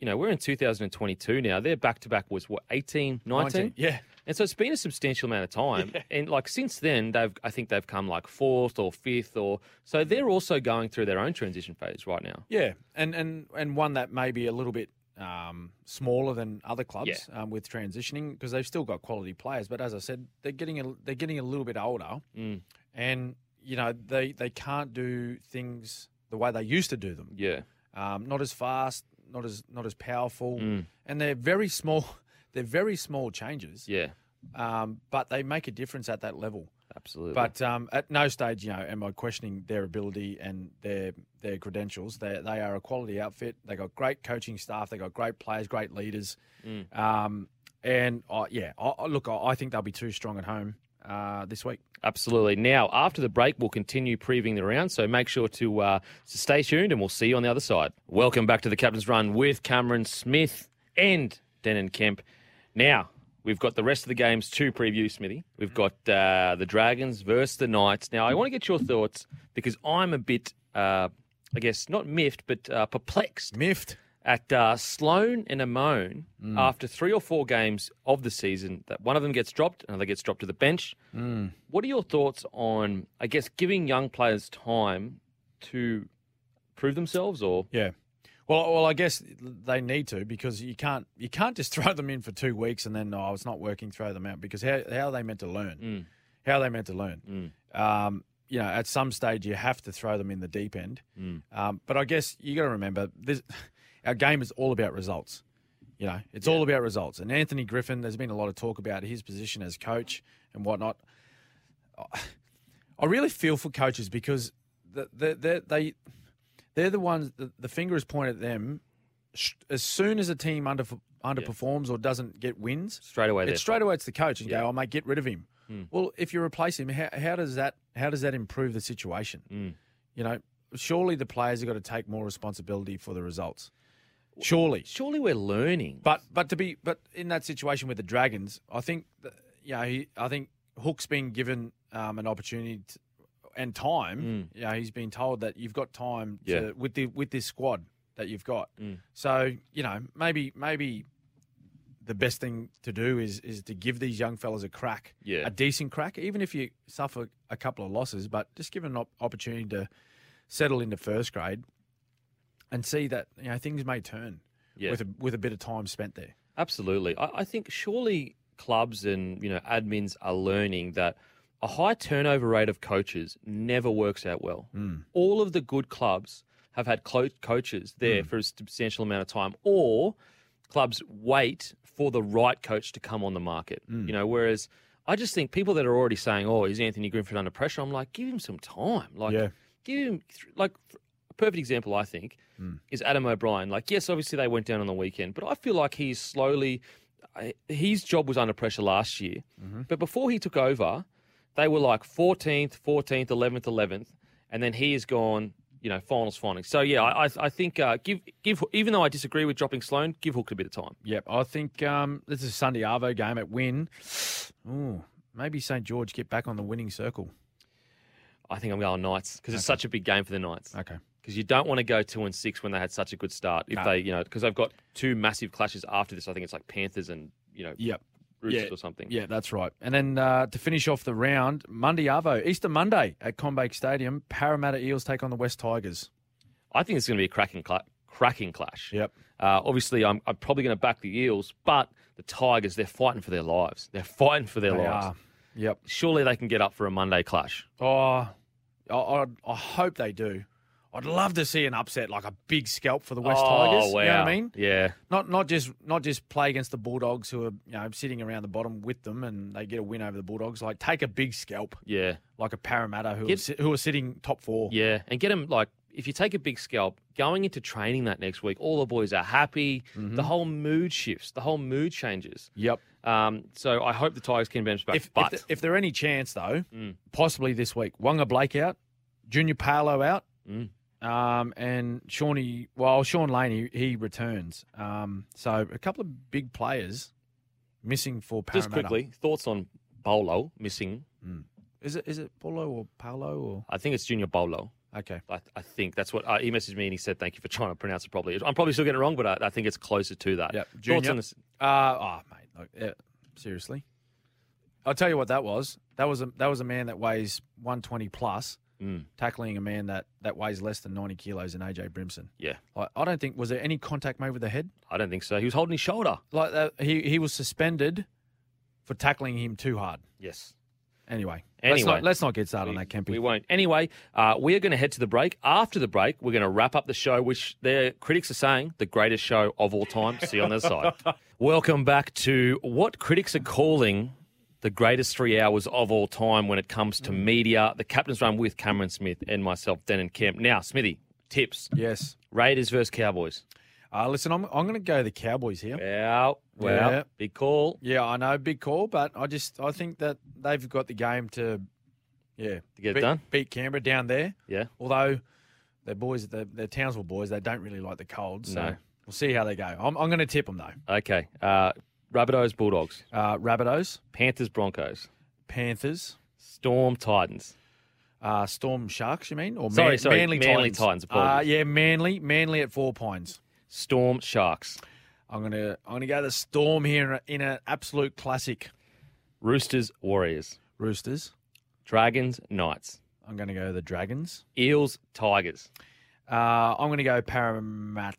you know, we're in 2022 now. Their back to back was what 18, 19? Yeah. And so it's been a substantial amount of time. [LAUGHS] And like since then they've I think they've come like fourth or fifth or so they're also going through their own transition phase right now. Yeah, and and and one that may be a little bit um, smaller than other clubs Yeah. um, with transitioning because they've still got quality players. But as I said, they're getting a, they're getting a little bit older, Mm. and you know they they can't do things the way they used to do them. Yeah. Um, not as fast, not as not as powerful, Mm. and they're very small. They're very small changes, Yeah. um, but they make a difference at that level. Absolutely. But um, at no stage, you know, am I questioning their ability and their their credentials. They they are a quality outfit. They got great coaching staff. They got great players, great leaders. Mm. Um, and I yeah, I, look, I I think they'll be too strong at home uh, this week. Absolutely. Now, after the break, we'll continue previewing the round, so make sure to, uh, to stay tuned and we'll see you on the other side. Welcome back to the Captain's Run with Cameron Smith and Denan Kemp. Now, we've got the rest of the games to preview, Smithy. We've got uh, the Dragons versus the Knights. Now, I want to get your thoughts because I'm a bit, uh, I guess, not miffed, but uh, perplexed Miffed. at uh, Sloan and Amone Mm. after three or four games of the season that one of them gets dropped, another gets dropped to the bench. Mm. What are your thoughts on, I guess, giving young players time to prove themselves or Yeah. Well, well, I guess they need to because you can't you can't just [LAUGHS] throw them in for two weeks and then oh it's not working, throw them out because how how are they meant to learn? Mm. How are they meant to learn? Um, you know, at some stage you have to throw them in the deep end. Mm. Um, but I guess you got to remember this: [LAUGHS] our game is all about results. You know, it's all about results. And Anthony Griffin, there's been a lot of talk about his position as coach and whatnot. I [SIGHS] really feel for coaches because the, the, they they they're the ones the, the finger is pointed at them sh- as soon as a team under underperforms or doesn't get wins straight away? it's straight away it's the coach and Yeah. go oh mate get rid of him Hmm. well if you replace him how, how does that how does that improve the situation Mm. you know surely the players have got to take more responsibility for the results surely Surely we're learning. but but to be but in that situation with the Dragons, I think that, you know he, I think Hook's been given um, an opportunity to, and time. Mm. You know, he's been told that you've got time to Yeah. with the with this squad. that you've got. Mm. So you know, maybe maybe the best thing to do is is to give these young fellas a crack, Yeah. a decent crack, even if you suffer a couple of losses, but just give them an op- opportunity to settle into first grade and see that you know things may turn Yeah. with a, with a bit of time spent there. Absolutely. I, I think surely clubs and you know admins are learning that a high turnover rate of coaches never works out well. Hmm. All of the good clubs have had clo- coaches there hmm. for a substantial amount of time, or clubs wait for the right coach to come on the market. Hmm. You know, whereas I just think people that are already saying, "Oh, is Anthony Griffin under pressure?" I'm like, give him some time. Like, Yeah. give him th- like a perfect example. I think is Adam O'Brien. Like, yes, obviously they went down on the weekend, but I feel like he's slowly. His job was under pressure last year, mm-hmm. but before he took over, they were like 14th, 14th, 11th, 11th, and then he has gone. You know, finals, finals. So yeah, I, I, think uh, give give even though I disagree with dropping Sloan, give Hook a bit of time. Yep, I think um, this is a Sunday Arvo game at Win. Ooh, maybe St George get back on the winning circle. I think I'm going Knights because it's such a big game for the Knights. Okay. Because you don't want to go two and six when they had such a good start. If No. they, you know, because they've got two massive clashes after this. I think it's like Panthers and you know Yep. Roosters Yeah. or something. Yeah, that's right. And then uh, to finish off the round, Monday Arvo, Easter Monday at CommBank Stadium, Parramatta Eels take on the West Tigers. I think it's going to be a cracking, cla- cracking clash. Yep. Uh, obviously, I'm, I'm probably going to back the Eels, but the Tigers, they're fighting for their lives. They're fighting for their They lives. are. Yep. Surely they can get up for a Monday clash. Oh, I, I, I hope they do. I'd love to see an upset, like a big scalp for the West oh, Tigers. Wow. You know what I mean? Yeah. Not not just not just play against the Bulldogs who are you know sitting around the bottom with them and they get a win over the Bulldogs. Like take a big scalp, Yeah. like a Parramatta who Get- are, who are sitting top four. Yeah, and get them like if you take a big scalp going into training that next week, all the boys are happy. Mm-hmm. The whole mood shifts. The whole mood changes. Yep. Um, so I hope the Tigers can bounce back. If, but if, th- if there any chance though, Mm. possibly this week, Waqa Blake out, Junior Paulo out, Mm. Um, and Shawnee. Well, Sean Laney he returns. Um, so a couple of big players missing for Parramatta. just quickly, thoughts on Bolo missing? is it is it Paulo or Paolo or I think it's Junior Bolo. okay? I, I think that's what uh, he messaged me and he said thank you for trying to pronounce it properly. I'm probably still getting it wrong, but I, I think it's closer to that. Yep. Thoughts Junior. this? Uh, oh, mate, look, yeah, seriously. I'll tell you what that was. That was a that was a man that weighs 120 plus, Mm. tackling a man that, that weighs less than 90 kilos in AJ Brimson. Yeah, I, I don't think was there any contact made with the head. I don't think so. He was holding his shoulder. Like that, he he was suspended for tackling him too hard. Yes. Anyway, Anyway. let's not, let's not get started We, on that, Kempy. we won't. Anyway, uh, we are going to head to the break. After the break, we're going to wrap up the show, which their critics are saying the greatest show of all time. See you on the side. [LAUGHS] Welcome back to what critics are calling the greatest three hours of all time when it comes to media. The captain's run with Cameron Smith and myself, Denan Kemp. Now, Smithy, tips. yes. Raiders versus Cowboys. Uh, listen, I'm I'm going to go the Cowboys here. Well, well, Yeah. big call. Yeah, I know, big call, but I just I think that they've got the game to, yeah, To get it beat, done? beat Canberra down there. Yeah. Although they're boys, they're, they're Townsville boys. They don't really like the cold, so No. we'll see how they go. I'm, I'm going to tip them though. Okay. Uh, Rabbitohs, Bulldogs. Uh, Rabbitohs, Panthers, Broncos. Panthers, Storm, Titans. uh, Storm Sharks. You mean or Sorry, Man- sorry, Manly, Manly Titans? Titans, Uh, yeah, Manly, Manly at Four Pines. Storm, Sharks. I'm gonna I'm gonna go the Storm here in an absolute classic. Roosters, Warriors. Roosters. Dragons, Knights. I'm gonna go the Dragons. Eels, Tigers. Uh, I'm gonna go Parramatta.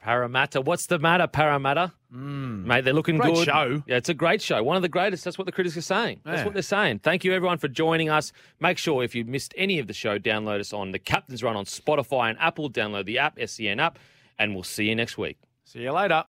Parramatta. What's the matter, Parramatta? Mate, they're looking Mm. Great good. show. Yeah, it's a great show. One of the greatest. That's what the critics are saying. That's Yeah. what they're saying. Thank you, everyone, for joining us. Make sure if you missed any of the show, download us on the Captain's Run on Spotify and Apple. Download the app, SEN app, and we'll see you next week. See you later.